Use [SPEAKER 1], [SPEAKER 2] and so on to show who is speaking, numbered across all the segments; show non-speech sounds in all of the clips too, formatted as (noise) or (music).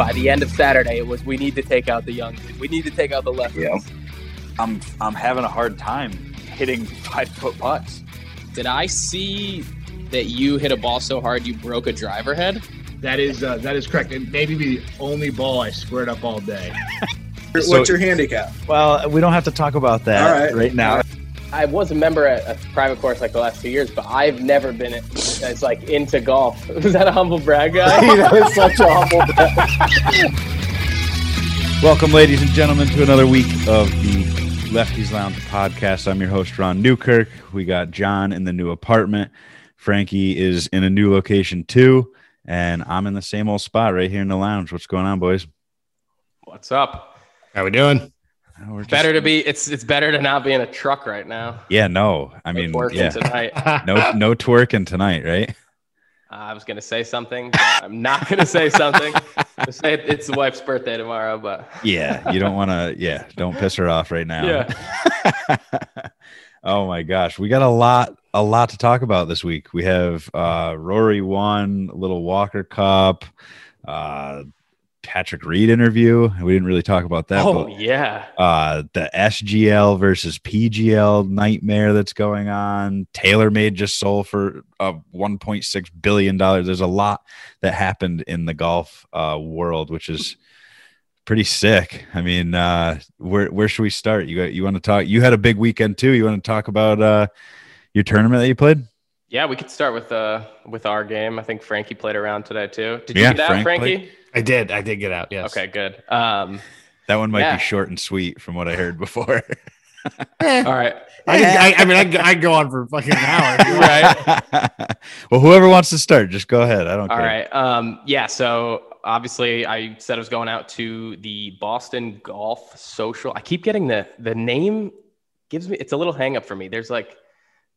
[SPEAKER 1] by the end of Saturday, it was we need to take out the young, we need to take out the left.
[SPEAKER 2] Yeah.
[SPEAKER 3] I'm I'm having a hard time hitting five foot putts.
[SPEAKER 4] Did I see that you hit a ball so hard you broke a driver head?
[SPEAKER 5] That is uh, that is correct. It may be the only ball I squared up all day. (laughs)
[SPEAKER 2] What's your handicap?
[SPEAKER 6] Well, we don't have to talk about that
[SPEAKER 2] All right.
[SPEAKER 6] right now.
[SPEAKER 1] I was a member at a private course like the last two years, but I've never been as like into golf. (laughs) Was that a humble brag, guy? (laughs) that was such a humble brag.
[SPEAKER 6] Welcome, ladies and gentlemen, to another week of the Lefty's Lounge podcast. I'm your host, Ron Newkirk. We got John in the new apartment. Frankie is in a new location too, and I'm in the same old spot right here in the lounge. What's going on, boys?
[SPEAKER 4] What's up?
[SPEAKER 5] How we doing?
[SPEAKER 6] We're just-
[SPEAKER 1] better to be. It's it's better to not be in a truck right now.
[SPEAKER 6] Yeah, no. I mean,
[SPEAKER 1] working
[SPEAKER 6] yeah,
[SPEAKER 1] tonight. (laughs)
[SPEAKER 6] no, no twerking tonight, right?
[SPEAKER 1] I was gonna say something. but I'm not gonna say something. Just say it- it's the wife's birthday tomorrow, but
[SPEAKER 6] Yeah, you don't want to. Yeah, don't piss her off right now.
[SPEAKER 1] yeah. (laughs)
[SPEAKER 6] oh my gosh, we got a lot, a lot to talk about this week. We have uh, Rory won, little Walker Cup, uh, Patrick Reed interview. We didn't really talk about that.
[SPEAKER 1] Oh
[SPEAKER 6] but,
[SPEAKER 1] yeah.
[SPEAKER 6] uh, the SGL versus PGL nightmare that's going on. TaylorMade just sold for uh, 1.6 billion dollars. There's a lot that happened in the golf uh, world, which is pretty sick. I mean, uh, where where should we start? You got, you want to talk? You had a big weekend too. You want to talk about uh, your tournament that you played?
[SPEAKER 1] Yeah, we could start with uh with our game. I think Frankie played around today too. Did you
[SPEAKER 6] Yeah,
[SPEAKER 1] get out,
[SPEAKER 6] Frank
[SPEAKER 1] Frankie?
[SPEAKER 6] played.
[SPEAKER 5] I did. I did get out. Yes.
[SPEAKER 1] Okay, good. Um,
[SPEAKER 6] That one might
[SPEAKER 1] Yeah.
[SPEAKER 6] be short and sweet from what I heard before. (laughs)
[SPEAKER 1] all right.
[SPEAKER 5] I, did, I, I mean, I, I go on for fucking an hour.
[SPEAKER 1] Right. (laughs)
[SPEAKER 6] well, whoever wants to start, just go ahead. I don't
[SPEAKER 1] All
[SPEAKER 6] care.
[SPEAKER 1] All right. Um, yeah. So obviously, I said I was going out to the Boston Golf Social. I keep getting the the name gives me it's a little hang up for me. There's like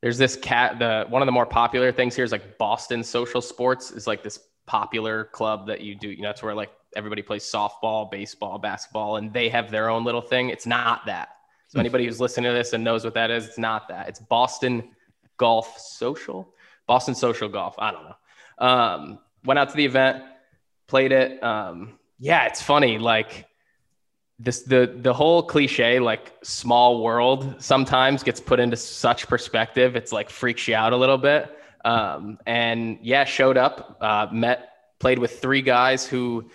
[SPEAKER 1] there's this cat. The one of the more popular things here is like Boston Social Sports is like this popular club that you do. You know, that's where like everybody plays softball, baseball, basketball, and they have their own little thing. It's not that. So anybody who's listening to this and knows what that is, it's not that. It's Boston Golf Social, Boston Social Golf. I don't know. Um, went out to the event, played it. Um, yeah, it's funny. Like this, the the whole cliche, like small world, sometimes gets put into such perspective. It's like freaks you out a little bit. Um, and yeah, showed up, uh, met, played with three guys who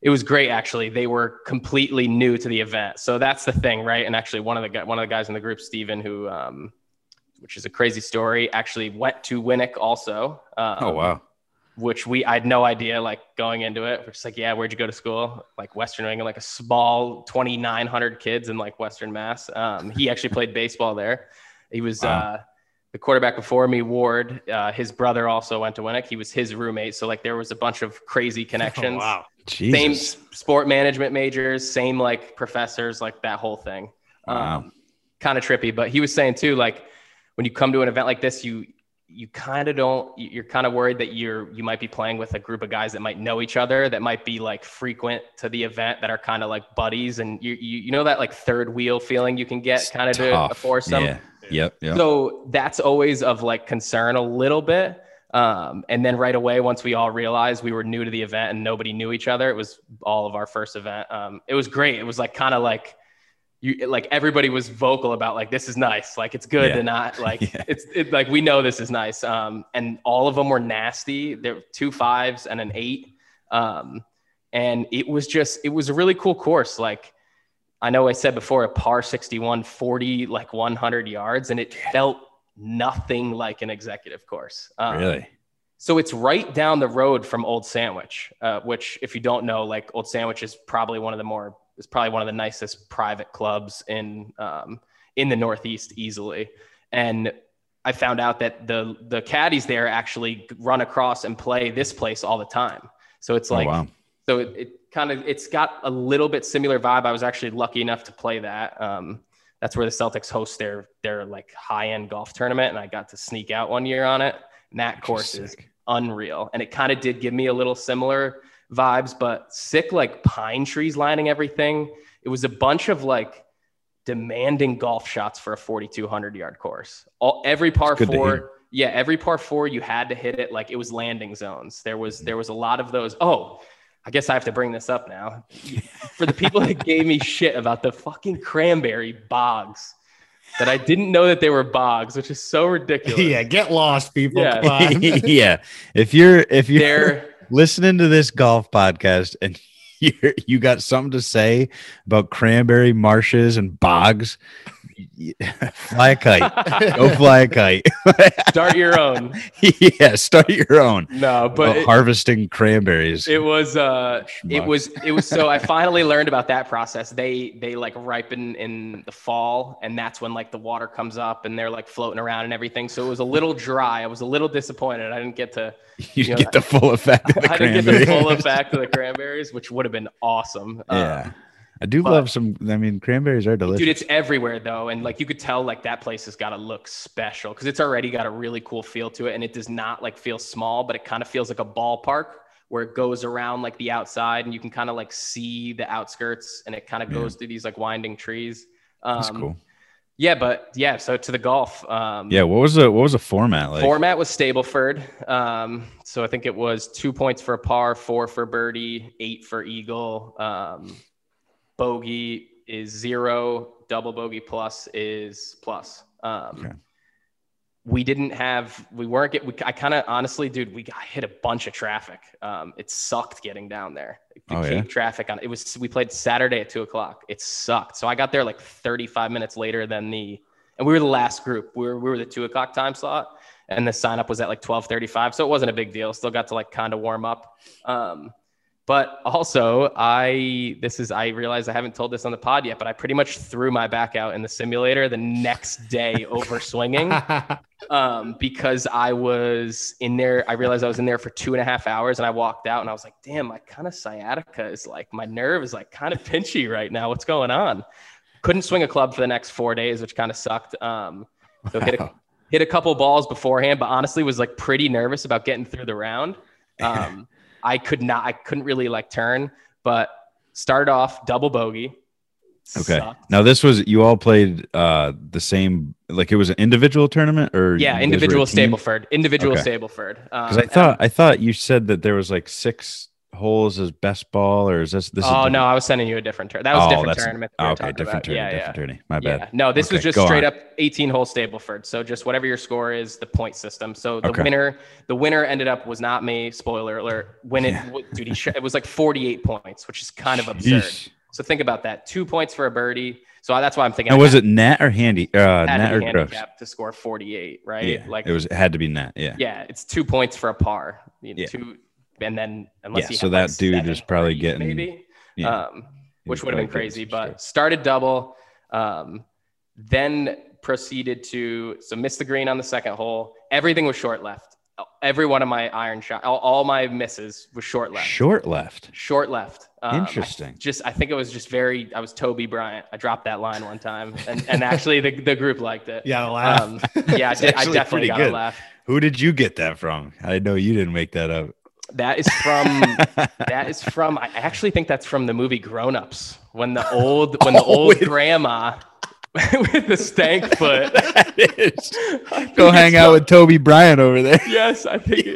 [SPEAKER 1] it was great actually. They were completely new to the event. So that's the thing right? And actually one of the guy, one of the guys in the group Steven who um, which is a crazy story actually went to Winnick also um,
[SPEAKER 6] Oh wow.
[SPEAKER 1] which we I had no idea like going into it. We're just like yeah where'd you go to school? Like Western New England like a small 2900 kids in like Western Mass. Um, he actually played baseball there. He was
[SPEAKER 6] Wow.
[SPEAKER 1] uh, the quarterback before me Ward uh, his brother also went to Winnick he was his roommate so like there was a bunch of crazy connections (laughs)
[SPEAKER 5] Oh, wow.
[SPEAKER 6] Jesus.
[SPEAKER 1] same sport management majors, same like professors, like that whole thing.
[SPEAKER 6] Wow.
[SPEAKER 1] Um, kind of trippy, but he was saying too, like when you come to an event like this, you you kind of don't you- you're kind of worried that you're you might be playing with a group of guys that might know each other that might be like frequent to the event that are kind of like buddies and you, you you know that like third wheel feeling you can get kind of to a foursome
[SPEAKER 6] Yeah. Yep. Yep.
[SPEAKER 1] so that's always of like concern a little bit. Um, and then right away, once we all realized we were new to the event and nobody knew each other, it was all of our first event. Um, it was great. It was like kind of like you like everybody was vocal about like this is nice, like it's good
[SPEAKER 6] Yeah.
[SPEAKER 1] to not (laughs) like
[SPEAKER 6] Yeah.
[SPEAKER 1] it's it, like we know this is nice. Um, and all of them were nasty. There were two fives and an eight. Um, and it was just it was a really cool course. Like I know I said before a par 61, 40, like 100 yards, and it felt nothing like an executive course. Um,
[SPEAKER 6] really?
[SPEAKER 1] So it's right down the road from Old Sandwich, uh, which, if you don't know, like Old Sandwich is probably one of the more is probably one of the nicest private clubs in um, in the Northeast easily. And I found out that the the caddies there actually run across and play this place all the time. So it's like
[SPEAKER 6] oh wow.
[SPEAKER 1] so it, it kind of it's got a little bit similar vibe. I was actually lucky enough to play that. Um, that's where the Celtics host their their like high end golf tournament, and I got to sneak out one year on it. And that course is unreal, and it kind of did give me a little similar vibes, but sick like pine trees lining everything. It was a bunch of like demanding golf shots for a 4200 yard course. All every par four yeah, every par four you had to hit it like it was landing zones. There was there was a lot of those. Oh, I guess I have to bring this up now. (laughs) For the people that gave me shit about the fucking cranberry bogs, that I didn't know that they were bogs, which is so ridiculous.
[SPEAKER 7] yeah, get lost, people.
[SPEAKER 1] Yeah. (laughs)
[SPEAKER 6] Yeah. If you're if you're
[SPEAKER 1] They're
[SPEAKER 6] listening to this golf podcast and you you got something to say about cranberry marshes and bogs, (laughs) fly a kite. Go (laughs) fly a kite. (laughs)
[SPEAKER 1] start your own.
[SPEAKER 6] yeah, start your own.
[SPEAKER 1] No,
[SPEAKER 6] But
[SPEAKER 1] it,
[SPEAKER 6] harvesting cranberries.
[SPEAKER 1] it was uh it was it was so I finally learned about that process. They they like ripen in the fall and that's when like the water comes up and they're like floating around and everything. So it was a little dry. I was a little disappointed. I didn't get to
[SPEAKER 6] you
[SPEAKER 1] you know,
[SPEAKER 6] get the full effect of the
[SPEAKER 1] I didn't get the full effect of the cranberries, which would have been awesome. Uh,
[SPEAKER 6] yeah. I do
[SPEAKER 1] but-
[SPEAKER 6] love some I mean cranberries are delicious.
[SPEAKER 1] Dude, it's everywhere though, and like you could tell, like that place has got to look special because it's already got a really cool feel to it, and it does not like feel small, but it kind of feels like a ballpark where it goes around like the outside, and you can kind of like see the outskirts, and it kind of
[SPEAKER 6] Yeah.
[SPEAKER 1] goes through these like winding trees. Um,
[SPEAKER 6] That's cool.
[SPEAKER 1] Yeah, but yeah, so to the golf. Um,
[SPEAKER 6] Yeah, what was the what was the format like?
[SPEAKER 1] Format was Stableford. Um, so I think it was two points for a par, four for birdie, eight for eagle. Um, bogey is zero. Double bogey plus is plus. Um,
[SPEAKER 6] Okay.
[SPEAKER 1] We didn't have, we weren't get. We, I kind of honestly, dude, we got hit a bunch of traffic. Um, it sucked getting down there. The
[SPEAKER 6] Oh, yeah?
[SPEAKER 1] traffic on it was. We played Saturday at two o'clock. It sucked. So I got there like 35 minutes later than the, and we were the last group. We were we were the two o'clock time slot, and the sign up was at like 12:35. So it wasn't a big deal. Still got to like kind of warm up. Um, but also, I this is I realize I haven't told this on the pod yet, but I pretty much threw my back out in the simulator the next day over (laughs) swinging um, because I was in there. I realized I was in there for two and a half hours, and I walked out, and I was like, "Damn, my kind of sciatica is like my nerve is like kind of pinchy right now. What's going on?" Couldn't swing a club for the next four days, which kind of sucked. Um, so hit a, hit a couple balls beforehand, but honestly was like pretty nervous about getting through the round. (laughs) Um, I could not, I couldn't really like turn, but started off double bogey.
[SPEAKER 6] Okay.
[SPEAKER 1] Sucked.
[SPEAKER 6] Now this was you all played uh the same like it was an individual tournament or
[SPEAKER 1] Yeah,
[SPEAKER 6] you guys were a
[SPEAKER 1] individual? Stableford. Individual
[SPEAKER 6] Okay.
[SPEAKER 1] Stableford.
[SPEAKER 6] Because
[SPEAKER 1] Um,
[SPEAKER 6] I thought I thought you said that there was like six holes as best ball or is this this?
[SPEAKER 1] oh no, I was sending you a different turn. That was
[SPEAKER 6] Oh,
[SPEAKER 1] a different tournament. we
[SPEAKER 6] okay, different
[SPEAKER 1] about.
[SPEAKER 6] tourney,
[SPEAKER 1] Yeah,
[SPEAKER 6] different
[SPEAKER 1] yeah.
[SPEAKER 6] My
[SPEAKER 1] Yeah.
[SPEAKER 6] bad.
[SPEAKER 1] No, this was just straight
[SPEAKER 6] on.
[SPEAKER 1] up 18 hole Stableford. So just whatever your score is, the point system. So the
[SPEAKER 6] Okay.
[SPEAKER 1] winner, the winner ended up was not me. Spoiler alert. When it,
[SPEAKER 6] Yeah.
[SPEAKER 1] dude, he sh- it was like 48 points, which is kind of absurd. So think about that. Two points for a birdie. So that's why I'm thinking.
[SPEAKER 6] Now was it net or handy? Uh, net or gross?
[SPEAKER 1] to score 48, right?
[SPEAKER 6] Yeah,
[SPEAKER 1] like
[SPEAKER 6] it was. It had to be net. Yeah.
[SPEAKER 1] yeah, it's two points for a par. You know,
[SPEAKER 6] Yeah.
[SPEAKER 1] Two, and then unless
[SPEAKER 6] Yeah,
[SPEAKER 1] you
[SPEAKER 6] so
[SPEAKER 1] have,
[SPEAKER 6] that
[SPEAKER 1] like,
[SPEAKER 6] dude
[SPEAKER 1] seven
[SPEAKER 6] is probably
[SPEAKER 1] birdies,
[SPEAKER 6] getting-
[SPEAKER 1] maybe,
[SPEAKER 6] Yeah.
[SPEAKER 1] um, which would have been crazy. But
[SPEAKER 6] strokes.
[SPEAKER 1] started double, um, then proceeded to so missed the green on the second hole. Everything was short left. Every one of my iron shot, all, all my misses was short left.
[SPEAKER 6] Short left.
[SPEAKER 1] Short left. Um, I
[SPEAKER 6] Interesting.
[SPEAKER 1] just I think it was just very. I was Toby Bryant. I dropped that line one time, and, and actually the, the group liked it.
[SPEAKER 7] Yeah, laugh.
[SPEAKER 1] Um, yeah, I, (laughs) did, I definitely
[SPEAKER 6] pretty
[SPEAKER 1] got a laugh.
[SPEAKER 6] Who did you get that from? I know you didn't make that up.
[SPEAKER 1] That is from (laughs) that is from I actually think that's from the movie Grown Ups when the (laughs) old when the
[SPEAKER 6] Oh,
[SPEAKER 1] old
[SPEAKER 6] with-
[SPEAKER 1] grandma (laughs) with the stank foot.
[SPEAKER 6] Go hang out with Toby Bryant over there.
[SPEAKER 1] Yes, I think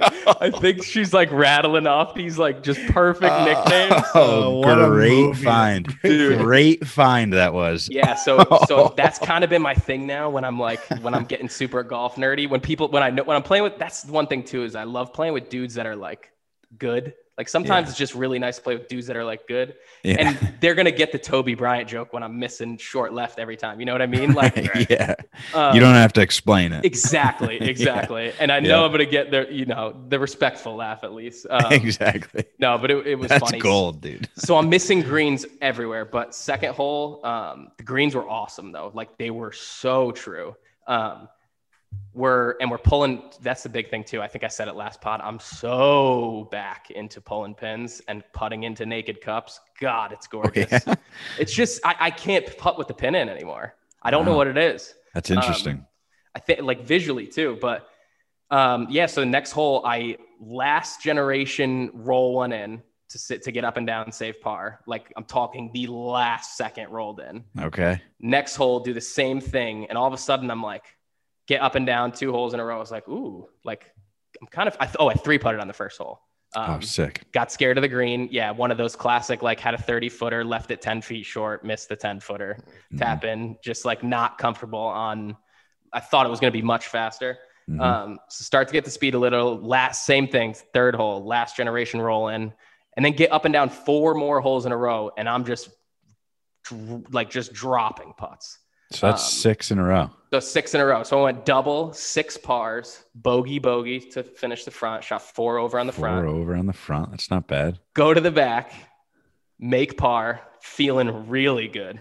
[SPEAKER 1] I think she's like rattling off these like just perfect oh, nicknames.
[SPEAKER 6] Oh,
[SPEAKER 7] oh, what
[SPEAKER 6] great
[SPEAKER 7] movie.
[SPEAKER 6] find.
[SPEAKER 1] Dude.
[SPEAKER 6] Great find that was.
[SPEAKER 1] Yeah, so so that's kind of been my thing now when I'm like when I'm getting super golf nerdy. When people when I know when I'm playing with that's one thing too is I love playing with dudes that are like good. Like sometimes
[SPEAKER 6] Yeah.
[SPEAKER 1] it's just really nice to play with dudes that are like good.
[SPEAKER 6] Yeah.
[SPEAKER 1] and they're gonna get the Toby Bryant joke when I'm missing short left every time. You know what I mean? Like, (laughs)
[SPEAKER 6] yeah.
[SPEAKER 1] um,
[SPEAKER 6] you don't have to explain it.
[SPEAKER 1] exactly, (laughs) exactly. And I know I'm gonna get the you know the respectful laugh at least. (laughs) Um,
[SPEAKER 6] exactly.
[SPEAKER 1] no, but it, it was
[SPEAKER 6] That's
[SPEAKER 1] funny.
[SPEAKER 6] gold, dude.
[SPEAKER 1] So I'm missing greens everywhere. But second hole, um, the greens were awesome though. Like they were so true. Um, we're and we're pulling. That's the big thing too. I think I said it last pod. I'm so back into pulling pins and putting into naked cups. God, it's gorgeous.
[SPEAKER 6] yeah?
[SPEAKER 1] It's just I, I can't putt with the pin in anymore. I don't know what it is.
[SPEAKER 6] That's interesting.
[SPEAKER 1] I think like visually too, but um, yeah. So the next hole, I last generation roll one in to sit to get up and down save par. Like I'm talking the last second rolled in.
[SPEAKER 6] okay.
[SPEAKER 1] Next hole, do the same thing, and all of a sudden I'm like, get up and down two holes in a row. I was like, ooh, like I'm kind of I, oh I three putted on the first hole. Um,
[SPEAKER 6] oh, sick.
[SPEAKER 1] got scared of the green. Yeah, one of those classic, like had a 30 footer, left it 10 feet short, missed the 10 footer,
[SPEAKER 6] Mhm.
[SPEAKER 1] tap in, just like not comfortable on. I thought it was going to be much faster.
[SPEAKER 6] Mhm.
[SPEAKER 1] Um, so start to get the speed a little. Last same thing, third hole, last generation roll in, and then get up and down four more holes in a row, and I'm just like just dropping putts.
[SPEAKER 6] So that's
[SPEAKER 1] um,
[SPEAKER 6] six in a row.
[SPEAKER 1] So six in a row. So I went double, six pars, bogey, bogey to finish the front. Shot four over on the
[SPEAKER 6] Four
[SPEAKER 1] front.
[SPEAKER 6] over on the front. That's not bad. (laughs)
[SPEAKER 1] Go to the back, make par, feeling really good.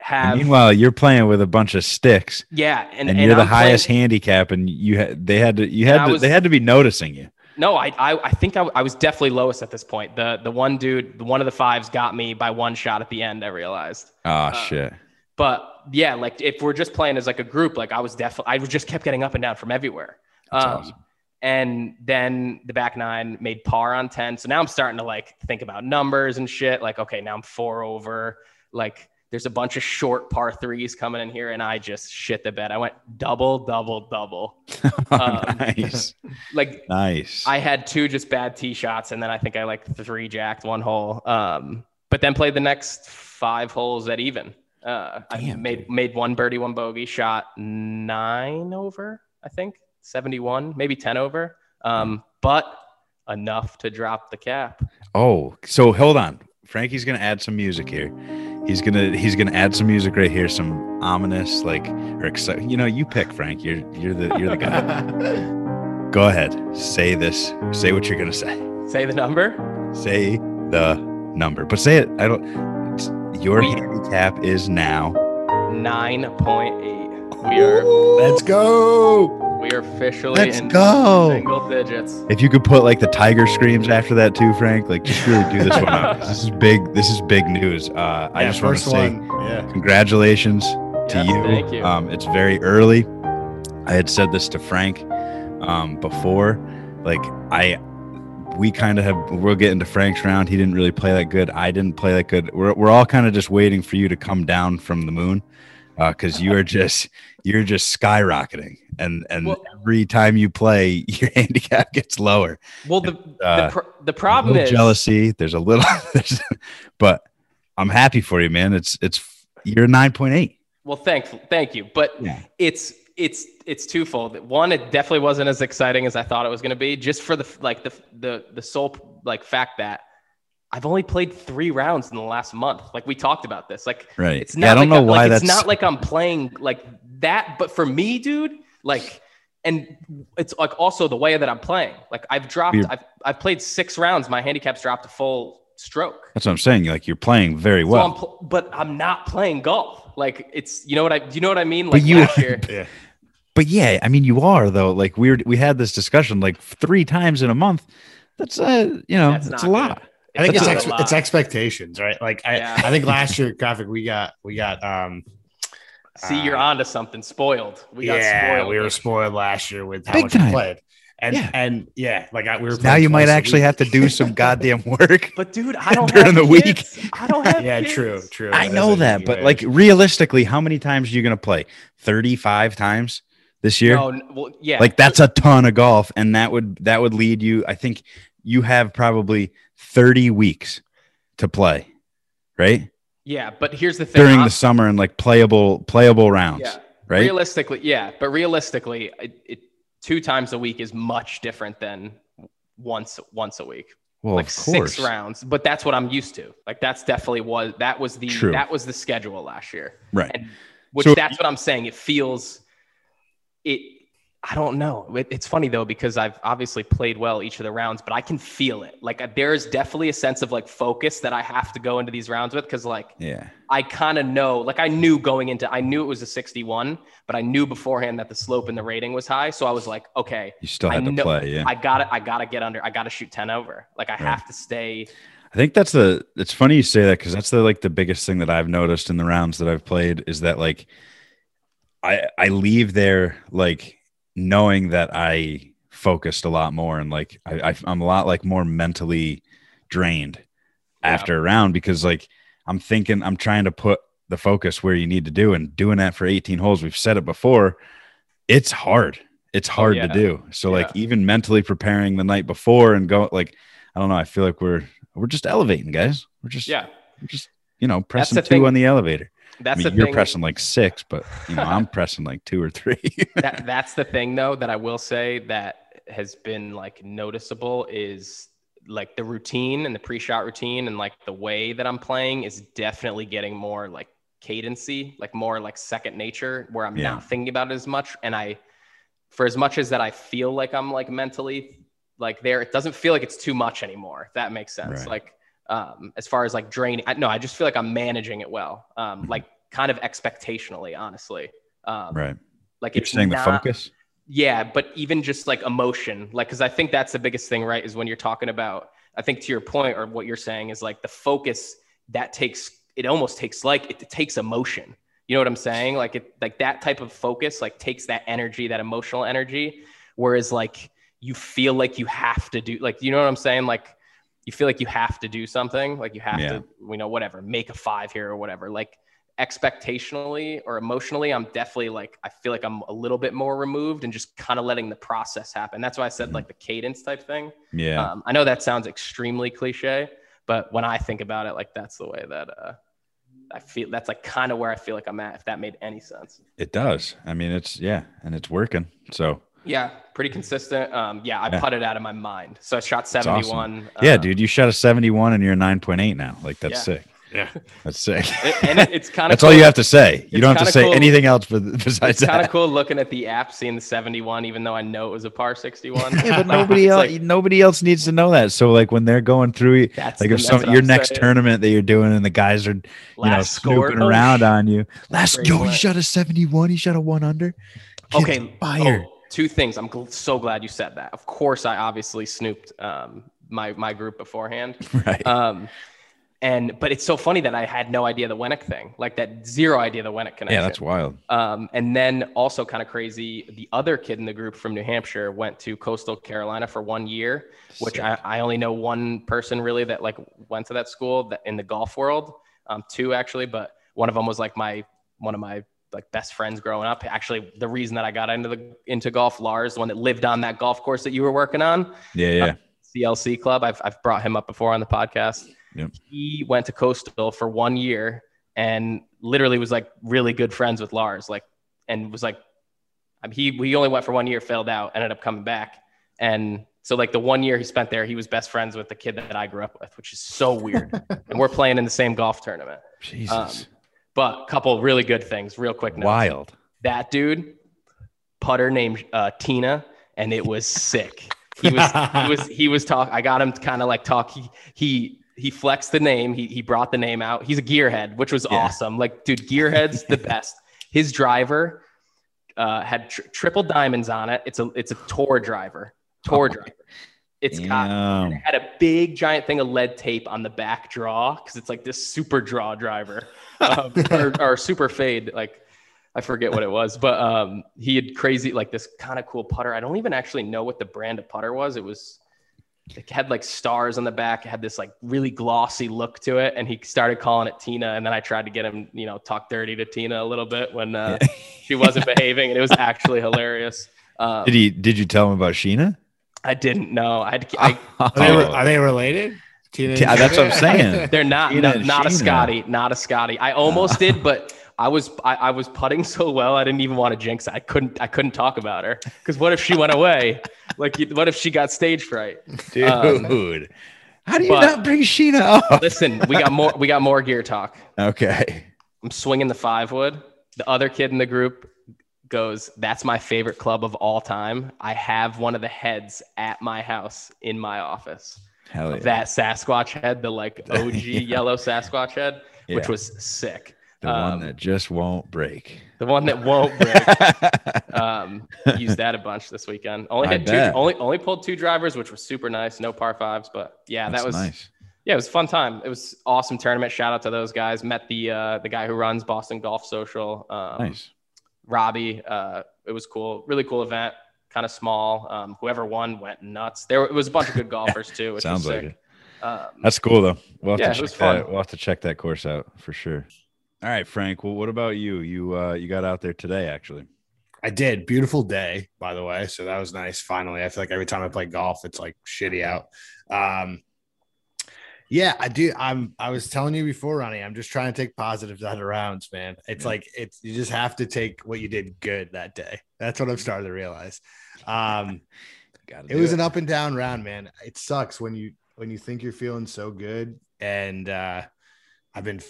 [SPEAKER 1] Have
[SPEAKER 6] Meanwhile, you're playing with a bunch of sticks,
[SPEAKER 1] yeah, and,
[SPEAKER 6] and,
[SPEAKER 1] and
[SPEAKER 6] you're the
[SPEAKER 1] I'm
[SPEAKER 6] highest
[SPEAKER 1] playing-
[SPEAKER 6] handicap, and you had they had to you had to,
[SPEAKER 1] was-
[SPEAKER 6] they had to be noticing you.
[SPEAKER 1] No, I, I, I think I, I was definitely lowest at this point. The the one dude, one of the fives, got me by one shot at the end. I realized.
[SPEAKER 6] Oh shit!
[SPEAKER 1] But yeah, like if we're just playing as like a group, like I was definitely, I was just kept getting up and down from everywhere. Um,
[SPEAKER 6] awesome.
[SPEAKER 1] And then the back nine made par on 10. So now I'm starting to like think about numbers and shit. Like, okay, now I'm four over. Like, there's a bunch of short par threes coming in here, and I just shit the bed. I went double, double, double. (laughs) um,
[SPEAKER 6] nice, (laughs)
[SPEAKER 1] Like,
[SPEAKER 6] nice.
[SPEAKER 1] I had two just bad tee shots, and then I think I like three jacked one hole. Um, but then played the next five holes at even. Uh, I made
[SPEAKER 6] dude.
[SPEAKER 1] made one birdie, one bogey, shot nine over, I think seventy one, maybe ten over. Um, but enough to drop the cap.
[SPEAKER 6] Oh, so hold on. Frankie's gonna add some music here. He's gonna he's gonna add some music right here, some ominous like or exciting. You know, you pick Frank. You're you're the you're the guy. (laughs) Go ahead. Say this. Say what you're gonna say.
[SPEAKER 1] Say the number.
[SPEAKER 6] Say the number, but say it. I don't. It's- Your
[SPEAKER 1] We-
[SPEAKER 6] handicap is now.
[SPEAKER 1] Nine point eight. We are
[SPEAKER 5] Let's go.
[SPEAKER 1] we are officially
[SPEAKER 6] Let's
[SPEAKER 1] in
[SPEAKER 6] go.
[SPEAKER 1] single digits.
[SPEAKER 6] If you could put like the tiger screams after that too, Frank, like just really do this one up. 'cause This is big. This is big news. Uh, I just want to say.
[SPEAKER 5] Yeah.
[SPEAKER 6] congratulations to
[SPEAKER 1] Yes,
[SPEAKER 6] you.
[SPEAKER 1] thank you.
[SPEAKER 6] Um, it's very early. I had said this to Frank um, before. Like I, we kind of have. We'll get into Frank's round. He didn't really play that good. I didn't play that good. We're we're all kind of just waiting for you to come down from the moon, because you are just you're just skyrocketing, and and
[SPEAKER 1] Well-
[SPEAKER 6] every time you play, (laughs) your handicap gets lower.
[SPEAKER 1] Well, the
[SPEAKER 6] Uh,
[SPEAKER 1] the, pr- the problem is
[SPEAKER 6] jealousy. There's a little, (laughs) there's, but I'm happy for you, man. It's it's you're nine point eight.
[SPEAKER 1] Well, thank thank you, but
[SPEAKER 6] Yeah.
[SPEAKER 1] it's it's it's twofold. One, it definitely wasn't as exciting as I thought it was going to be, just for the like the the the sole like fact that I've only played three rounds in the last month. Like we talked about this. Like
[SPEAKER 6] Right.
[SPEAKER 1] it's not.
[SPEAKER 6] Yeah, I don't
[SPEAKER 1] like
[SPEAKER 6] know why
[SPEAKER 1] like,
[SPEAKER 6] that's
[SPEAKER 1] it's not like I'm playing like that. But for me, dude, like. And it's like also the way that I'm playing. Like I've dropped,
[SPEAKER 6] Weird.
[SPEAKER 1] I've, I've played six rounds. My handicap's dropped a full stroke.
[SPEAKER 6] That's what I'm saying. Like you're playing very
[SPEAKER 1] So
[SPEAKER 6] well.
[SPEAKER 1] I'm pl- but I'm not playing golf. Like it's you know what I do you know what I mean?
[SPEAKER 6] But
[SPEAKER 1] Like
[SPEAKER 6] you-
[SPEAKER 1] last year. (laughs)
[SPEAKER 5] Yeah.
[SPEAKER 6] But yeah, I mean you are though. Like we were, we had this discussion like three times in a month. That's uh you know
[SPEAKER 1] That's
[SPEAKER 6] that's,
[SPEAKER 1] not
[SPEAKER 6] a lot.
[SPEAKER 1] good.
[SPEAKER 5] I think it's ex- it's expectations, right? Like I,
[SPEAKER 1] Yeah.
[SPEAKER 5] I think last year Krafick we got we got um
[SPEAKER 1] See, you're
[SPEAKER 5] uh,
[SPEAKER 1] onto something. Spoiled. We got
[SPEAKER 5] yeah,
[SPEAKER 1] spoiled.
[SPEAKER 5] we were spoiled last year with how
[SPEAKER 6] Big
[SPEAKER 5] much we played. And
[SPEAKER 6] Yeah.
[SPEAKER 5] and yeah, like I, we were
[SPEAKER 6] Now you might actually
[SPEAKER 5] week.
[SPEAKER 6] have to do some goddamn work. (laughs)
[SPEAKER 1] But dude, I (laughs) don't
[SPEAKER 6] During
[SPEAKER 1] have
[SPEAKER 6] the week.
[SPEAKER 1] I don't have
[SPEAKER 5] Yeah,
[SPEAKER 1] kids.
[SPEAKER 5] true, true.
[SPEAKER 6] I
[SPEAKER 5] That
[SPEAKER 6] know that,
[SPEAKER 5] huge
[SPEAKER 6] but like realistically, how many times are you gonna play? Thirty-five times this year.
[SPEAKER 1] No, well, yeah.
[SPEAKER 6] like that's a ton of golf and that would that would lead you i think you have probably 30 weeks to play right
[SPEAKER 1] yeah, but here's the thing.
[SPEAKER 6] during
[SPEAKER 1] I'm-
[SPEAKER 6] the summer and like playable playable rounds
[SPEAKER 1] yeah,
[SPEAKER 6] right
[SPEAKER 1] realistically, yeah, but realistically, it, it two times a week is much different than once once a week.
[SPEAKER 6] well
[SPEAKER 1] like
[SPEAKER 6] of course
[SPEAKER 1] six rounds. But that's what I'm used to. Like that's definitely was that was the
[SPEAKER 6] True.
[SPEAKER 1] that was the schedule last year.
[SPEAKER 6] right
[SPEAKER 1] and which
[SPEAKER 6] So-
[SPEAKER 1] that's what I'm saying. It feels it. I don't know. It, it's funny though because I've obviously played well each of the rounds, but I can feel it. Like uh, there is definitely a sense of like focus that I have to go into these rounds with because like
[SPEAKER 6] yeah
[SPEAKER 1] I kind of know. Like I knew going into, I knew it was a 61, but I knew beforehand that the slope and the rating was high. So I was like, okay,
[SPEAKER 6] you still
[SPEAKER 1] I
[SPEAKER 6] had to
[SPEAKER 1] know-
[SPEAKER 6] play yeah
[SPEAKER 1] I got to I got to get under. I got to shoot 10 over. Like I have to stay.
[SPEAKER 6] i think that's the it's funny you say that because that's the like the biggest thing that i've noticed in the rounds that i've played is that like i i leave there like knowing that i focused a lot more and like I, I i'm a lot like more mentally drained
[SPEAKER 1] Yeah.
[SPEAKER 6] after a round because like I'm thinking I'm trying to put the focus where you need to do and doing that for 18 holes. We've said it before. It's hard. it's oh, hard
[SPEAKER 1] yeah.
[SPEAKER 6] to do. So like even mentally preparing the night before and go like I don't know, I feel like we're we're just elevating, guys. We're just
[SPEAKER 1] Yeah,
[SPEAKER 6] we're just you know pressing two
[SPEAKER 1] thing.
[SPEAKER 6] on the elevator. I
[SPEAKER 1] that's
[SPEAKER 6] mean,
[SPEAKER 1] the
[SPEAKER 6] you're
[SPEAKER 1] thing.
[SPEAKER 6] pressing like six, but you know I'm pressing like two or three. (laughs)
[SPEAKER 1] that that's the thing though that I will say that has been like noticeable is like the routine and the pre-shot routine and like the way that I'm playing is definitely getting more like cadency, like more like second nature where I'm
[SPEAKER 6] Yeah.
[SPEAKER 1] not thinking about it as much and I for as much as that I feel like I'm like mentally like there it doesn't feel like it's too much anymore if that makes sense.
[SPEAKER 6] Right.
[SPEAKER 1] Like um as far as like draining I, no I just feel like I'm managing it well. Um
[SPEAKER 6] Mhm.
[SPEAKER 1] like kind of expectationally honestly. Um
[SPEAKER 6] right.
[SPEAKER 1] like
[SPEAKER 6] You're saying
[SPEAKER 1] not,
[SPEAKER 6] the focus.
[SPEAKER 1] yeah, but even just like emotion, like, because I think that's the biggest thing, right? Is when you're talking about, I think to your point or what you're saying is like the focus that takes, it almost takes like, it, takes emotion. You know what I'm saying? Like it, like that type of focus, like takes that energy, that emotional energy. Whereas like you feel like you have to do, like, you know what I'm saying? Like you feel like you have to do something, like you have
[SPEAKER 6] Yeah.
[SPEAKER 1] to, you know, whatever, make a five here or whatever. Like expectationally or emotionally, I'm definitely like, I feel like I'm a little bit more removed and just kind of letting the process happen. That's why I said like the cadence type thing.
[SPEAKER 6] Yeah.
[SPEAKER 1] Um, I know that sounds extremely cliche, but when I think about it, like that's the way that uh, I feel. That's like kind of where I feel like I'm at. If that made any sense.
[SPEAKER 6] It does. I mean, it's yeah, and it's working. So
[SPEAKER 1] Yeah, pretty consistent. Um, yeah, I
[SPEAKER 6] Yeah.
[SPEAKER 1] putted out of my mind, so I shot
[SPEAKER 6] awesome.
[SPEAKER 1] 71.
[SPEAKER 6] yeah,
[SPEAKER 1] uh,
[SPEAKER 6] dude, you shot a 71 and you're a 9.8 now. Like that's
[SPEAKER 1] Yeah.
[SPEAKER 6] sick.
[SPEAKER 4] Yeah.
[SPEAKER 6] That's sick. (laughs)
[SPEAKER 1] it- and it- it's kind of
[SPEAKER 6] that's all you have to say. You
[SPEAKER 1] It's
[SPEAKER 6] don't have to say
[SPEAKER 1] cool.
[SPEAKER 6] anything else but besides that.
[SPEAKER 1] It's kind of cool looking at the app, seeing the 71, even though I know it was a par 61.
[SPEAKER 6] Yeah, but (laughs) nobody else
[SPEAKER 1] like,
[SPEAKER 6] nobody else needs to know that. So like when they're going through
[SPEAKER 1] That's
[SPEAKER 6] like
[SPEAKER 1] the-
[SPEAKER 6] if some your
[SPEAKER 1] I'm
[SPEAKER 6] next
[SPEAKER 1] saying.
[SPEAKER 6] tournament that you're doing and the guys are you know
[SPEAKER 1] Last score,
[SPEAKER 6] snooping
[SPEAKER 1] oh,
[SPEAKER 6] around on you. Last
[SPEAKER 1] Great
[SPEAKER 6] yo, he shot a 71, he shot a one under. Kid's
[SPEAKER 1] Okay.
[SPEAKER 6] fire.
[SPEAKER 1] Oh, two things. I'm gl- so glad you said that. Of course, I obviously snooped um, my my group beforehand. (laughs)
[SPEAKER 6] Right.
[SPEAKER 1] Um, and but it's so funny that I had no idea the Wenick thing, like that zero idea the Wenick connection.
[SPEAKER 6] yeah, that's wild.
[SPEAKER 1] Um, and then also kind of crazy, the other kid in the group from New Hampshire went to Coastal Carolina for one year, which I, I only know one person really that like went to that school that in the golf world, um, two actually, but one of them was like my one of my like best friends growing up. Actually, the reason that I got into the into golf, Lars, the one that lived on that golf course that you were working on,
[SPEAKER 6] Yeah, yeah.
[SPEAKER 1] CLC Club. I've I've brought him up before on the podcast.
[SPEAKER 6] Yep.
[SPEAKER 1] He went to Coastal for one year and literally was like really good friends with Lars, like, and was like, I mean, he he only went for one year, failed out, ended up coming back, and so like the one year he spent there, he was best friends with the kid that I grew up with, which is so weird. (laughs) and we're playing in the same golf tournament.
[SPEAKER 6] Jesus.
[SPEAKER 1] Um, but a couple really good things, real quick. Notes.
[SPEAKER 6] wild.
[SPEAKER 1] That dude, putter named uh, Tina, and it was sick. He was he was he was talk. I got him to kind of like talk. He he he flexed the name. He he brought the name out. He's a gearhead, which was
[SPEAKER 6] Yeah.
[SPEAKER 1] awesome. Like, dude, gearhead's the (laughs) best. His driver uh, had tr- triple diamonds on it. It's a it's a tour driver. Tour
[SPEAKER 6] Oh.
[SPEAKER 1] driver. It's got it had a big giant thing of lead tape on the back draw because it's like this super draw driver um, (laughs) or, or super fade like i forget what it was but um, he had crazy like this kind of cool putter. I don't even actually know what the brand of putter was. It was it had like stars on the back. It had this like really glossy look to it and he started calling it tina and then i tried to get him you know talk dirty to tina a little bit when uh, she wasn't behaving and it was actually hilarious. Um,
[SPEAKER 6] Did he did you tell him about Sheena?
[SPEAKER 1] I didn't know i had (laughs) I,
[SPEAKER 7] Are they,
[SPEAKER 6] Oh.
[SPEAKER 7] are they related? Tina and
[SPEAKER 6] Yeah, that's what I'm saying. (laughs)
[SPEAKER 1] They're not
[SPEAKER 6] Sheena
[SPEAKER 1] not, a
[SPEAKER 6] Sheena.
[SPEAKER 1] Scotty, not a Scotty. I almost did, but I was I, I was putting so well, I didn't even want to jinx it. I couldn't I couldn't talk about her because what if she went away? (laughs) Like, what if she got stage fright?
[SPEAKER 6] Dude.
[SPEAKER 1] Um,
[SPEAKER 6] How do you
[SPEAKER 1] but-
[SPEAKER 6] not bring Sheena up?
[SPEAKER 1] Listen, we got more we got more gear talk.
[SPEAKER 6] Okay.
[SPEAKER 1] I'm swinging the five wood. The other kid in the group goes, "That's my favorite club of all time. I have one of the heads at my house in my office."
[SPEAKER 6] Hell yeah.
[SPEAKER 1] That Sasquatch head, the like OG (laughs)
[SPEAKER 6] Yeah.
[SPEAKER 1] yellow Sasquatch head, which was sick.
[SPEAKER 6] the
[SPEAKER 1] um,
[SPEAKER 6] one that just won't break.
[SPEAKER 1] The one that won't break. (laughs) um, used that a bunch this weekend. Only
[SPEAKER 6] I
[SPEAKER 1] had two,
[SPEAKER 6] bet.
[SPEAKER 1] only only pulled two drivers, which was super nice. No par fives, but yeah,
[SPEAKER 6] That's
[SPEAKER 1] that was
[SPEAKER 6] nice.
[SPEAKER 1] yeah, it was a fun time. It was awesome tournament. Shout out to those guys. Met the uh, the guy who runs Boston Golf Social, um,
[SPEAKER 6] Nice.
[SPEAKER 1] Robbie. Uh, it was cool, really cool event. Kind of small. Um, whoever won went nuts. There it was a bunch of good (laughs) golfers too. Which
[SPEAKER 6] Sounds
[SPEAKER 1] was
[SPEAKER 6] like
[SPEAKER 1] sick.
[SPEAKER 6] it.
[SPEAKER 1] Um,
[SPEAKER 6] That's cool though. We'll have
[SPEAKER 1] Yeah,
[SPEAKER 6] to
[SPEAKER 1] it was
[SPEAKER 6] check
[SPEAKER 1] fun.
[SPEAKER 6] that. We'll have to check that course out for sure. All right, Frank. Well, what about you? You uh you got out there today actually.
[SPEAKER 7] I did. Beautiful day, by the way. So that was nice. Finally, I feel like every time I play golf, it's like shitty out. Um, yeah, I do. I'm. I was telling you before, Ronnie. I'm just trying to take positives out of rounds, man. It's
[SPEAKER 6] Yeah.
[SPEAKER 7] like it's. You just have to take what you did good that day. That's what I'm starting to realize. Um, (laughs) it was an up and down round, man. It sucks when you when you think you're feeling so good, and uh, I've been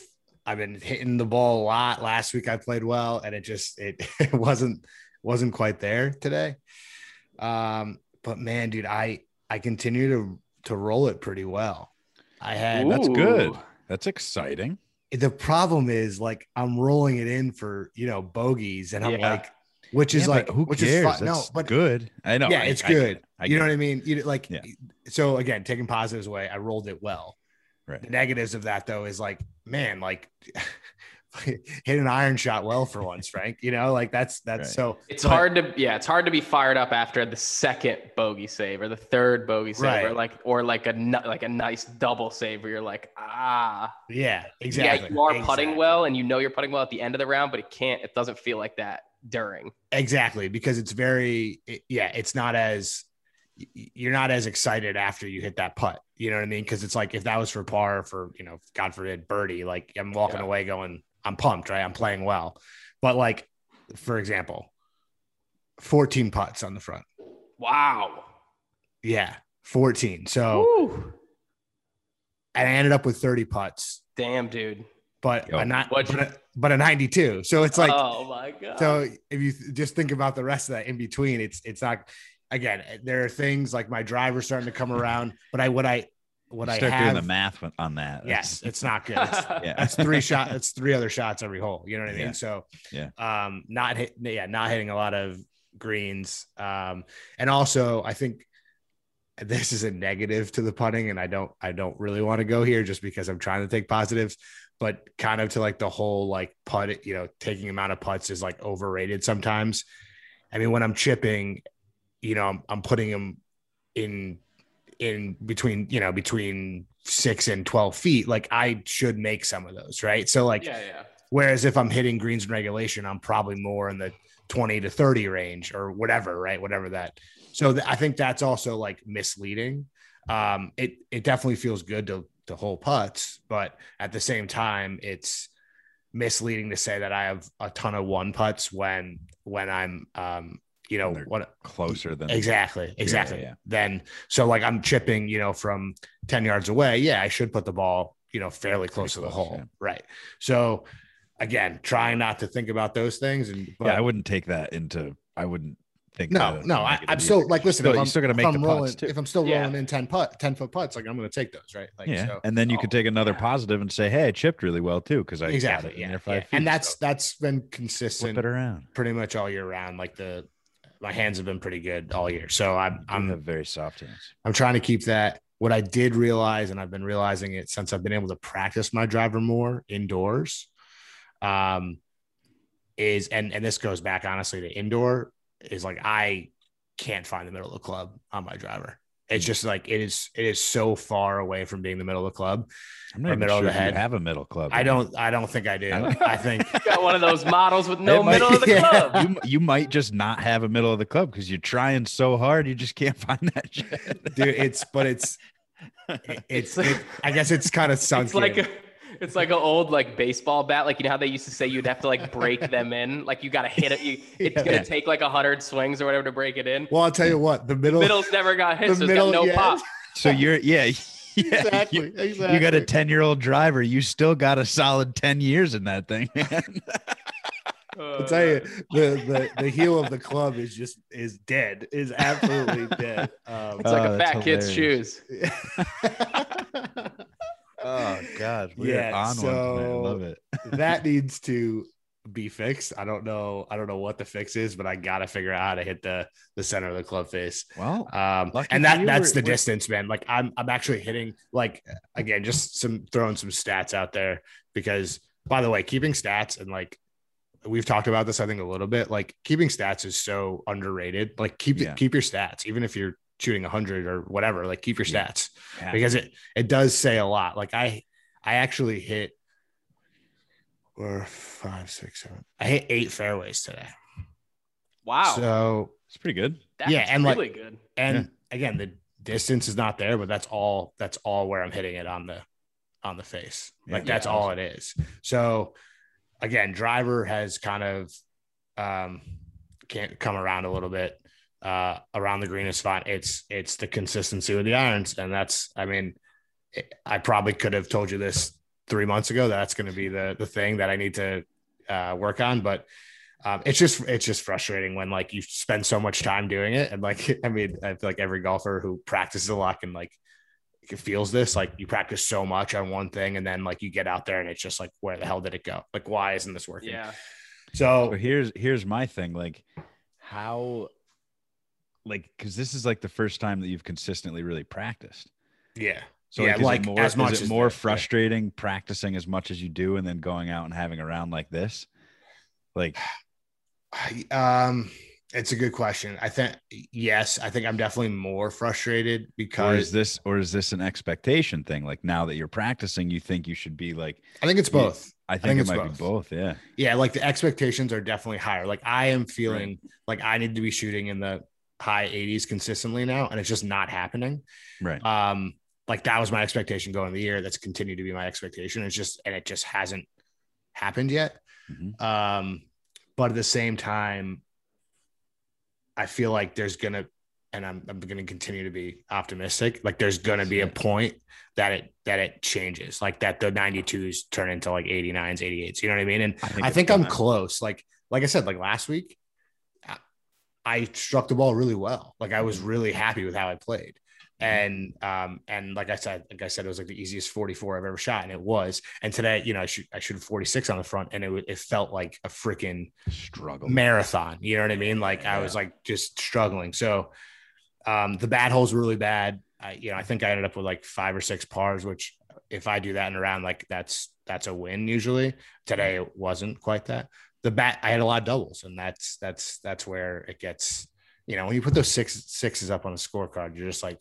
[SPEAKER 7] I've been hitting the ball a lot. Last week I played well, and it just it, (laughs) it wasn't wasn't quite there today. Um, but man, dude, I I continue to to roll it pretty well. I had
[SPEAKER 6] That's good. That's exciting.
[SPEAKER 7] the problem is like I'm rolling it in for you know bogeys, and I'm
[SPEAKER 1] Yeah.
[SPEAKER 7] like, which is
[SPEAKER 6] Yeah,
[SPEAKER 7] like
[SPEAKER 6] who
[SPEAKER 7] which
[SPEAKER 6] cares?
[SPEAKER 7] is fine. No, but
[SPEAKER 6] good. I know.
[SPEAKER 7] yeah,
[SPEAKER 6] I-
[SPEAKER 7] it's
[SPEAKER 6] I
[SPEAKER 7] good.
[SPEAKER 6] it. I
[SPEAKER 7] you
[SPEAKER 6] get
[SPEAKER 7] know what. I mean? You like
[SPEAKER 6] Yeah.
[SPEAKER 7] so again, taking positives away, I rolled it well.
[SPEAKER 6] Right.
[SPEAKER 7] The negatives of that though is like, man, like (laughs) (laughs) hit an iron shot well for once, (laughs) Frank. You know, like that's that's
[SPEAKER 6] Right.
[SPEAKER 7] so
[SPEAKER 1] It's
[SPEAKER 7] but-
[SPEAKER 1] hard to yeah, it's hard to be fired up after the second bogey save or the third bogey save or like or like a like a nice double save where you're like ah
[SPEAKER 7] Yeah, exactly.
[SPEAKER 1] yeah you are putting well and you know you're putting well at the end of the round but it can't it doesn't feel like that during
[SPEAKER 7] Exactly, because it's very it- yeah, it's not as you're not as excited after you hit that putt. You know what I mean? Because it's like if that was for par for you know, God forbid birdie, like I'm walking
[SPEAKER 1] Yeah.
[SPEAKER 7] away going, I'm pumped, right? I'm playing well. But like, for example, 14 putts on the front.
[SPEAKER 1] wow
[SPEAKER 7] Yeah, 14. So
[SPEAKER 1] Woo.
[SPEAKER 7] and I ended up with 30 putts,
[SPEAKER 1] damn dude
[SPEAKER 7] but
[SPEAKER 6] Yo.
[SPEAKER 7] a not but a, but a 92. So it's like
[SPEAKER 1] oh my god
[SPEAKER 7] So if you th- just think about the rest of that in between, it's it's not. Again, there are things like my driver starting to come around, but I what I what I
[SPEAKER 6] Start doing the math on that.
[SPEAKER 7] yes, (laughs) it's not good. It's,
[SPEAKER 6] yeah.
[SPEAKER 7] that's three shot. It's three other shots every hole. You know what I mean?
[SPEAKER 6] Yeah.
[SPEAKER 7] So
[SPEAKER 6] Yeah.
[SPEAKER 7] um, not hit. Yeah, not hitting a lot of greens. Um, and also I think this is a negative to the putting, and I don't I don't really want to go here just because I'm trying to take positives. But kind of to like the whole like putt, you know, taking amount of putts is like overrated sometimes. I mean, when I'm chipping, you know, I'm, I'm putting them in in between, you know, between six and 12 feet. Like I should make some of those, right? So like
[SPEAKER 1] yeah yeah
[SPEAKER 7] Whereas if I'm hitting greens in regulation, I'm probably more in the 20 to 30 range or whatever, right? Whatever that. So th- I think that's also like misleading. Um, it it definitely feels good to to hole putts, but at the same time, it's misleading to say that I have a ton of one putts when when I'm um you know what
[SPEAKER 6] closer than
[SPEAKER 7] exactly exactly
[SPEAKER 6] yeah.
[SPEAKER 7] then so like i'm chipping you know from 10 yards away yeah i should put the ball you know fairly close to the
[SPEAKER 6] close,
[SPEAKER 7] hole
[SPEAKER 6] yeah.
[SPEAKER 7] right so again trying not to think about those things and but
[SPEAKER 6] yeah, I wouldn't take that into. I wouldn't think.
[SPEAKER 7] no no
[SPEAKER 6] a
[SPEAKER 7] I, i'm still like listen
[SPEAKER 6] Still-
[SPEAKER 7] if
[SPEAKER 6] you
[SPEAKER 7] I'm,
[SPEAKER 6] still got to
[SPEAKER 7] if
[SPEAKER 6] make
[SPEAKER 7] I'm
[SPEAKER 6] the
[SPEAKER 7] rolling
[SPEAKER 6] putts too.
[SPEAKER 7] if i'm still
[SPEAKER 1] Yeah.
[SPEAKER 7] rolling in 10 putt 10 foot putts like i'm going to take those right like
[SPEAKER 6] yeah,
[SPEAKER 7] so
[SPEAKER 6] and then you
[SPEAKER 1] Oh,
[SPEAKER 6] could take another
[SPEAKER 1] yeah.
[SPEAKER 6] positive and say, "Hey, I chipped really well too," because I
[SPEAKER 7] exactly
[SPEAKER 6] got it
[SPEAKER 7] yeah,
[SPEAKER 6] there five
[SPEAKER 7] yeah.
[SPEAKER 6] feet,
[SPEAKER 7] and that's
[SPEAKER 6] so
[SPEAKER 7] that's been
[SPEAKER 6] flip
[SPEAKER 7] consistent
[SPEAKER 6] it around.
[SPEAKER 7] pretty much all year round like the my hands have been pretty good all year so i'm
[SPEAKER 6] I'm have very soft hands.
[SPEAKER 7] I'm trying to keep that. What I did realize, and I've been realizing it since I've been able to practice my driver more indoors, um, is and and this goes back honestly to indoor is like I can't find the middle of the club on my driver. It's just like it is. It is so far away from being the middle of the club.
[SPEAKER 6] I'm not
[SPEAKER 7] Or
[SPEAKER 6] even
[SPEAKER 7] middle of
[SPEAKER 6] sure
[SPEAKER 7] the
[SPEAKER 6] if you
[SPEAKER 7] head.
[SPEAKER 6] have a middle club.
[SPEAKER 7] I don't. I don't think I do.
[SPEAKER 6] I don't-
[SPEAKER 7] I think. (laughs)
[SPEAKER 1] got one of those models with no
[SPEAKER 6] might-
[SPEAKER 1] middle of the (laughs)
[SPEAKER 7] Yeah.
[SPEAKER 1] club
[SPEAKER 6] you, you might just not have a middle of the club because you're trying so hard you just can't (laughs) find that shit.
[SPEAKER 7] dude it's but it's it- it's it, i guess it's kind of sunk
[SPEAKER 1] it's like
[SPEAKER 7] in.
[SPEAKER 1] a it's like an old like baseball bat like you know how they used to say you'd have to like break them in like you got to hit it you (laughs) it's
[SPEAKER 7] Yeah.
[SPEAKER 1] gonna take like a hundred swings or whatever to break it in
[SPEAKER 7] well i'll tell you what the middle
[SPEAKER 1] middle's never got hit
[SPEAKER 7] the
[SPEAKER 1] so it's
[SPEAKER 7] middle
[SPEAKER 1] got no
[SPEAKER 7] yeah.
[SPEAKER 1] pop
[SPEAKER 6] So you're yeah, (laughs) yeah
[SPEAKER 7] exactly
[SPEAKER 6] You,
[SPEAKER 7] exactly
[SPEAKER 6] you got a 10 year old driver. You still got a solid 10 years in that thing, man. (laughs)
[SPEAKER 7] I'll tell you, the, the the heel of the club is just is dead, is absolutely dead. Um,
[SPEAKER 1] it's like
[SPEAKER 6] Oh,
[SPEAKER 1] a
[SPEAKER 6] that's
[SPEAKER 1] fat kid's shoes
[SPEAKER 6] Oh God, we're
[SPEAKER 7] Yeah,
[SPEAKER 6] on one. I
[SPEAKER 7] so-
[SPEAKER 6] love it. (laughs)
[SPEAKER 7] that needs to be fixed. I don't know. I don't know what the fix is, but I gotta figure out how to hit the the center of the club face.
[SPEAKER 6] Well,
[SPEAKER 7] Um, and that that's
[SPEAKER 6] we're-
[SPEAKER 7] the
[SPEAKER 6] we're-
[SPEAKER 7] distance, man. Like I'm I'm actually hitting like again, just some throwing some stats out there because by the way, keeping stats and like we've talked about this, I think a little bit. Like keeping stats is so underrated. Like keep
[SPEAKER 6] Yeah.
[SPEAKER 7] keep your stats, even if you're shooting hundred or whatever. Like keep your stats
[SPEAKER 6] yeah.
[SPEAKER 7] because it it does say a lot. Like I I actually hit or five, six, seven. I hit eight fairways today.
[SPEAKER 1] Wow.
[SPEAKER 7] So
[SPEAKER 6] It's pretty good.
[SPEAKER 1] That's
[SPEAKER 7] yeah, and, like-
[SPEAKER 1] really good.
[SPEAKER 7] and again, the distance is not there, but that's all that's all where I'm hitting it on the on the face. Like
[SPEAKER 6] Yeah.
[SPEAKER 7] that's all it is. So again, driver has kind of um can't come around a little bit. Uh around the green is fine. It's it's the consistency with the irons. And that's I mean, it, I probably could have told you this three months ago. That's gonna be the the thing that I need to uh work on. But um, it's just it's just frustrating when like you spend so much time doing it and like (laughs) i mean i feel like every golfer who practices a lot can like feels this like you practice so much on one thing and then like you get out there and it's just like where the hell did it go like why isn't this working
[SPEAKER 1] Yeah.
[SPEAKER 7] so
[SPEAKER 6] But here's here's my thing. Like, how, like, because this is like the first time that you've consistently really practiced.
[SPEAKER 7] yeah
[SPEAKER 6] So
[SPEAKER 7] Yeah,
[SPEAKER 6] like, is
[SPEAKER 7] like,
[SPEAKER 6] it more,
[SPEAKER 7] as much as
[SPEAKER 6] more
[SPEAKER 7] yeah.
[SPEAKER 6] frustrating practicing as much as you do and then going out and having a round like this? Like,
[SPEAKER 7] I- (sighs) um it's a good question i think yes i think i'm definitely more frustrated because or
[SPEAKER 6] is this or is this an expectation thing? Like now that you're practicing, you think you should be like.
[SPEAKER 7] i think it's both
[SPEAKER 6] I think,
[SPEAKER 7] think
[SPEAKER 6] it might
[SPEAKER 7] both.
[SPEAKER 6] be both. Yeah.
[SPEAKER 7] yeah like the expectations are definitely higher like i am feeling like i need to be shooting in the high 80s consistently now and it's just not happening.
[SPEAKER 6] Right.
[SPEAKER 7] um like that was my expectation going the year. That's continued to be my expectation. It's just and it just hasn't happened yet.
[SPEAKER 6] Mhm.
[SPEAKER 7] um but at the same time i feel like there's gonna and i'm, I'm gonna continue to be optimistic like there's gonna be a point that it that it changes like that the 92s turn into like 89s 88s you know what i mean? And
[SPEAKER 6] I think,
[SPEAKER 7] I think I'm close. Like, like I said, like last week, I struck the ball really well. Like I was really happy with how I played. And um, and like I said, like I said, it was like the easiest 44 I've ever shot, and it was. And today, you know, I shoot I shoot 46 on the front, and it it felt like a freaking
[SPEAKER 6] struggle.
[SPEAKER 7] marathon. You know what I mean? Like I was like just struggling. So um, the bad holes were really bad. I, you know, I think I ended up with like five or six pars, which if I do that in a round, like that's that's a win usually. Today it wasn't quite that. The bat I had a lot of doubles, and that's that's that's where it gets. You know, when you put those six sixes up on a scorecard, you're just like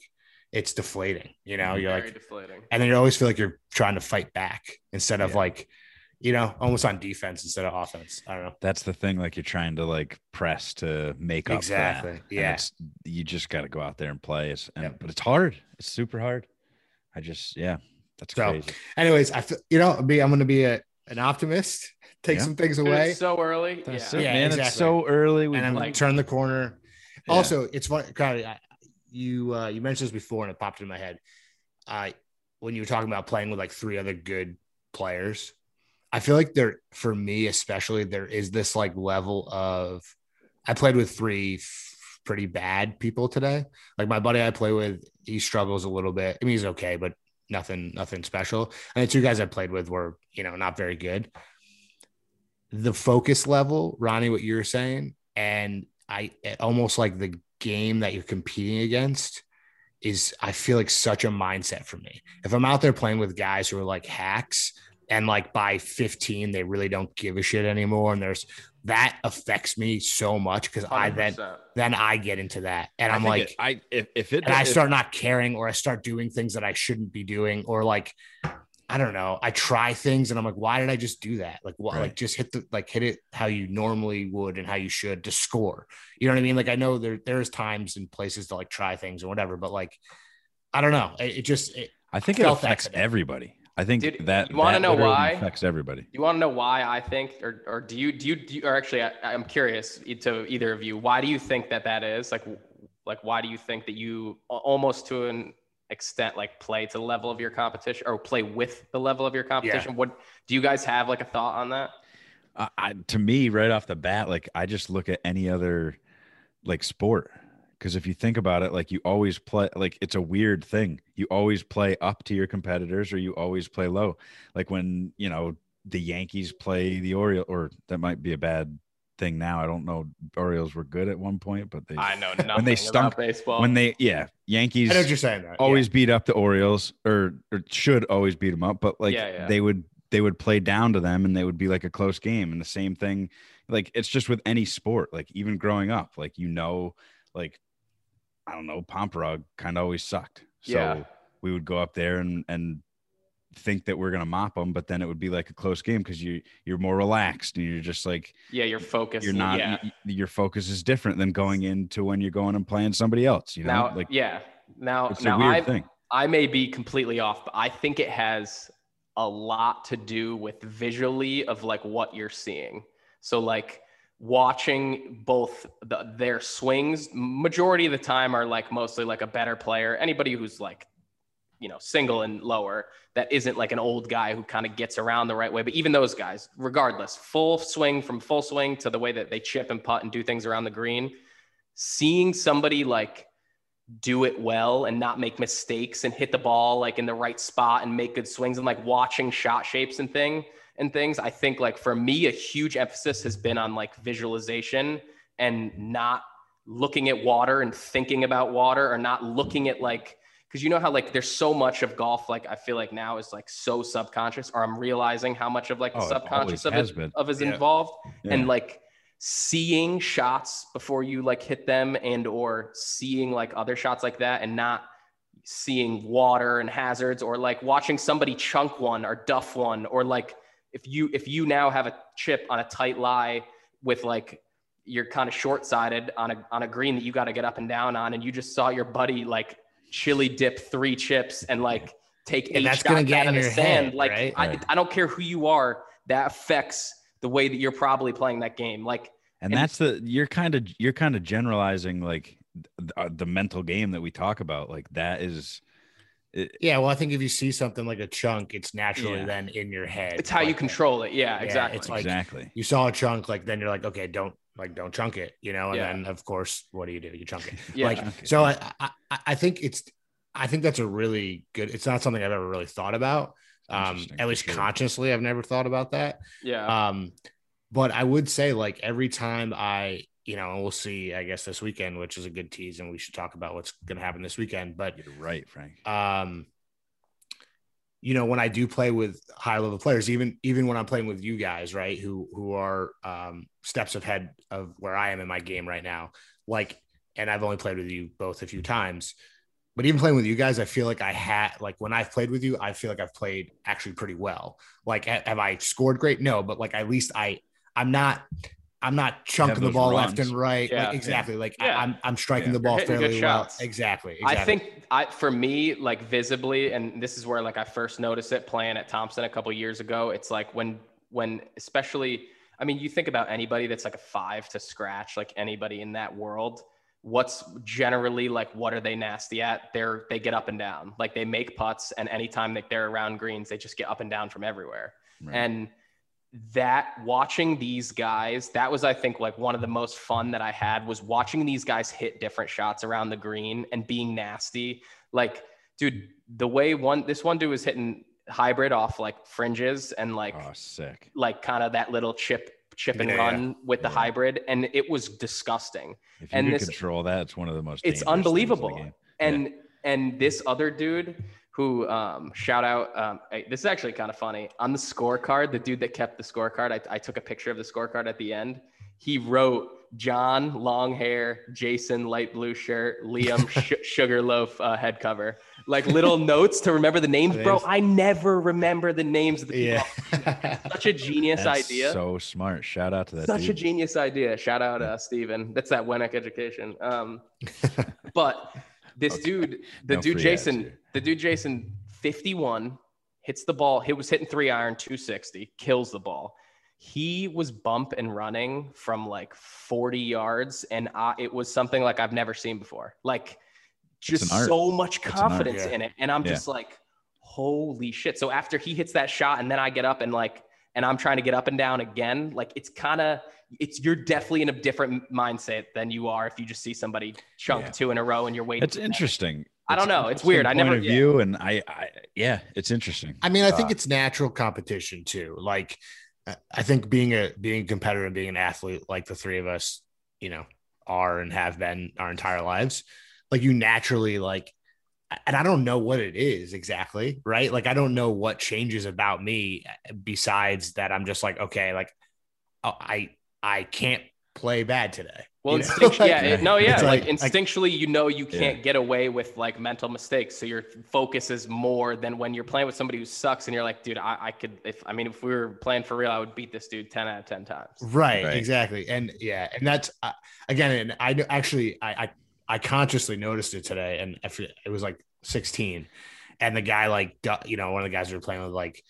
[SPEAKER 7] it's deflating. You know, mhm. you're
[SPEAKER 1] Very
[SPEAKER 7] like,
[SPEAKER 1] deflating.
[SPEAKER 7] and then you always feel like you're trying to fight back instead of
[SPEAKER 6] Yeah.
[SPEAKER 7] like, you know, almost on defense instead of offense. I don't know.
[SPEAKER 6] That's the thing. Like you're trying to like press to make up.
[SPEAKER 7] Exactly. Yeah.
[SPEAKER 6] it's- you just got to go out there and play. It's, and,
[SPEAKER 7] Yep.
[SPEAKER 6] But it's hard. It's super hard. I just, yeah, that's
[SPEAKER 7] So,
[SPEAKER 6] crazy.
[SPEAKER 7] anyways, I feel you know, be I'm gonna be a, an optimist, take
[SPEAKER 6] Yeah.
[SPEAKER 7] some things away,
[SPEAKER 1] It's so early.
[SPEAKER 6] That's
[SPEAKER 1] yeah.
[SPEAKER 6] it,
[SPEAKER 7] Yeah,
[SPEAKER 6] man. It's so early. We
[SPEAKER 7] and I'm
[SPEAKER 1] like-
[SPEAKER 7] like turn the corner.
[SPEAKER 6] Yeah.
[SPEAKER 7] Also, it's funny, Crowdy, I, you uh, you mentioned this before, and it popped in my head. I when you were talking about playing with like three other good players, I feel like there, for me especially, there is this like level of. I played with three f- pretty bad people today. Like my buddy I play with, he struggles a little bit. I mean, he's okay, but nothing, nothing special. And the two guys I played with were, you know, not very good. The focus level, Ronnie, what you're saying, and I almost like the game that you're competing against is I feel like such a mindset for me. If I'm out there playing with guys who are like hacks and like by 15 they really don't give a shit anymore and there's that affects me so much because I then
[SPEAKER 1] 100%.
[SPEAKER 7] then I get into that and
[SPEAKER 6] I
[SPEAKER 7] I'm
[SPEAKER 6] think
[SPEAKER 7] like
[SPEAKER 6] it- I if, if it
[SPEAKER 7] and I start not caring or I start doing things that I shouldn't be doing or like I don't know I try things and I'm like why did I just do that like what
[SPEAKER 6] Right.
[SPEAKER 7] like just hit the like hit it how you normally would and how you should to score you know what I mean like I know there there's times and places to like try things or whatever but like I don't know it, it just it,
[SPEAKER 6] I think it affects everybody. I think
[SPEAKER 1] Dude,
[SPEAKER 6] that
[SPEAKER 1] you wanna know why?
[SPEAKER 6] affects everybody.
[SPEAKER 1] You want to know why I think, or, or do you, do you, do you, or actually, I, I'm curious to either of you. Why do you think that that is? Like, like, why do you think that you almost to an extent like play to the level of your competition or play with the level of your competition? What do you guys have like a thought on that?
[SPEAKER 6] I, I, to me, right off the bat, like I just look at any other like sport because if you think about it, like you always play, like it's a weird thing. You always play up to your competitors, or you always play low. Like when you know the Yankees play the Orioles, or that might be a bad thing now. I don't know. Orioles were good at one point, but they
[SPEAKER 1] I know (laughs) nothing
[SPEAKER 6] they
[SPEAKER 1] about
[SPEAKER 6] stunk-
[SPEAKER 1] baseball.
[SPEAKER 6] when they yeah Yankees
[SPEAKER 7] I know what you're saying that
[SPEAKER 6] always beat up the Orioles or, or should always beat them up, but like
[SPEAKER 1] Yeah, yeah.
[SPEAKER 6] they would they would play down to them and they would be like a close game. And the same thing, like it's just with any sport, like even growing up, like you know, like I don't know, Pomperaug kind of always sucked. So
[SPEAKER 1] Yeah.
[SPEAKER 6] we would go up there and and think that we're gonna mop them, but then it would be like a close game because you you're more relaxed and you're just like
[SPEAKER 1] Yeah, your focus.
[SPEAKER 6] you're not
[SPEAKER 1] Yeah.
[SPEAKER 6] y- your focus is different than going into when you're going and playing somebody else. You know,
[SPEAKER 1] now,
[SPEAKER 6] like
[SPEAKER 1] yeah. Now,
[SPEAKER 6] it's
[SPEAKER 1] now
[SPEAKER 6] a weird
[SPEAKER 1] I,
[SPEAKER 6] thing.
[SPEAKER 1] I may be completely off, but I think it has a lot to do with visually of like what you're seeing. So like watching both the, their swings, majority of the time are like mostly like a better player. Anybody who's like, you know, single and lower that isn't like an old guy who kind of gets around the right way. But even those guys, regardless, full swing from full swing to the way that they chip and putt and do things around the green, seeing somebody like do it well and not make mistakes and hit the ball like in the right spot and make good swings and like watching shot shapes and thing and things i think like for me a huge emphasis has been on like visualization and not looking at water and thinking about water or not looking at like because you know how like there's so much of golf like i feel like now is like so subconscious or i'm realizing how much of like the
[SPEAKER 6] Oh, it
[SPEAKER 1] subconscious of
[SPEAKER 6] always
[SPEAKER 1] it,
[SPEAKER 6] been.
[SPEAKER 1] of is
[SPEAKER 7] Yeah.
[SPEAKER 1] involved
[SPEAKER 6] Yeah.
[SPEAKER 1] and like seeing shots before you like hit them and or seeing like other shots like that and not seeing water and hazards or like watching somebody chunk one or duff one or like if you if you now have a chip on a tight lie with like you're kind of short-sided on a on a green that you got to get up and down on and you just saw your buddy like chili dip three chips and like take
[SPEAKER 7] And
[SPEAKER 1] eight
[SPEAKER 7] that's gonna get
[SPEAKER 1] out
[SPEAKER 7] in
[SPEAKER 1] of the
[SPEAKER 7] your
[SPEAKER 1] sand
[SPEAKER 7] head,
[SPEAKER 1] like
[SPEAKER 7] right?
[SPEAKER 1] I,
[SPEAKER 6] Right.
[SPEAKER 1] I don't care who you are that affects the way that you're probably playing that game like
[SPEAKER 6] and
[SPEAKER 1] and-
[SPEAKER 6] that's the you're kind of you're kind of generalizing like th- uh, the mental game that we talk about like that is it,
[SPEAKER 7] Yeah, well, I think if you see something like a chunk, it's naturally
[SPEAKER 6] Yeah.
[SPEAKER 7] then in your head.
[SPEAKER 1] it's how you control it yeah
[SPEAKER 7] Yeah,
[SPEAKER 1] exactly
[SPEAKER 7] it's like-
[SPEAKER 6] exactly
[SPEAKER 7] You saw a chunk, like then you're like, okay, don't like don't chunk it, you know. And
[SPEAKER 1] Yeah.
[SPEAKER 7] then of course, what do you do? You chunk it. (laughs)
[SPEAKER 1] yeah
[SPEAKER 7] Like so, I, I I think it's I think that's a really good. It's not something I've ever really thought about. Um, at least
[SPEAKER 6] sure.
[SPEAKER 7] consciously, I've never thought about that.
[SPEAKER 1] yeah
[SPEAKER 7] Um, but I would say like every time I, you know, and we'll see, I guess this weekend, which is a good tease, and we should talk about what's going to happen this weekend. But
[SPEAKER 6] you're right frank
[SPEAKER 7] um, you know, when I do play with high level players, even even when I'm playing with you guys, right, who who are um, steps ahead of where I am in my game right now, like, and I've only played with you both a few times. But even playing with you guys, I feel like I had like when I've played with you, I feel like I've played actually pretty well. Like, have I scored great? No, but like at least I, I'm not, I'm not chunking the
[SPEAKER 6] those
[SPEAKER 7] ball left and right.
[SPEAKER 1] Yeah.
[SPEAKER 7] like exactly. Like
[SPEAKER 1] Yeah.
[SPEAKER 7] I, am I'm striking
[SPEAKER 6] Yeah.
[SPEAKER 7] the ball
[SPEAKER 1] You're good
[SPEAKER 7] fairly well. Exactly, exactly.
[SPEAKER 1] I think I for me like visibly, and this is where like I first noticed it playing at Thompson a couple years ago. It's like when when especially I mean you think about anybody that's like a five to scratch, like anybody in that world. What's generally like what are they nasty at? They're they get up and down. Like they make putts, and anytime that they're around greens, they just get up and down from everywhere.
[SPEAKER 6] Right.
[SPEAKER 1] And that watching these guys, that was, I think, like one of the most fun that I had was watching these guys hit different shots around the green and being nasty. Like, dude, the way one, this one dude was hitting hybrid off like fringes and like,
[SPEAKER 6] oh sick
[SPEAKER 1] like kind of that little chip, chip and
[SPEAKER 7] Yeah,
[SPEAKER 1] run with the hybrid. And it was disgusting.
[SPEAKER 6] if you
[SPEAKER 1] And this-
[SPEAKER 6] control that it's one of the most
[SPEAKER 1] It's
[SPEAKER 6] dangerous things in the
[SPEAKER 1] unbelievable. And, and this other dude who um, shout out um, hey, this is actually kind of funny on the scorecard the dude that kept the scorecard I, I took a picture of the scorecard at the end he wrote john long hair jason light blue shirt liam (laughs) Sh- sugarloaf uh, head cover like little notes to remember the names bro i never remember the names of the people
[SPEAKER 7] yeah.
[SPEAKER 1] such a genius
[SPEAKER 6] That's
[SPEAKER 1] idea
[SPEAKER 6] so smart shout out to that
[SPEAKER 1] such a genius idea. Shout out uh Steven. That's that Winnick education. Um, (laughs) but this
[SPEAKER 6] Okay.
[SPEAKER 1] dude, the
[SPEAKER 6] No
[SPEAKER 1] dude Jason. The dude Jason, 51, hits the ball. He was hitting three iron, 260, kills the ball. He was bump and running from like 40 yards, and I, it was something like I've never seen before. Like just so much
[SPEAKER 6] It's an art.
[SPEAKER 1] confidence
[SPEAKER 7] Yeah.
[SPEAKER 1] in it. And I'm
[SPEAKER 6] Yeah.
[SPEAKER 1] just like, holy shit. So after he hits that shot, and then I get up and like, and I'm trying to get up and down again, like it's kind of it's you're definitely in a different mindset than you are if you just see somebody chunk
[SPEAKER 6] Yeah.
[SPEAKER 1] two in a row and you're waiting.
[SPEAKER 6] it's
[SPEAKER 1] interesting. that.
[SPEAKER 6] Interesting
[SPEAKER 1] I don't know. It's weird. I never-
[SPEAKER 6] point of
[SPEAKER 1] yeah.
[SPEAKER 6] view and I, I yeah it's interesting
[SPEAKER 7] I mean, I think
[SPEAKER 6] Uh,
[SPEAKER 7] it's natural competition too. Like, I- I think being a being a competitor and being an athlete, like the three of us, you know, are and have been our entire lives, like you naturally like, and I don't know what it is exactly, right? Like, I don't know what changes about me besides that I'm just like, okay, like, oh, I I can't play bad today.
[SPEAKER 1] Well,
[SPEAKER 7] You know?
[SPEAKER 1] instinct- (laughs)
[SPEAKER 7] Like,
[SPEAKER 1] yeah, it- no, yeah. Like,
[SPEAKER 7] like-
[SPEAKER 1] instinctually, you know, you can't get away with like mental mistakes. So your focus is more than when you're playing with somebody who sucks, and you're like, dude, I, I could, if I mean, if we were playing for real, I would beat this dude ten out of ten times.
[SPEAKER 7] Right,
[SPEAKER 6] Right.
[SPEAKER 7] exactly. And yeah, and that's uh, again, and I actually I, I I consciously noticed it today, and I feel- it was like 16, and the guy like you know one of the guys we were playing with like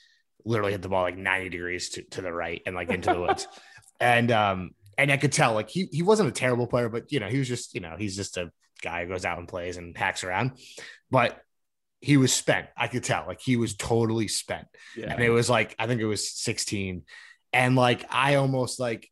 [SPEAKER 7] literally hit the ball like 90 degrees to, to the right and like into the woods, (laughs) and um and I could tell like he he wasn't a terrible player, but you know he was just you know he's just a guy who goes out and plays and hacks around, but he was spent. I could tell like he was totally spent. And it was like I think it was 16, and like I almost like,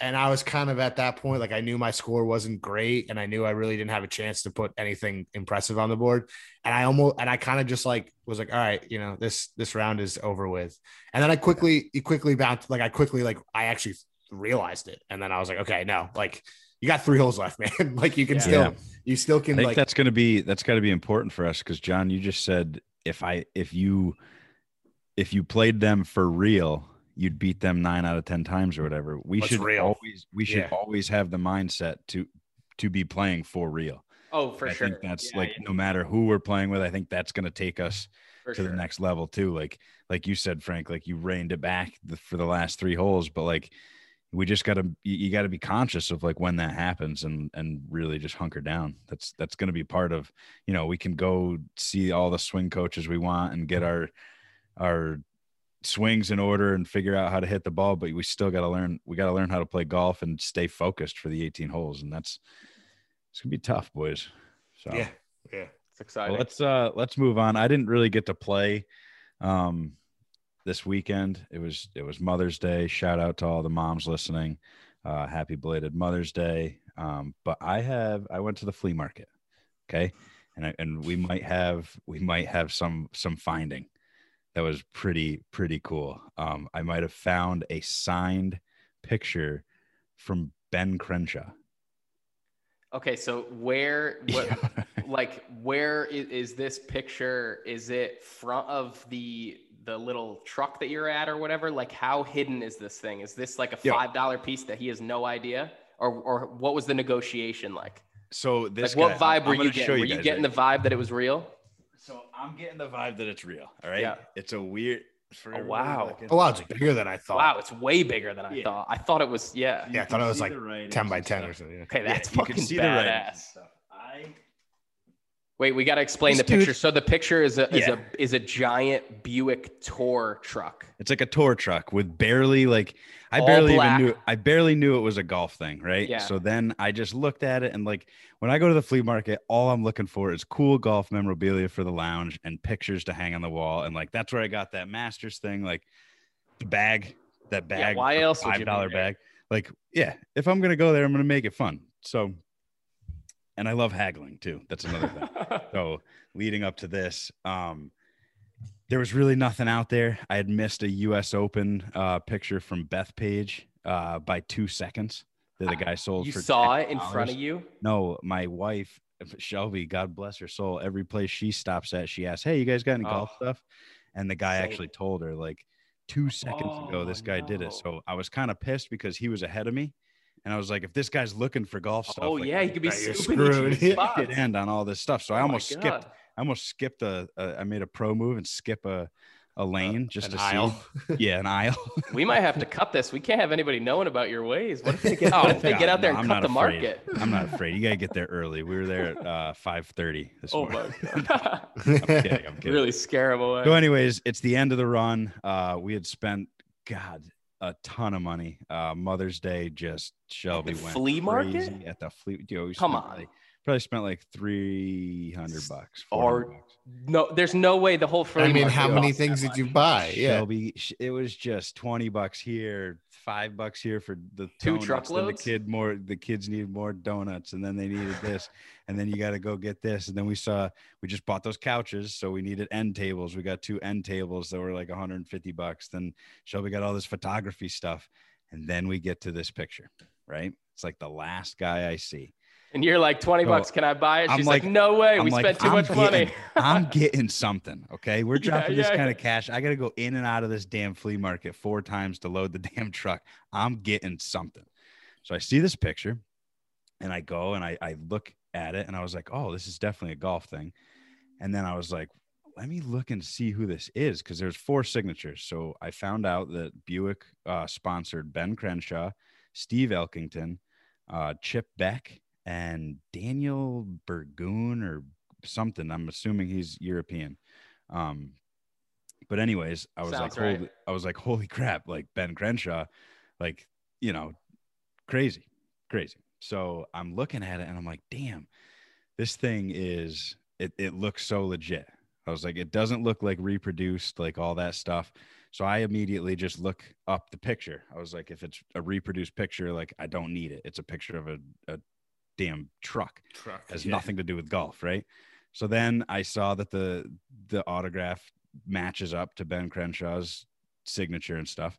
[SPEAKER 7] and I was kind of at that point like I knew my score wasn't great, and I knew I really didn't have a chance to put anything impressive on the board, and I almost and I kind of just like was like, all right, you know this this round is over with, and then I quickly quickly bounced like I quickly like I actually realized it, and then I was like, okay, no, like you got three holes left, (laughs) man, (laughs) like you can
[SPEAKER 1] Yeah.
[SPEAKER 7] still you still can.
[SPEAKER 6] I
[SPEAKER 7] can
[SPEAKER 6] think
[SPEAKER 7] like
[SPEAKER 6] that's going to be that's got to be important for us because John, you just said if I if you if you played them for real, you'd beat them nine out of ten times or whatever. We should
[SPEAKER 7] real?
[SPEAKER 6] always we should
[SPEAKER 7] Yeah.
[SPEAKER 6] always have the mindset to to be playing for real.
[SPEAKER 1] Oh, for
[SPEAKER 6] I
[SPEAKER 1] sure.
[SPEAKER 6] think that's
[SPEAKER 1] Yeah,
[SPEAKER 6] like
[SPEAKER 1] yeah,
[SPEAKER 6] no matter who we're playing with, I think that's going to take us
[SPEAKER 1] for
[SPEAKER 6] to
[SPEAKER 1] sure.
[SPEAKER 6] the next level too. Like like you said, Frank, like you reined it back the, for the last three holes, but like we just got to you, got to be conscious of like when that happens and and really just hunker down. That's that's going to be part of you know we can go see all the swing coaches we want and get our our swings in order and figure out how to hit the ball, but we still got to learn. We got to learn how to play golf and stay focused for the 18 holes, and that's it's gonna be tough, boys. So
[SPEAKER 7] yeah yeah
[SPEAKER 1] It's exciting.
[SPEAKER 6] well, let's uh let's move on. I didn't really get to play um this weekend. It was it was Mother's Day. Shout out to all the moms listening. Uh happy belated Mother's Day. Um but I have I went to the flea market. Okay? And I, and we might have we might have some some finding that was pretty pretty cool. Um I might have found a signed picture from Ben Crenshaw.
[SPEAKER 1] Okay, so where, (laughs) what, like, where is, is this picture? Is it front of the the little truck that you're at or whatever? Like, how hidden is this thing? Is this like a five dollar piece that he has no idea, or or what was the negotiation like?
[SPEAKER 6] so this
[SPEAKER 1] Like, what vibe
[SPEAKER 6] I'm
[SPEAKER 1] were you getting? Were you getting
[SPEAKER 6] right
[SPEAKER 1] the vibe that it was real?
[SPEAKER 6] So I'm getting the vibe that it's real. All right.
[SPEAKER 1] Yeah.
[SPEAKER 6] It's a weird. For
[SPEAKER 1] Oh, wow.
[SPEAKER 6] looking-
[SPEAKER 7] oh wow it's bigger than I thought
[SPEAKER 1] Wow, it's way bigger than I
[SPEAKER 6] Yeah.
[SPEAKER 1] thought. I thought it was yeah.
[SPEAKER 7] yeah I thought it was like 10 by
[SPEAKER 6] and
[SPEAKER 7] 10 or something yeah.
[SPEAKER 1] Okay, that's
[SPEAKER 6] you can
[SPEAKER 1] fucking
[SPEAKER 6] see the writings
[SPEAKER 1] badass.
[SPEAKER 6] stuff. I
[SPEAKER 1] Wait, we got to explain
[SPEAKER 6] This
[SPEAKER 1] the picture. So the picture is a is
[SPEAKER 6] Yeah.
[SPEAKER 1] a is a giant Buick tour truck.
[SPEAKER 6] It's like a tour truck with barely like I
[SPEAKER 1] All
[SPEAKER 6] barely
[SPEAKER 1] black.
[SPEAKER 6] even knew I barely knew it was a golf thing, right?
[SPEAKER 1] Yeah.
[SPEAKER 6] So then I just looked at it and like when I go to the flea market, all I'm looking for is cool golf memorabilia for the lounge and pictures to hang on the wall. And like that's where I got that Masters thing, like the bag, that
[SPEAKER 1] Yeah,
[SPEAKER 6] bag,
[SPEAKER 1] why else
[SPEAKER 6] five dollar bag. Like, yeah, if I'm gonna go there, I'm gonna make it fun. So and I love haggling too. That's another thing. (laughs) So leading up to this, um, there was really nothing out there. I had missed a U.S. Open uh, picture from Bethpage uh, by two seconds that the guy sold.
[SPEAKER 1] you
[SPEAKER 6] for
[SPEAKER 1] saw it in front of you.
[SPEAKER 6] No, my wife Shelby, God bless her soul. Every place she stops at, she asks, "Hey, you guys got any golf
[SPEAKER 1] Oh.
[SPEAKER 6] stuff?" And the guy actually told her like two seconds ago,
[SPEAKER 1] Oh,
[SPEAKER 6] this guy did it. So I was kind of pissed because he was ahead of me. And I was like, if this guy's looking for golf stuff,
[SPEAKER 1] Oh
[SPEAKER 6] like,
[SPEAKER 1] yeah, he could be
[SPEAKER 7] Right, you're
[SPEAKER 1] scooping each of
[SPEAKER 7] screwed. (laughs)
[SPEAKER 6] could end on all this stuff. So I
[SPEAKER 1] Oh my
[SPEAKER 6] almost skipped I almost skipped a, a I made a pro move and skip a a lane just
[SPEAKER 7] an
[SPEAKER 6] to
[SPEAKER 7] aisle.
[SPEAKER 6] see. (laughs) Yeah, an aisle. (laughs)
[SPEAKER 1] We might have to cut this. We can't have anybody knowing about your ways. What if they get,
[SPEAKER 6] Oh,
[SPEAKER 1] if they get out there
[SPEAKER 6] no,
[SPEAKER 1] and cut the
[SPEAKER 6] afraid.
[SPEAKER 1] market?
[SPEAKER 6] I'm not afraid. You gotta get there early. We were there at uh, 5:30 this
[SPEAKER 1] Oh
[SPEAKER 6] morning.
[SPEAKER 1] my god!
[SPEAKER 6] I'm kidding. I'm kidding.
[SPEAKER 1] really scare them away.
[SPEAKER 6] So, anyways, it's the end of the run. Uh, we had spent God a ton of money. Uh, Mother's Day just Shelby
[SPEAKER 1] the
[SPEAKER 6] went
[SPEAKER 1] flea market?
[SPEAKER 6] crazy at the flea. You
[SPEAKER 1] Come on.
[SPEAKER 6] like- probably spent like three hundred bucks. 400
[SPEAKER 1] Or-
[SPEAKER 6] bucks.
[SPEAKER 1] No, there's no way the whole flea
[SPEAKER 7] I mean, how many things did you buy? Yeah.
[SPEAKER 6] Shelby, it was just 20 bucks here, five bucks here for the
[SPEAKER 1] Two
[SPEAKER 6] donuts. Then the kid more, the kids needed more donuts and then they needed this. (laughs) and then you got to go get this. And then we saw, we just bought those couches. So we needed end tables. We got two end tables that were like 150 bucks. Then Shelby got all this photography stuff. And then we get to this picture, right? It's like the last guy I see.
[SPEAKER 1] And you're like, 20
[SPEAKER 6] So,
[SPEAKER 1] bucks, can I buy it? She's
[SPEAKER 6] like-
[SPEAKER 1] like, no way.
[SPEAKER 6] I'm
[SPEAKER 1] we
[SPEAKER 6] like,
[SPEAKER 1] spent too
[SPEAKER 6] I'm
[SPEAKER 1] much
[SPEAKER 6] getting-
[SPEAKER 1] money.
[SPEAKER 6] I'm (laughs) getting something. Okay. We're
[SPEAKER 1] Yeah,
[SPEAKER 6] dropping this kind of cash. I got to go in and out of this damn flea market four times to load the (laughs) damn truck. I'm getting something. So I see this picture and I go and I, I look at it and I was like, oh, this is definitely a golf thing. And then I was like, let me look and see who this is because there's four signatures. So I found out that Buick uh, sponsored Ben Crenshaw, Steve Elkington, uh, Chip Beck, and Daniel Burgoon or something. I'm assuming he's European. Um, but anyways, I was
[SPEAKER 1] Sounds
[SPEAKER 6] like,
[SPEAKER 1] right.
[SPEAKER 6] holy, I was like, holy crap! Like Ben Crenshaw, like you know, crazy, crazy. So I'm looking at it and I'm like, damn, this thing is. It, it looks so legit. I was like, it doesn't look like reproduced, like all that stuff. So I immediately just look up the picture. I was like, if it's a reproduced picture, like I don't need it. It's a picture of a, a damn truck.
[SPEAKER 7] Truck
[SPEAKER 6] Has nothing to do with golf, right? So then I saw that the the autograph matches up to Ben Crenshaw's signature and stuff.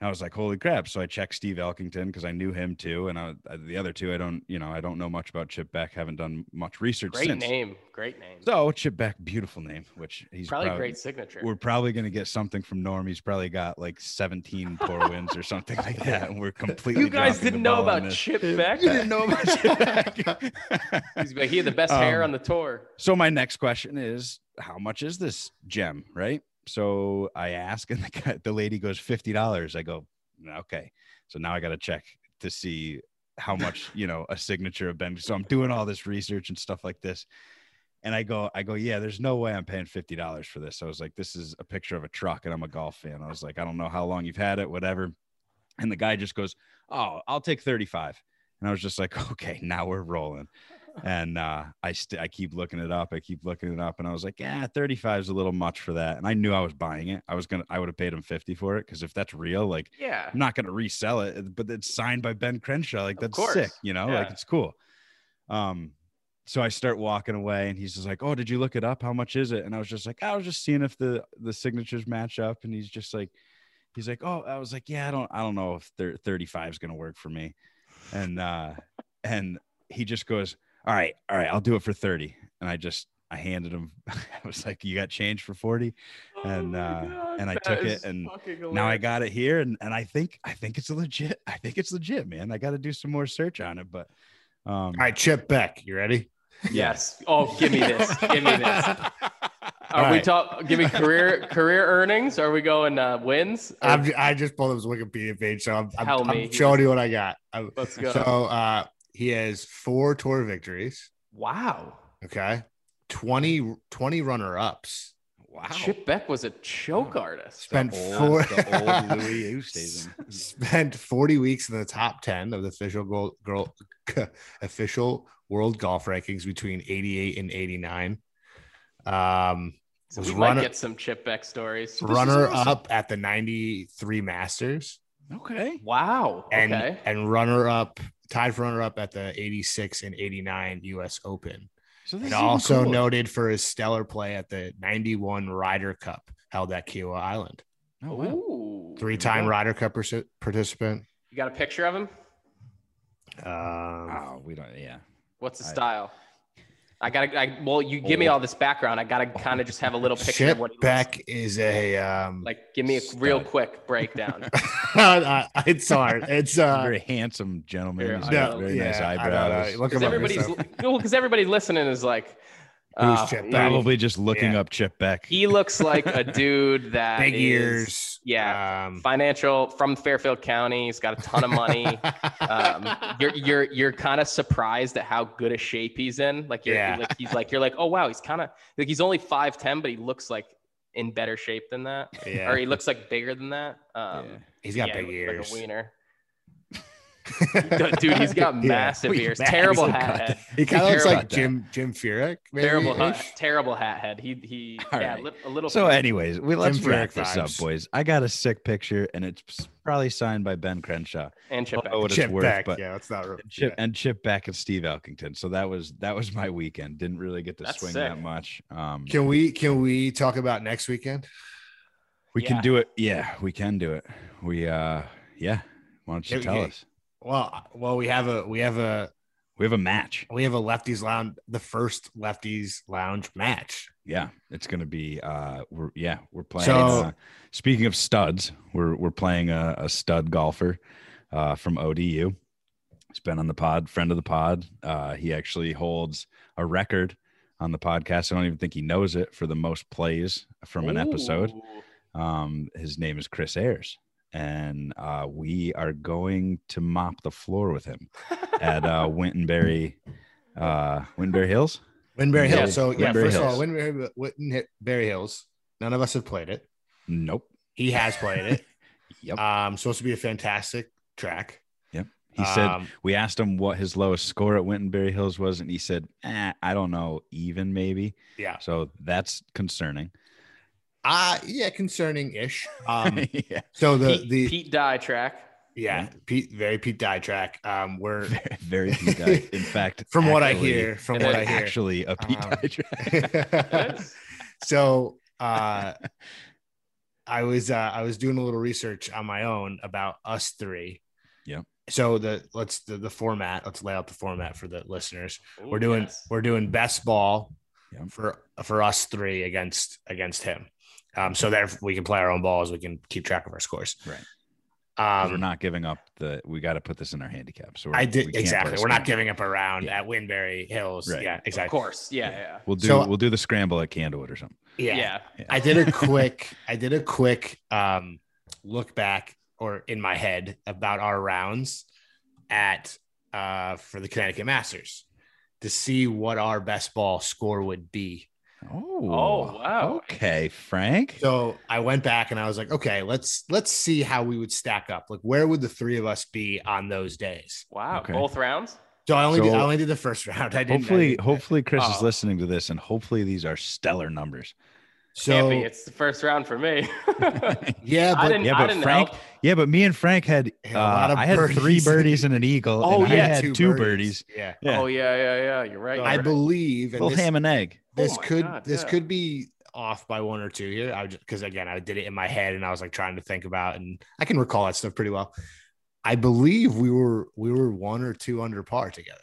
[SPEAKER 6] I was like, holy crap. So I checked Steve Elkington because I knew him too. And I, the other two, I don't, you know, I don't know much about Chip Beck. Haven't done much research
[SPEAKER 1] Great
[SPEAKER 6] since.
[SPEAKER 1] name. Great name.
[SPEAKER 6] So Chip Beck, beautiful name, which he's
[SPEAKER 1] probably,
[SPEAKER 6] probably,
[SPEAKER 1] great signature.
[SPEAKER 6] We're probably going to get something from Norm. He's probably got like 17 tour wins or something like that. And we're completely.
[SPEAKER 1] You guys didn't know about. Chip Beck?
[SPEAKER 6] You didn't know about Chip Beck.
[SPEAKER 1] He's like, he had the best hair
[SPEAKER 6] Um,
[SPEAKER 1] on the tour.
[SPEAKER 6] So my next question is, how much is this gem? Right. So I ask, and (laughs) the, the lady goes fifty dollars. I go, okay. So now I got to check to see how much you know a signature of Ben. So I'm doing all this research and stuff like this, and I go, I go, yeah. There's no way I'm paying fifty dollars for this. I was like, this is a picture of a truck, and I'm a golf fan. I was like, I don't know how long you've had it, whatever. And the guy just goes, oh, I'll take thirty five. And I was just like, (laughs) okay, now we're rolling and uh, I st- I keep looking it up. I keep looking it up, and I was like, yeah, 35 is a little much for that. And I knew I was buying it. I was gonna, I would have paid him 50 for it because if that's real, like
[SPEAKER 1] Yeah.
[SPEAKER 6] I'm not gonna resell it. But it's signed by Ben Crenshaw. Like that's sick, you know. Like it's cool. Um, so I start walking away, and he's just like, "Oh, did you look it up? How much is it?" And I was just like, "I was just seeing if the the signatures match up." And he's just like, he's like, "Oh," I was like, "Yeah, I don't, I don't know if thir- 35 is gonna work for me." And uh, and he just goes, "All right, all right, I'll do it for 30." And I just I handed him. (laughs) I was like, "You got change for 40?" And
[SPEAKER 1] Oh my
[SPEAKER 6] uh,
[SPEAKER 1] God,
[SPEAKER 6] and I took it, and now I got it here, and and I think I think it's legit. I think it's legit, man. I got to do some more search on it, but um,
[SPEAKER 7] All right, Chip Beck, you ready?
[SPEAKER 1] Yes. (laughs) Oh, give me this. Give me this. (laughs) Are
[SPEAKER 6] All
[SPEAKER 1] we
[SPEAKER 6] right.
[SPEAKER 1] talk? Give me career career earnings. Are we going uh, wins? Or-
[SPEAKER 7] I'm, I just pulled up his Wikipedia page, so I'm, I'm, I'm showing you what I got. I'm-
[SPEAKER 1] Let's go.
[SPEAKER 7] so uh, he has four tour victories.
[SPEAKER 1] wow.
[SPEAKER 7] Okay, 20, 20 runner ups.
[SPEAKER 6] wow,
[SPEAKER 1] Chip Beck was a choke artist.
[SPEAKER 7] Spent
[SPEAKER 6] the
[SPEAKER 7] four.
[SPEAKER 6] the old (laughs) Louis Oosthuizen.
[SPEAKER 7] spent 40 weeks in the top 10 of the official gold, girl, official world golf rankings between 88 and 89 um
[SPEAKER 1] So
[SPEAKER 7] was
[SPEAKER 1] we might
[SPEAKER 7] runner-
[SPEAKER 1] get some Chip Beck stories.
[SPEAKER 7] runner
[SPEAKER 6] awesome.
[SPEAKER 7] up at the 93 masters
[SPEAKER 6] Okay,
[SPEAKER 1] Wow.
[SPEAKER 7] and
[SPEAKER 1] okay.
[SPEAKER 7] and runner up tied for runner up at the 86 and 89 us open
[SPEAKER 6] so this
[SPEAKER 7] and
[SPEAKER 6] is
[SPEAKER 7] also
[SPEAKER 6] cool.
[SPEAKER 7] noted for his stellar play at the 91 ryder cup held at Kiawah island
[SPEAKER 6] Oh, wow.
[SPEAKER 1] Three
[SPEAKER 7] time
[SPEAKER 6] go.
[SPEAKER 7] ryder cup partic- participant
[SPEAKER 1] You got a picture of him?
[SPEAKER 7] um
[SPEAKER 6] Oh, we don't. Yeah,
[SPEAKER 1] What's the
[SPEAKER 6] I-
[SPEAKER 1] style? I gotta. I, well, you give me all this background. I gotta kind of just have a little picture
[SPEAKER 7] Chip
[SPEAKER 1] of what he looks
[SPEAKER 7] Beck is a um
[SPEAKER 1] like. Give me a real quick breakdown. (laughs)
[SPEAKER 7] Uh, it's hard. It's
[SPEAKER 6] He's a
[SPEAKER 7] uh
[SPEAKER 6] very handsome gentleman.
[SPEAKER 1] Here,
[SPEAKER 6] He's
[SPEAKER 1] I
[SPEAKER 6] very nice
[SPEAKER 7] yeah, I don't
[SPEAKER 6] eyebrows.
[SPEAKER 7] Look
[SPEAKER 1] Because everybody's (laughs) well, because everybody listening is like,
[SPEAKER 7] Who's
[SPEAKER 1] uh,
[SPEAKER 7] Chip Beck?
[SPEAKER 6] Probably just looking
[SPEAKER 7] Yeah.
[SPEAKER 6] up Chip Beck.
[SPEAKER 1] He looks like a (laughs) dude that
[SPEAKER 7] big
[SPEAKER 1] is-
[SPEAKER 7] ears.
[SPEAKER 1] Yeah,
[SPEAKER 7] Um,
[SPEAKER 1] financial from Fairfield County. He's got a ton of money. (laughs) um, you're you're you're kind of surprised at how good a shape he's in. Like you're
[SPEAKER 7] Yeah.
[SPEAKER 1] like he's like you're like oh wow he's kind of like he's only five ten but he looks like in better shape than that
[SPEAKER 7] yeah.
[SPEAKER 1] or he looks like bigger than that. Um,
[SPEAKER 6] Yeah.
[SPEAKER 7] He's got
[SPEAKER 1] yeah,
[SPEAKER 7] big
[SPEAKER 1] he
[SPEAKER 7] ears.
[SPEAKER 1] Like a wiener. (laughs) Dude, he's (laughs) got massive
[SPEAKER 6] We
[SPEAKER 1] ears.
[SPEAKER 6] massive
[SPEAKER 1] Terrible hat head.
[SPEAKER 7] He kind of looks like Jim Jim Furyk. maybe,
[SPEAKER 1] Terrible hat.
[SPEAKER 7] ish.
[SPEAKER 1] Terrible hat head. He he
[SPEAKER 6] All
[SPEAKER 1] yeah
[SPEAKER 6] right.
[SPEAKER 1] a little.
[SPEAKER 6] So, anyways, we let's
[SPEAKER 7] Jim
[SPEAKER 6] wrap
[SPEAKER 7] Furyk
[SPEAKER 6] this up, boys. I got a sick picture, and it's probably signed by Ben Crenshaw.
[SPEAKER 1] and Chip
[SPEAKER 6] Don't
[SPEAKER 1] Beck.
[SPEAKER 6] know what it's
[SPEAKER 7] Chip
[SPEAKER 6] worth,
[SPEAKER 7] Beck.
[SPEAKER 6] but
[SPEAKER 7] yeah, that's not real.
[SPEAKER 6] and Chip and Chip Beck and Steve Elkington. So that was that was my weekend. Didn't really get to
[SPEAKER 1] That's
[SPEAKER 6] swing
[SPEAKER 1] sick.
[SPEAKER 6] that much. Um,
[SPEAKER 7] Can we can we talk about next weekend?
[SPEAKER 6] we
[SPEAKER 1] Yeah.
[SPEAKER 6] can do it. Yeah, we can do it. We uh, yeah. Why don't you
[SPEAKER 7] Yeah,
[SPEAKER 6] tell us?
[SPEAKER 7] Well, well, we have a we have a
[SPEAKER 6] We have a match.
[SPEAKER 7] we have a Lefty's Lounge, the first Lefty's Lounge match.
[SPEAKER 6] Yeah, it's gonna be. Uh, we're yeah, we're playing.
[SPEAKER 7] So-
[SPEAKER 6] uh, speaking of studs, we're we're playing a, a stud golfer. uh, from ODU. He's been on the pod, friend of the pod. Uh, he actually holds a record on the podcast. I don't even think he knows it for the most plays from an episode. Um, his name is Chris Ayers, and uh, we are going to mop the floor with him at uh, (laughs) Wintonbury, uh, Wintonbury Hills.
[SPEAKER 7] Winberry
[SPEAKER 1] Yeah.
[SPEAKER 7] Hills. So yeah,
[SPEAKER 6] Winberry
[SPEAKER 7] first of all,
[SPEAKER 6] Hills.
[SPEAKER 7] Winberry, Winberry Hills. None of us have played it.
[SPEAKER 6] Nope.
[SPEAKER 7] He has played it. (laughs)
[SPEAKER 6] Yep.
[SPEAKER 7] Um, supposed to be a fantastic track. Yep.
[SPEAKER 6] He said
[SPEAKER 7] Um,
[SPEAKER 6] we asked him what his lowest score at Wintonbury Hills was, and he said, eh, "I don't know, even maybe."
[SPEAKER 7] yeah,
[SPEAKER 6] So that's concerning.
[SPEAKER 7] Uh yeah, concerning ish. Um, (laughs)
[SPEAKER 6] yeah,
[SPEAKER 7] so the
[SPEAKER 1] Pete,
[SPEAKER 7] the
[SPEAKER 1] Pete Dye track.
[SPEAKER 7] yeah, Pete, very Pete Dye track. Um, we're
[SPEAKER 6] very, (laughs) very Pete Dye. (laughs) In fact,
[SPEAKER 7] from what I hear, from what I hear,
[SPEAKER 6] actually a Pete
[SPEAKER 7] Um,
[SPEAKER 6] Dye track.
[SPEAKER 7] so uh i was uh i was doing a little research on my own about us three
[SPEAKER 6] Yeah.
[SPEAKER 7] so the let's the, the format let's lay out the format for the listeners
[SPEAKER 1] Ooh,
[SPEAKER 7] we're doing
[SPEAKER 1] yes.
[SPEAKER 7] we're doing best ball
[SPEAKER 6] Yep.
[SPEAKER 7] for for us three against against him um so that we can play our own balls we can keep track of our scores
[SPEAKER 6] Right.
[SPEAKER 7] um
[SPEAKER 6] we're not giving up the. We got to put this in our handicap. So we're,
[SPEAKER 7] i did
[SPEAKER 6] can't
[SPEAKER 7] exactly we're not giving up a round
[SPEAKER 6] Yeah.
[SPEAKER 7] at winberry hills
[SPEAKER 6] Right.
[SPEAKER 7] yeah
[SPEAKER 1] Of
[SPEAKER 7] exactly
[SPEAKER 1] course. Yeah, yeah.
[SPEAKER 6] We'll do.
[SPEAKER 7] So-
[SPEAKER 6] we'll do the scramble at Candlewood or something.
[SPEAKER 1] Yeah.
[SPEAKER 7] I did a (laughs) quick I did a quick um look back or in my head about our rounds at uh for the Connecticut Masters to see what our best ball score would be.
[SPEAKER 6] Oh.
[SPEAKER 1] Oh, wow.
[SPEAKER 6] Okay, Frank.
[SPEAKER 7] So I went back and I was like, okay, let's let's see how we would stack up. Like where would the three of us be on those days?
[SPEAKER 1] Wow.
[SPEAKER 6] Okay.
[SPEAKER 1] Both rounds?
[SPEAKER 7] So I only did, I only did the first (laughs) round. I didn't I
[SPEAKER 6] Hopefully,
[SPEAKER 7] didn't-
[SPEAKER 6] hopefully Chris is
[SPEAKER 1] Oh.
[SPEAKER 6] listening to this, and hopefully these are stellar numbers.
[SPEAKER 1] Can't
[SPEAKER 7] so
[SPEAKER 1] be. It's the first round for me. (laughs) (laughs)
[SPEAKER 7] yeah, but
[SPEAKER 1] didn't,
[SPEAKER 6] Yeah, but Frank-
[SPEAKER 1] help.
[SPEAKER 6] Yeah, but me and Frank had.
[SPEAKER 7] A lot
[SPEAKER 6] Uh,
[SPEAKER 7] of
[SPEAKER 6] I had three
[SPEAKER 7] birdies.
[SPEAKER 6] birdies and an eagle.
[SPEAKER 1] Oh,
[SPEAKER 6] and I
[SPEAKER 1] yeah,
[SPEAKER 6] had two, birdies.
[SPEAKER 7] Yeah.
[SPEAKER 6] Yeah.
[SPEAKER 1] Oh, yeah, yeah, yeah. You're right.
[SPEAKER 7] I
[SPEAKER 1] you're right.
[SPEAKER 7] believe and
[SPEAKER 6] Little
[SPEAKER 7] this-
[SPEAKER 6] ham and egg.
[SPEAKER 7] this
[SPEAKER 1] Oh
[SPEAKER 7] could
[SPEAKER 1] God,
[SPEAKER 7] this
[SPEAKER 1] yeah.
[SPEAKER 7] could be off by one or two here. I just because again I did it in my head and I was like trying to think about and I can recall that stuff pretty well. I believe we were we were one or two under par together.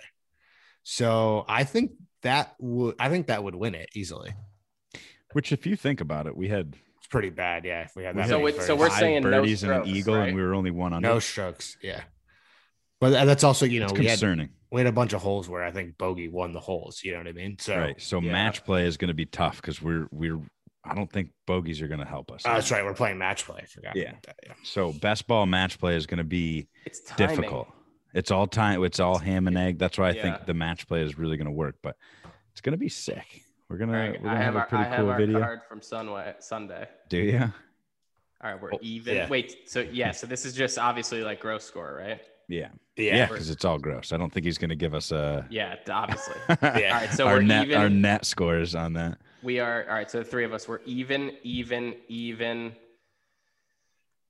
[SPEAKER 7] So I think that would I think that would win it easily.
[SPEAKER 6] Which, if you think about it, we had
[SPEAKER 7] It's pretty bad, yeah. If we had
[SPEAKER 6] we
[SPEAKER 7] that
[SPEAKER 1] So
[SPEAKER 7] many
[SPEAKER 1] it- so we're
[SPEAKER 6] five
[SPEAKER 1] saying no
[SPEAKER 6] birdies and an eagle,
[SPEAKER 1] right?
[SPEAKER 6] and we were only one under.
[SPEAKER 7] no strokes, yeah. But that's also you know
[SPEAKER 6] it's
[SPEAKER 7] we had
[SPEAKER 6] concerning,
[SPEAKER 7] we had a bunch of holes where I think bogey won the holes. You know what I mean? So
[SPEAKER 6] right? So
[SPEAKER 1] yeah.
[SPEAKER 6] match play is going to be tough because we're we're. I don't think bogeys are going to help us.
[SPEAKER 7] uh, that's right. We're playing match play. I forgot.
[SPEAKER 6] Yeah.
[SPEAKER 7] that, yeah.
[SPEAKER 6] So best ball match play is going to be
[SPEAKER 1] It's timing.
[SPEAKER 6] difficult. It's all time. It's all ham and egg. That's why I
[SPEAKER 1] Yeah.
[SPEAKER 6] think the match play is really going to work. But it's going to be sick. We're gonna
[SPEAKER 1] All right,
[SPEAKER 6] we're
[SPEAKER 1] I
[SPEAKER 6] gonna
[SPEAKER 1] have,
[SPEAKER 6] have, a
[SPEAKER 1] our, I
[SPEAKER 6] pretty
[SPEAKER 1] have
[SPEAKER 6] cool
[SPEAKER 1] our
[SPEAKER 6] video.
[SPEAKER 1] card from Sunway, Sunday.
[SPEAKER 6] Do you?
[SPEAKER 1] All right, we're
[SPEAKER 6] Oh,
[SPEAKER 1] even.
[SPEAKER 7] yeah.
[SPEAKER 1] Wait, so (laughs) yeah, so this is just obviously like gross score, right?
[SPEAKER 6] Yeah.
[SPEAKER 7] Yeah.
[SPEAKER 6] Yeah, because it's all gross. I don't think he's going to give us a.
[SPEAKER 1] Yeah, obviously. (laughs)
[SPEAKER 7] Yeah.
[SPEAKER 1] All right, so
[SPEAKER 6] our
[SPEAKER 1] we're
[SPEAKER 6] net
[SPEAKER 1] even.
[SPEAKER 6] our net scores on that.
[SPEAKER 1] We are all right. So the three of us, we're even, even, even.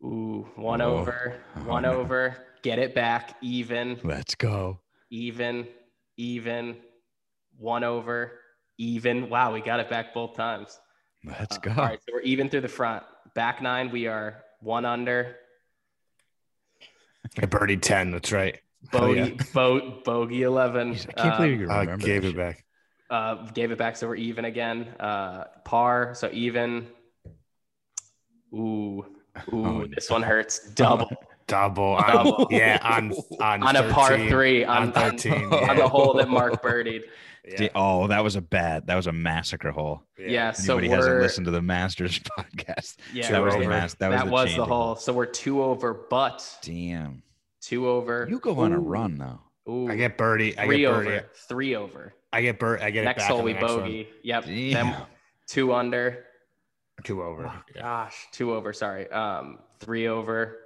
[SPEAKER 1] Ooh, one
[SPEAKER 6] Oh.
[SPEAKER 1] over,
[SPEAKER 6] Oh,
[SPEAKER 1] one
[SPEAKER 6] no.
[SPEAKER 1] over. Get it back. Even,
[SPEAKER 6] Let's go.
[SPEAKER 1] even, even. One over, even. Wow, we got it back both times.
[SPEAKER 6] Let's
[SPEAKER 1] Uh,
[SPEAKER 6] go.
[SPEAKER 1] All right, so we're even through the front. Back nine, we are one under.
[SPEAKER 7] I birdied 10. That's right. Hell
[SPEAKER 1] Bogey,
[SPEAKER 7] yeah. (laughs)
[SPEAKER 1] bo- bogey eleven.
[SPEAKER 6] I can't believe you
[SPEAKER 7] I
[SPEAKER 6] remember.
[SPEAKER 7] gave it
[SPEAKER 6] shit.
[SPEAKER 7] back.
[SPEAKER 1] Uh, gave it back, so we're even again. Uh, par, so even. Ooh, ooh,
[SPEAKER 6] Oh,
[SPEAKER 1] this one hurts. Double (laughs)
[SPEAKER 7] Double. (laughs)
[SPEAKER 1] Double.
[SPEAKER 7] On, yeah, on on,
[SPEAKER 1] on a par three on,
[SPEAKER 7] On 13.
[SPEAKER 1] on,
[SPEAKER 7] yeah.
[SPEAKER 1] on the hole that Mark (laughs) birdied.
[SPEAKER 7] Yeah.
[SPEAKER 6] Oh, that was a bad. That was a massacre hole.
[SPEAKER 1] Yeah, so
[SPEAKER 6] Anybody
[SPEAKER 1] we're
[SPEAKER 6] hasn't listened to the Masters (laughs) podcast.
[SPEAKER 1] yeah,
[SPEAKER 6] that was the
[SPEAKER 1] we're-
[SPEAKER 6] mas- that was the
[SPEAKER 1] the, hole. So we're two over, but
[SPEAKER 6] Damn.
[SPEAKER 1] two over.
[SPEAKER 6] You go on a run though.
[SPEAKER 1] Ooh,
[SPEAKER 7] I get birdie. I
[SPEAKER 1] three
[SPEAKER 7] get
[SPEAKER 1] over, three over.
[SPEAKER 7] I get bird. I get it
[SPEAKER 1] Next
[SPEAKER 7] back
[SPEAKER 1] hole we
[SPEAKER 7] next one.
[SPEAKER 1] bogey. Yep.
[SPEAKER 6] Damn.
[SPEAKER 1] Then two under.
[SPEAKER 7] Two over.
[SPEAKER 1] Oh,
[SPEAKER 7] Yeah.
[SPEAKER 1] gosh, two over. Sorry. Um, three over,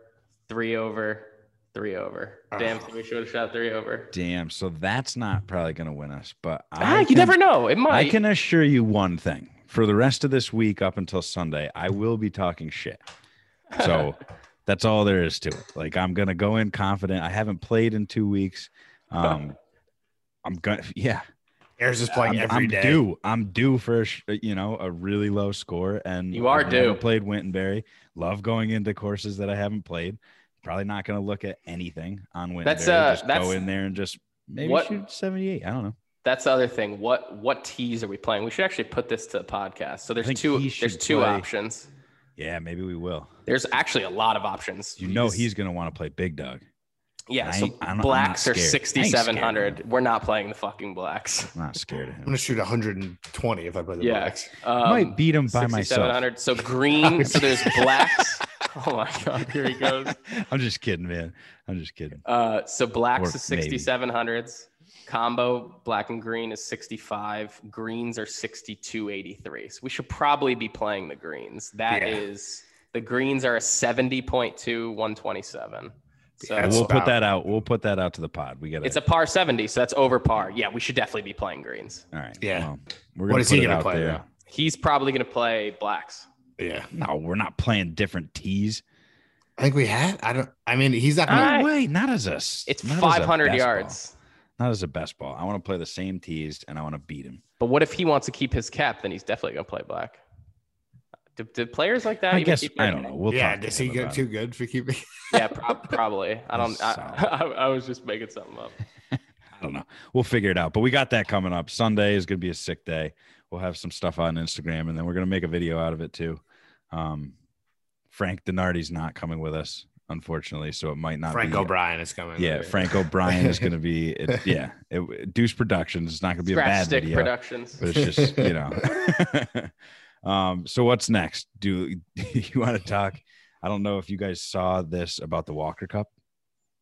[SPEAKER 1] three over, three over. Damn,
[SPEAKER 7] Oh.
[SPEAKER 1] we should have shot three over.
[SPEAKER 6] Damn. So that's not probably going to win us. But
[SPEAKER 1] Ah,
[SPEAKER 6] I
[SPEAKER 1] you
[SPEAKER 6] can-
[SPEAKER 1] never know. It might.
[SPEAKER 6] I can assure you one thing. For the rest of this week up until Sunday, I will be talking shit. So (laughs) that's all there is to it. Like I'm gonna go in confident. I haven't played in two weeks. (laughs) Um, I'm gonna yeah.
[SPEAKER 7] Ayers is playing
[SPEAKER 6] I'm,
[SPEAKER 7] every
[SPEAKER 6] I'm
[SPEAKER 7] day.
[SPEAKER 6] due. I'm due for a you know a really low score, and
[SPEAKER 1] You are
[SPEAKER 6] I've
[SPEAKER 1] due.
[SPEAKER 6] Played Wintonbury. Love going into courses that I haven't played. Probably not going to look at anything on Wintonbury.
[SPEAKER 1] That's, uh,
[SPEAKER 6] just
[SPEAKER 1] that's-
[SPEAKER 6] go in there and just maybe
[SPEAKER 1] What-
[SPEAKER 6] shoot 78. I don't know.
[SPEAKER 1] That's the other thing. What what tees are we playing? We should actually put this to the podcast. So there's two. There's two
[SPEAKER 6] play-
[SPEAKER 1] options.
[SPEAKER 6] Yeah, maybe we will.
[SPEAKER 1] There's actually a lot of options.
[SPEAKER 6] You know he's going to want to play Big Dog.
[SPEAKER 1] Yeah,
[SPEAKER 6] I
[SPEAKER 1] so
[SPEAKER 6] ain't- I'm not- I'm
[SPEAKER 1] blacks are
[SPEAKER 6] scared. I ain't scared of
[SPEAKER 1] 6,700. We're not playing the fucking blacks.
[SPEAKER 6] I'm not scared of him.
[SPEAKER 7] I'm gonna shoot 120 if I play the
[SPEAKER 1] Yeah.
[SPEAKER 7] Blacks.
[SPEAKER 1] Um,
[SPEAKER 6] Might beat him by myself.
[SPEAKER 1] 6,700. So (laughs) green. so there's blacks. (laughs) Oh my god, here he goes. (laughs)
[SPEAKER 6] I'm just kidding, man. I'm just kidding.
[SPEAKER 1] Uh, so blacks
[SPEAKER 6] Or
[SPEAKER 1] is 6700s. Combo black and green is 65. Greens are 6283. So we should probably be playing the greens. That is
[SPEAKER 7] Yeah.
[SPEAKER 1] the greens are a 70.2 127. So
[SPEAKER 7] Yeah,
[SPEAKER 6] we'll put that out. We'll put that out to the pod. We got it.
[SPEAKER 1] it's a par 70, so that's over par. Yeah, we should definitely be playing greens.
[SPEAKER 6] all right.
[SPEAKER 7] Yeah.
[SPEAKER 6] well, we're gonna
[SPEAKER 7] is he gonna play,
[SPEAKER 6] there.
[SPEAKER 1] He's probably going to play blacks.
[SPEAKER 7] Yeah,
[SPEAKER 6] No, we're not playing different tees.
[SPEAKER 7] I think we had. I don't. I mean, he's not gonna.
[SPEAKER 6] No way. Not as a. s-
[SPEAKER 1] It's
[SPEAKER 6] not as a
[SPEAKER 1] 500 yards.
[SPEAKER 6] ball. Not as a best ball. I want to play the same tees and I want to beat him.
[SPEAKER 1] But what if he wants to keep his cap? Then he's definitely going to play black. Do, do players like that?
[SPEAKER 6] I
[SPEAKER 1] even
[SPEAKER 6] guess
[SPEAKER 1] keep
[SPEAKER 6] I don't know. We'll
[SPEAKER 7] yeah,
[SPEAKER 6] talk
[SPEAKER 7] does he
[SPEAKER 6] get
[SPEAKER 7] too good for keeping? (laughs)
[SPEAKER 1] Yeah, prob- probably. I don't. I, (laughs) I, I was just making something up. (laughs)
[SPEAKER 6] I don't know. We'll figure it out. But we got that coming up. Sunday is going to be a sick day. We'll have some stuff on Instagram, and then we're going to make a video out of it too. Um, Frank Donardi's not coming with us, unfortunately, so it might not.
[SPEAKER 7] Frank
[SPEAKER 6] be,
[SPEAKER 7] O'Brien is coming.
[SPEAKER 6] Yeah, Frank O'Brien is going to be. It, yeah, it, Deuce Productions. It's not going to be a bad
[SPEAKER 1] Stick
[SPEAKER 6] video,
[SPEAKER 1] Productions.
[SPEAKER 6] but it's just you know. Um. So what's next? Do (laughs) you want to talk? I don't know if you guys saw this about the Walker Cup.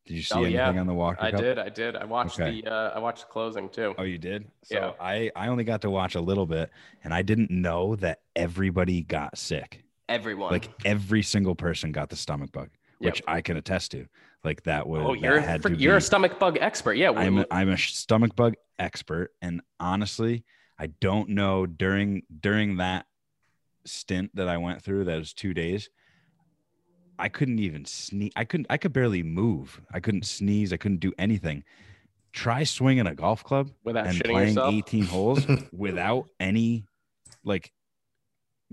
[SPEAKER 6] Did you see
[SPEAKER 1] Oh,
[SPEAKER 6] anything
[SPEAKER 1] yeah.
[SPEAKER 6] on the Walker Cup?
[SPEAKER 1] I
[SPEAKER 6] Cup?
[SPEAKER 1] did. I did. I watched
[SPEAKER 6] Okay.
[SPEAKER 1] the. Uh, I watched the closing too.
[SPEAKER 6] Oh, you did? So
[SPEAKER 1] Yeah.
[SPEAKER 6] I I only got to watch a little bit, and I didn't know that everybody got sick.
[SPEAKER 1] Everyone.
[SPEAKER 6] Like every single person got the stomach bug,
[SPEAKER 1] Yep.
[SPEAKER 6] which I can attest to. Like that was.
[SPEAKER 1] oh, you're
[SPEAKER 6] had
[SPEAKER 1] a,
[SPEAKER 6] to
[SPEAKER 1] you're a stomach bug expert. Yeah. we-
[SPEAKER 6] I'm a, I'm a stomach bug expert, and honestly, I don't know during during that stint that I went through, those two days, I couldn't even sneeze. I couldn't. I could barely move. I couldn't sneeze. I couldn't do anything. Try swinging a golf club
[SPEAKER 1] without
[SPEAKER 6] and
[SPEAKER 1] shitting
[SPEAKER 6] playing
[SPEAKER 1] yourself.
[SPEAKER 6] 18 holes (laughs) without any like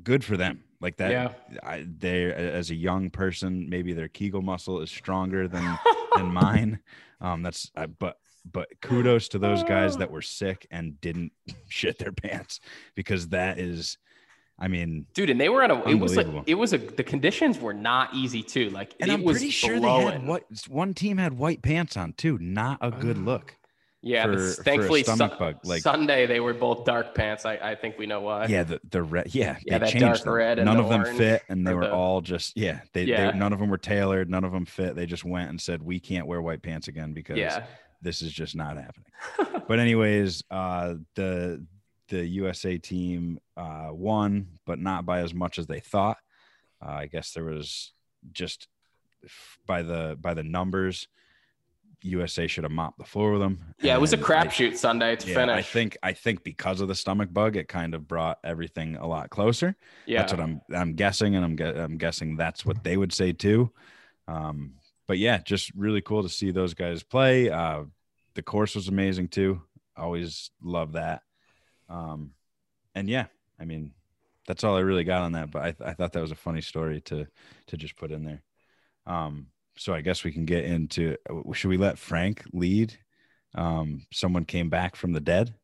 [SPEAKER 6] good for them like that
[SPEAKER 1] Yeah.
[SPEAKER 6] I, they as a young person maybe their kegel muscle is stronger than (laughs) than mine um that's I, but but kudos to those guys that were sick and didn't (laughs) shit their pants because that is i mean
[SPEAKER 1] Dude, and they were on a. It was like it was a. The conditions were not easy too. Like
[SPEAKER 6] and
[SPEAKER 1] it
[SPEAKER 6] i'm
[SPEAKER 1] was
[SPEAKER 6] pretty sure they had what one team had white pants on too not a good look
[SPEAKER 1] Yeah,
[SPEAKER 6] for-
[SPEAKER 1] this-
[SPEAKER 6] for a
[SPEAKER 1] thankfully,
[SPEAKER 6] stomach
[SPEAKER 1] Sun-
[SPEAKER 6] bug, like-
[SPEAKER 1] Sunday they were both dark pants. I, I think we know why.
[SPEAKER 6] Yeah, the the red. Yeah,
[SPEAKER 1] Yeah,
[SPEAKER 6] they
[SPEAKER 1] that
[SPEAKER 6] changed
[SPEAKER 1] dark
[SPEAKER 6] them.
[SPEAKER 1] red and
[SPEAKER 6] None
[SPEAKER 1] the
[SPEAKER 6] of them fit, and they were
[SPEAKER 1] the-
[SPEAKER 6] all just yeah. They,
[SPEAKER 1] Yeah.
[SPEAKER 6] they none of them were tailored. None of them fit. They just went and said we can't wear white pants again because
[SPEAKER 1] Yeah.
[SPEAKER 6] this is just not happening. (laughs) but anyways, uh, the the USA team uh, won, but not by as much as they thought. Uh, I guess there was just by the by the numbers, USA should have mopped the floor with them.
[SPEAKER 1] Yeah, it was a crapshoot Sunday to
[SPEAKER 6] yeah,
[SPEAKER 1] finish.
[SPEAKER 6] I think I think because of the stomach bug, it kind of brought everything a lot closer.
[SPEAKER 1] Yeah.
[SPEAKER 6] That's what I'm I'm guessing, and I'm gue- I'm guessing that's what they would say too. Um, but yeah, just really cool to see those guys play. Uh, the course was amazing too. Always love that. Um, and yeah, I mean, that's all I really got on that. But I, th- I thought that was a funny story to to just put in there. Um, so I guess we can get into. Should we let Frank lead? Um, someone came back from the dead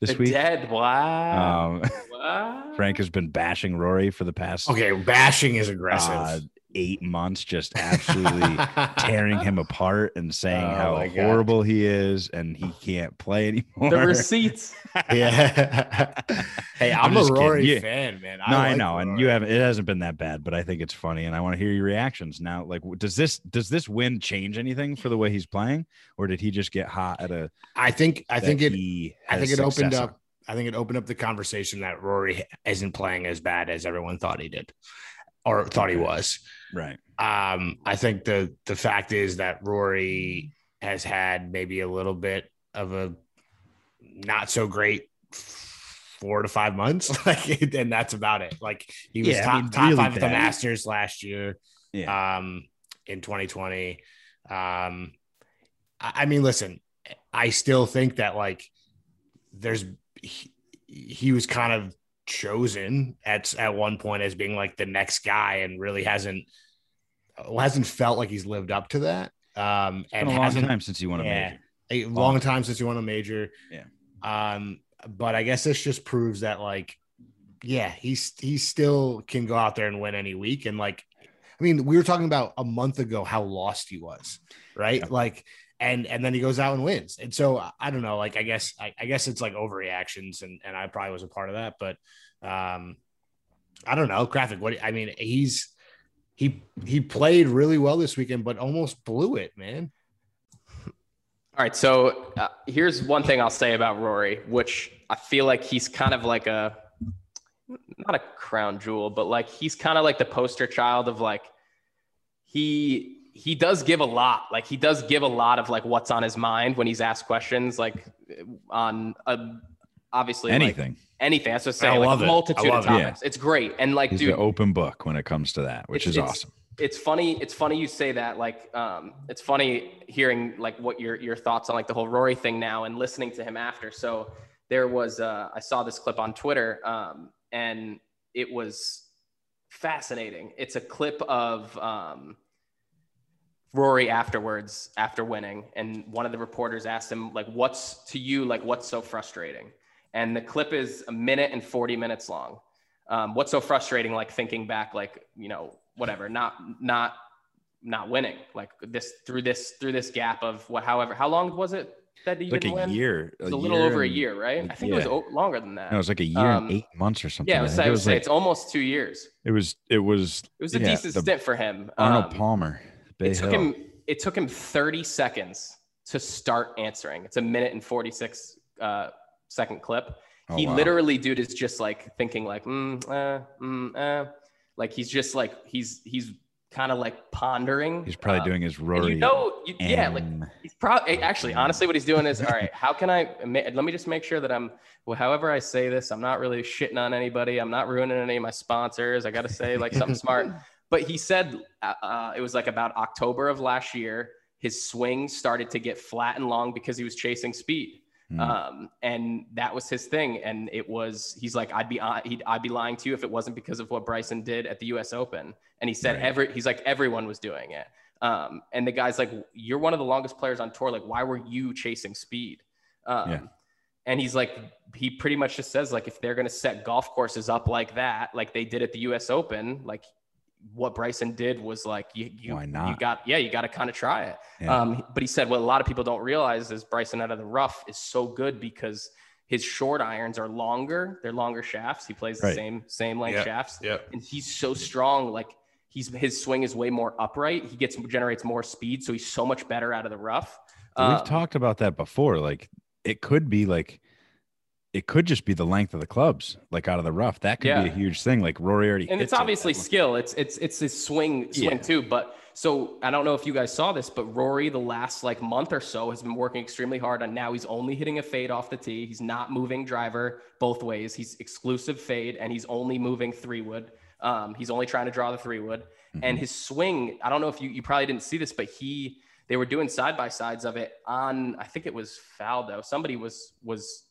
[SPEAKER 6] this
[SPEAKER 1] the
[SPEAKER 6] week.
[SPEAKER 1] dead. Wow.
[SPEAKER 6] Um,
[SPEAKER 1] Wow. (laughs)
[SPEAKER 6] Frank has been bashing Rory for the past
[SPEAKER 7] Okay, bashing is aggressive.
[SPEAKER 6] uh, eight months, just absolutely tearing him (laughs) apart and saying
[SPEAKER 7] Oh
[SPEAKER 6] how
[SPEAKER 7] my God.
[SPEAKER 6] horrible he is and he can't play anymore.
[SPEAKER 1] the receipts. (laughs)
[SPEAKER 7] yeah. (laughs) hey,
[SPEAKER 6] I'm
[SPEAKER 7] I'm, a
[SPEAKER 6] just kidding.
[SPEAKER 7] Rory
[SPEAKER 6] Yeah.
[SPEAKER 7] fan, man.
[SPEAKER 6] no, I
[SPEAKER 7] like
[SPEAKER 6] know, and you haven't. It hasn't been that bad, but I think it's funny, and I want to hear your reactions now. Like, does this does this win change anything for the way he's playing, or did he just get hot at a?
[SPEAKER 7] I think I think it I think
[SPEAKER 6] has
[SPEAKER 7] it opened up. I think it opened up the conversation that Rory isn't playing as bad as everyone thought he did, or thought he
[SPEAKER 6] Okay.
[SPEAKER 7] was.
[SPEAKER 6] Right?
[SPEAKER 7] Um, I think the the fact is that Rory has had maybe a little bit of a not so great four to five months, (laughs) like, and that's about it. Like he was
[SPEAKER 6] Yeah, I
[SPEAKER 7] top,
[SPEAKER 6] mean,
[SPEAKER 7] top
[SPEAKER 6] really
[SPEAKER 7] five at the. Masters last year.
[SPEAKER 6] Yeah,
[SPEAKER 7] um, in 2020. Um, I, I mean, listen, I still think that like there's he, he was kind of chosen at at one point as being like the next guy, and really hasn't hasn't felt like he's lived up to that. Um, and
[SPEAKER 6] a long time since he won a
[SPEAKER 7] yeah.
[SPEAKER 6] major.
[SPEAKER 7] a long time since he won a major.
[SPEAKER 6] Yeah.
[SPEAKER 7] Um, but I guess this just proves that like, yeah, he's he still can go out there and win any week. And like I mean, we were talking about a month ago how lost he was, right?
[SPEAKER 6] Yeah.
[SPEAKER 7] Like, and and then he goes out and wins. And so I don't know. Like, I guess I, I guess it's like overreactions, and and I probably was a part of that, but um, I don't know. Krafick. What I mean, he's he he played really well this weekend, but almost blew it, man.
[SPEAKER 1] All right, so uh, here's one thing I'll say about Rory, which I feel like he's kind of like a not a crown jewel, but like he's kind of like the poster child of like he he does give a lot. Like he does give a lot of like what's on his mind when he's asked questions, like on a, obviously like,
[SPEAKER 6] Anything.
[SPEAKER 1] anything. That's what I'm
[SPEAKER 7] I
[SPEAKER 1] saying. Like a multitude
[SPEAKER 7] I
[SPEAKER 1] of
[SPEAKER 7] love it.
[SPEAKER 1] topics. It's great, and like
[SPEAKER 6] He's
[SPEAKER 1] dude,
[SPEAKER 6] the open book when it comes to that, which
[SPEAKER 1] It's-
[SPEAKER 6] is
[SPEAKER 1] it's-
[SPEAKER 6] awesome.
[SPEAKER 1] it's funny it's funny you say that like um it's funny hearing like what your your thoughts on like the whole rory thing now and listening to him after so there was uh i saw this clip on twitter um and it was fascinating it's a clip of um rory afterwards after winning and one of the reporters asked him like what's to you like what's so frustrating? And the clip is a minute and 40 minutes long. Um, what's so frustrating like thinking back like you know whatever not not not winning like this through this through this gap of what however how long was it that you
[SPEAKER 6] Like
[SPEAKER 1] didn't
[SPEAKER 6] a
[SPEAKER 1] win?
[SPEAKER 6] year.
[SPEAKER 1] it was a little over a year right? i think it was o- longer than that.
[SPEAKER 6] No, it was like a year
[SPEAKER 1] Um,
[SPEAKER 6] and eight months or something.
[SPEAKER 1] yeah
[SPEAKER 6] I
[SPEAKER 1] was, I
[SPEAKER 6] it
[SPEAKER 1] would
[SPEAKER 6] was
[SPEAKER 1] say
[SPEAKER 6] like
[SPEAKER 1] it's almost two years.
[SPEAKER 6] It was it was
[SPEAKER 1] it was a
[SPEAKER 6] yeah,
[SPEAKER 1] decent
[SPEAKER 6] the
[SPEAKER 1] stint for him.
[SPEAKER 6] Arnold
[SPEAKER 1] Um,
[SPEAKER 6] Palmer. Bay
[SPEAKER 1] it took
[SPEAKER 6] Hill.
[SPEAKER 1] him it took him 30 seconds to start answering it's a minute and 46 uh, second clip
[SPEAKER 6] Oh,
[SPEAKER 1] he
[SPEAKER 6] wow.
[SPEAKER 1] literally dude is just like thinking like mm, uh, mm, uh. like he's just like he's he's kind of like pondering
[SPEAKER 6] He's probably
[SPEAKER 1] Um,
[SPEAKER 6] doing his Rory.
[SPEAKER 1] you know you, yeah like he's probably actually honestly what he's doing is (laughs) all right how can i let me just make sure that i'm well however i say this i'm not really shitting on anybody i'm not ruining any of my sponsors i gotta say like something smart (laughs) but he said uh, uh, it was like about october of last year his swing started to get flat and long because he was chasing speed
[SPEAKER 6] Hmm.
[SPEAKER 1] um, and that was his thing and it was he's like i'd be uh, he'd, i'd be lying to you if it wasn't because of what bryson did at the us open and he said
[SPEAKER 6] Right.
[SPEAKER 1] every he's like everyone was doing it um, and the guy's like you're one of the longest players on tour like why were you chasing speed um,
[SPEAKER 6] Yeah.
[SPEAKER 1] and he's like he pretty much just says like if they're going to set golf courses up like that like they did at the us open like what bryson did was like you you,
[SPEAKER 6] Why
[SPEAKER 1] you got yeah you got to kind of try it
[SPEAKER 6] Yeah.
[SPEAKER 1] um, but he said what a lot of people don't realize is Bryson out of the rough is so good because his short irons are longer. They're longer shafts. He plays the
[SPEAKER 6] Right.
[SPEAKER 1] same same length
[SPEAKER 5] Yeah,
[SPEAKER 1] shafts,
[SPEAKER 5] yeah.
[SPEAKER 1] and he's so strong. Like he's his swing is way more upright. He gets generates more speed, so he's so much better out of the rough.
[SPEAKER 6] We've
[SPEAKER 1] Um,
[SPEAKER 6] talked about that before. Like it could be like it could just be the length of the clubs, like out of the rough. That could
[SPEAKER 1] Yeah.
[SPEAKER 6] be a huge thing. Like Rory already,
[SPEAKER 1] and it's
[SPEAKER 6] it.
[SPEAKER 1] obviously skill. It's it's it's his swing swing
[SPEAKER 6] Yeah.
[SPEAKER 1] too. But so I don't know if you guys saw this, but Rory the last like month or so has been working extremely hard on now he's only hitting a fade off the tee. He's not moving driver both ways. He's exclusive fade and he's only moving three wood. Um, he's only trying to draw the three wood.
[SPEAKER 6] Mm-hmm.
[SPEAKER 1] And his swing, I don't know if you you probably didn't see this, but he they were doing side by sides of it on I think it was Faldo. Somebody was was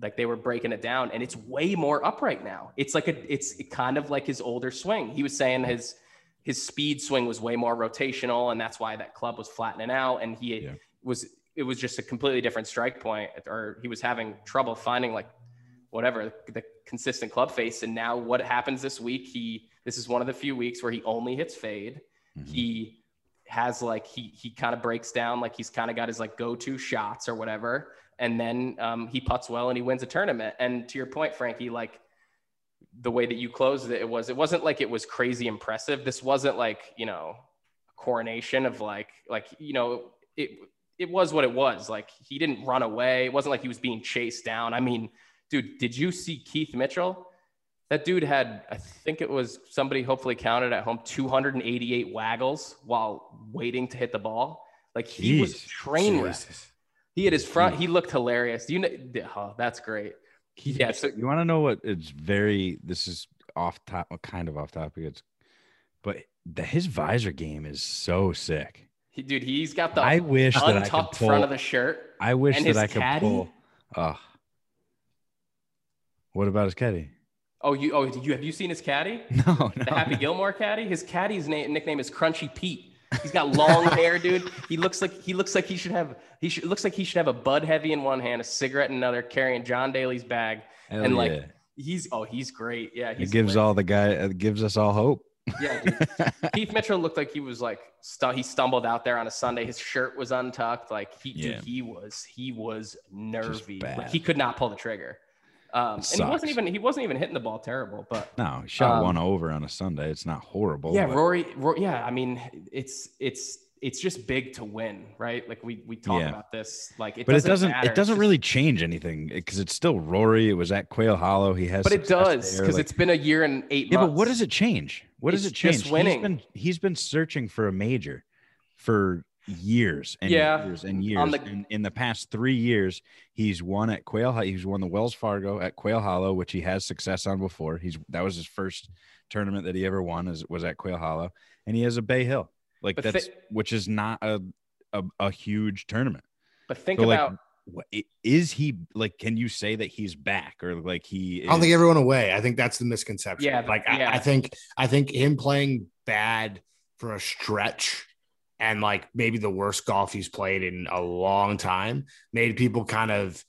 [SPEAKER 1] like they were breaking it down and it's way more upright now it's like a it's kind of like his older swing he was saying his his speed swing was way more rotational and that's why that club was flattening out and he
[SPEAKER 6] Yeah.
[SPEAKER 1] was it was just a completely different strike point or he was having trouble finding like whatever the consistent club face and now what happens this week he this is one of the few weeks where he only hits fade
[SPEAKER 6] Mhm.
[SPEAKER 1] he has like he he kind of breaks down like he's kind of got his like go-to shots or whatever and then um, he puts well and he wins a tournament. And to your point frankie like the way that you closed it, it was it wasn't like it was crazy impressive. This wasn't like you know a coronation of like like you know it it was what it was. Like he didn't run away. It wasn't like he was being chased down. I mean dude did you see keith mitchell that dude had i think it was somebody hopefully counted at home 288 waggles while waiting to hit the ball like he was
[SPEAKER 6] Jeez.
[SPEAKER 1] train wreck. he had his front he looked hilarious you know oh, that's great yeah so
[SPEAKER 6] You want to know what? It's very. This is off top, kind of off topic. It's, but the, his visor game is so sick.
[SPEAKER 1] he, dude he's got the
[SPEAKER 6] I wish that I could pull.
[SPEAKER 1] front of the shirt
[SPEAKER 6] I wish that I could
[SPEAKER 1] caddy?
[SPEAKER 6] pull. Oh. What about his caddy?
[SPEAKER 1] Oh you oh you have you seen his caddy
[SPEAKER 6] No, (laughs) no.
[SPEAKER 1] the Happy Gilmore caddy. His caddy's name, nickname is Crunchy Pete. He's got long (laughs) hair, dude. He looks like he looks like he should have he should looks like he should have a Bud Heavy in one hand, a cigarette in another, carrying John Daly's bag.
[SPEAKER 6] Hell
[SPEAKER 1] and, like. He's oh he's great. Yeah, he
[SPEAKER 6] gives all the guy. It gives us all hope.
[SPEAKER 1] Yeah, dude. (laughs) Keith Mitchell looked like he was like stu- he stumbled out there on a Sunday. His shirt was untucked. Like he,
[SPEAKER 6] Yeah.
[SPEAKER 1] dude, he was he was nervy. Like he could not pull the trigger. Um, and he wasn't even he wasn't even hitting the ball terrible. But
[SPEAKER 6] no, he shot
[SPEAKER 1] Um,
[SPEAKER 6] one over on a Sunday. It's not horrible.
[SPEAKER 1] yeah,
[SPEAKER 6] but-
[SPEAKER 1] Rory, Rory. Yeah, I mean, it's it's it's just big to win, right? Like we we talk
[SPEAKER 6] Yeah.
[SPEAKER 1] about this. Like it
[SPEAKER 6] but it
[SPEAKER 1] doesn't
[SPEAKER 6] doesn't.
[SPEAKER 1] matter.
[SPEAKER 6] It doesn't
[SPEAKER 1] It's
[SPEAKER 6] really change anything because it's still Rory. It was at Quail Hollow. He has,
[SPEAKER 1] But it does because
[SPEAKER 6] like-
[SPEAKER 1] it's been a year and eight
[SPEAKER 6] Yeah,
[SPEAKER 1] months.
[SPEAKER 6] but what does it change? What does it change?
[SPEAKER 1] just winning.
[SPEAKER 6] He's been he's been searching for a major for years and
[SPEAKER 1] Yeah,
[SPEAKER 6] years and years.
[SPEAKER 1] the-
[SPEAKER 6] and in the past three years, he's won at Quail. He's won the Wells Fargo at Quail Hollow, which he has success on before. He's that was his first tournament that he ever won. Is was at Quail Hollow, and he has a Bay Hill, like
[SPEAKER 1] But
[SPEAKER 6] that's
[SPEAKER 1] thi-
[SPEAKER 6] which is not a a, a huge tournament.
[SPEAKER 1] But think
[SPEAKER 6] So,
[SPEAKER 1] about
[SPEAKER 6] What, i- is he like? Can you say that he's back or like he?
[SPEAKER 7] I don't think everyone away. I think that's the misconception.
[SPEAKER 1] Yeah,
[SPEAKER 7] like
[SPEAKER 1] yeah.
[SPEAKER 7] I, I think I think him playing bad for a stretch and like maybe the worst golf he's played in a long time made people kind of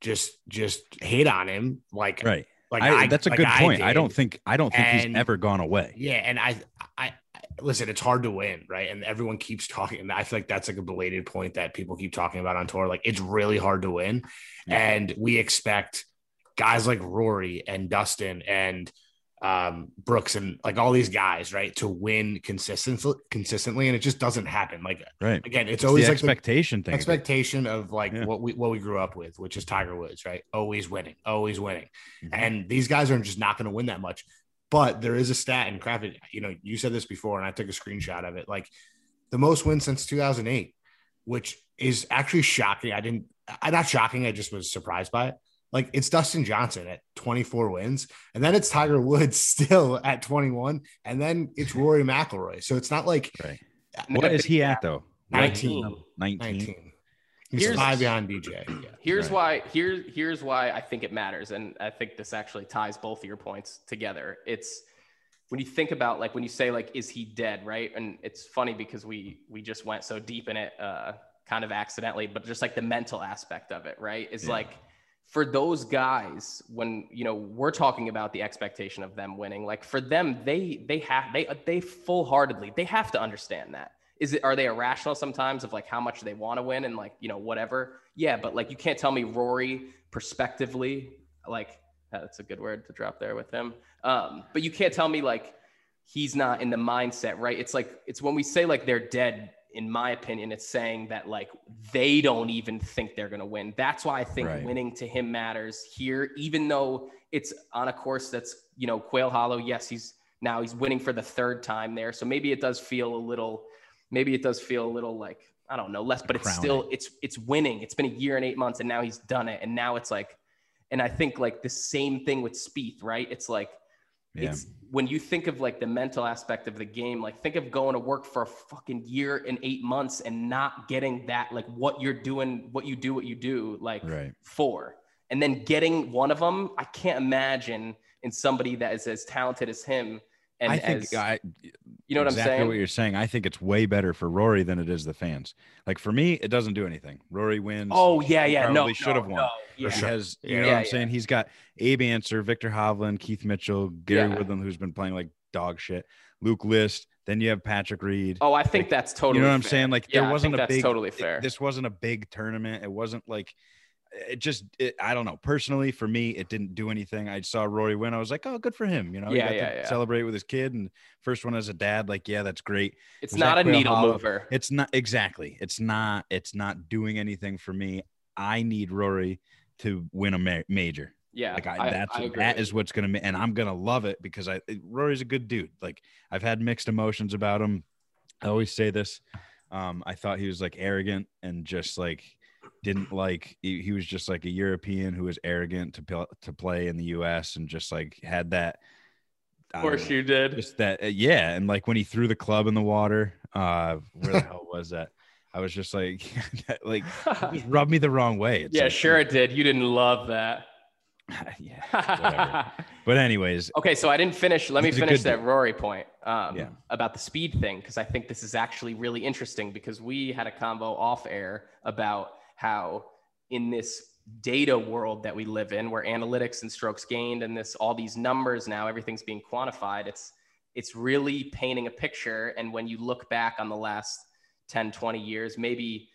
[SPEAKER 7] just just hate on him. Like
[SPEAKER 6] right.
[SPEAKER 7] like
[SPEAKER 6] I,
[SPEAKER 7] I-
[SPEAKER 6] that's a
[SPEAKER 7] like
[SPEAKER 6] good
[SPEAKER 7] I
[SPEAKER 6] point. I don't think I don't think he's ever gone away.
[SPEAKER 7] Yeah, and I, I, I listen. It's hard to win, right? And everyone keeps talking. And I feel like that's like a belated point that people keep talking about on tour. Like it's really hard to win, and we expect guys like Rory and Dustin and um, Brooks and like all these guys, right, to win consistently, consistently, and it just doesn't happen. Like
[SPEAKER 6] Right.
[SPEAKER 7] again, it's,
[SPEAKER 6] It's
[SPEAKER 7] always like
[SPEAKER 6] expectation thing.
[SPEAKER 7] expectation of like
[SPEAKER 6] Yeah.
[SPEAKER 7] what we what we grew up with, which is Tiger Woods, right? Always winning, always winning.
[SPEAKER 6] Mhm.
[SPEAKER 7] And these guys are just not going to win that much. But there is a stat in Krafick, you know, you said this before, and I took a screenshot of it. Like the most wins since 2008, which is actually shocking. I didn't, I not shocking. I just was surprised by it. Like it's Dustin Johnson at 24 wins, and then it's Tiger Woods (laughs) still at 21, and then it's (laughs) Rory McIlroy. So it's not like
[SPEAKER 6] Right. What is he at though?
[SPEAKER 7] 19.
[SPEAKER 6] 19.
[SPEAKER 7] 19. He's
[SPEAKER 1] Here's-
[SPEAKER 7] five behind DJ. Yeah.
[SPEAKER 1] Here's
[SPEAKER 6] Right.
[SPEAKER 1] why here here's why I think it matters, and I think this actually ties both of your points together. It's when you think about like when you say like is he dead, right? And it's funny because we we just went so deep in it, uh, kind of accidentally, but just like the mental aspect of it, right? Is
[SPEAKER 6] Yeah.
[SPEAKER 1] like for those guys when you know we're talking about the expectation of them winning like for them they they have they they full-heartedly they have to understand that. Is it are they irrational sometimes of like how much they want to win and like you know whatever? Yeah but like you can't tell me rory prospectively like that's a good word to drop there with him. Um but you can't tell me like he's not in the mindset right? It's like it's when we say like they're dead in my opinion it's saying that like they don't even think they're going to win that's why i think
[SPEAKER 6] Right.
[SPEAKER 1] winning to him matters here even though it's on a course that's you know quail hollow yes he's now he's winning for the third time there so maybe it does feel a little maybe it does feel a little like I don't know less, but it's still it's it's winning. It's been a year and eight months, and now he's done it, and now it's like, and I think like the same thing with Spieth, right? It's like
[SPEAKER 6] Yeah.
[SPEAKER 1] it's when you think of like the mental aspect of the game, like think of going to work for a fucking year and eight months and not getting that like what you're doing, what you do, what you do, like
[SPEAKER 6] Right.
[SPEAKER 1] for, and then getting one of them. I can't imagine in somebody that is as talented as him. And
[SPEAKER 6] I think
[SPEAKER 1] as,
[SPEAKER 6] I,
[SPEAKER 1] you know what I'm saying?
[SPEAKER 6] what you're saying. I think it's way better for Rory than it is the fans. Like for me, it doesn't do anything. Rory wins.
[SPEAKER 1] Oh yeah, yeah. No,
[SPEAKER 6] should have
[SPEAKER 1] no,
[SPEAKER 6] won.
[SPEAKER 1] no, yeah.
[SPEAKER 6] He has, you
[SPEAKER 7] Yeah.
[SPEAKER 6] know
[SPEAKER 1] Yeah,
[SPEAKER 6] what I'm saying? He's got Abe Ancer, Viktor Hovland, Keith Mitchell, Gary. Woodland, who's been playing like dog shit, Luke List. Then you have Patrick Reed.
[SPEAKER 1] Oh, I think that's totally.
[SPEAKER 6] you know what I'm saying? Like there wasn't a
[SPEAKER 1] that's
[SPEAKER 6] big.
[SPEAKER 1] totally
[SPEAKER 6] it-
[SPEAKER 1] fair.
[SPEAKER 6] this wasn't a big tournament. It wasn't like. It just, it, I don't know. Personally, for me, it didn't do anything. I saw Rory win. I was like, oh, good for him. You know,
[SPEAKER 1] Yeah, yeah,
[SPEAKER 6] to
[SPEAKER 1] yeah.
[SPEAKER 6] celebrate with his kid and first one as a dad. Like, yeah, that's great.
[SPEAKER 1] it's not a needle
[SPEAKER 6] Hollow.
[SPEAKER 1] mover.
[SPEAKER 6] It's not exactly. It's not. It's not doing anything for me. I need Rory to win a ma- major.
[SPEAKER 1] Yeah,
[SPEAKER 6] Like I,
[SPEAKER 1] I-
[SPEAKER 6] that's
[SPEAKER 1] I
[SPEAKER 6] that is what's gonna and I'm gonna love it because I Rory's a good dude. Like I've had mixed emotions about him. I always say this. Um, I thought he was like arrogant and just like didn't like he, he was just like a European who was arrogant to to play in the U.S. and just like had that.
[SPEAKER 1] Of course
[SPEAKER 6] know,
[SPEAKER 1] you did.
[SPEAKER 6] just that uh, yeah and like when he threw the club in the water uh where the (laughs) hell was that i was just like (laughs) like just (laughs) rubbed me the wrong way It's
[SPEAKER 1] yeah,
[SPEAKER 6] like,
[SPEAKER 1] sure it did. You didn't love that.
[SPEAKER 6] yeah but anyways
[SPEAKER 1] okay, so I didn't finish. Let me finish that. Rory point um,
[SPEAKER 6] Yeah.
[SPEAKER 1] about the speed thing because I think this is actually really interesting because we had a combo off air about how in this data world that we live in, where analytics and strokes gained and this all these numbers now everything's being quantified. It's it's really painting a picture. And when you look back on the last 10, 20 years, maybe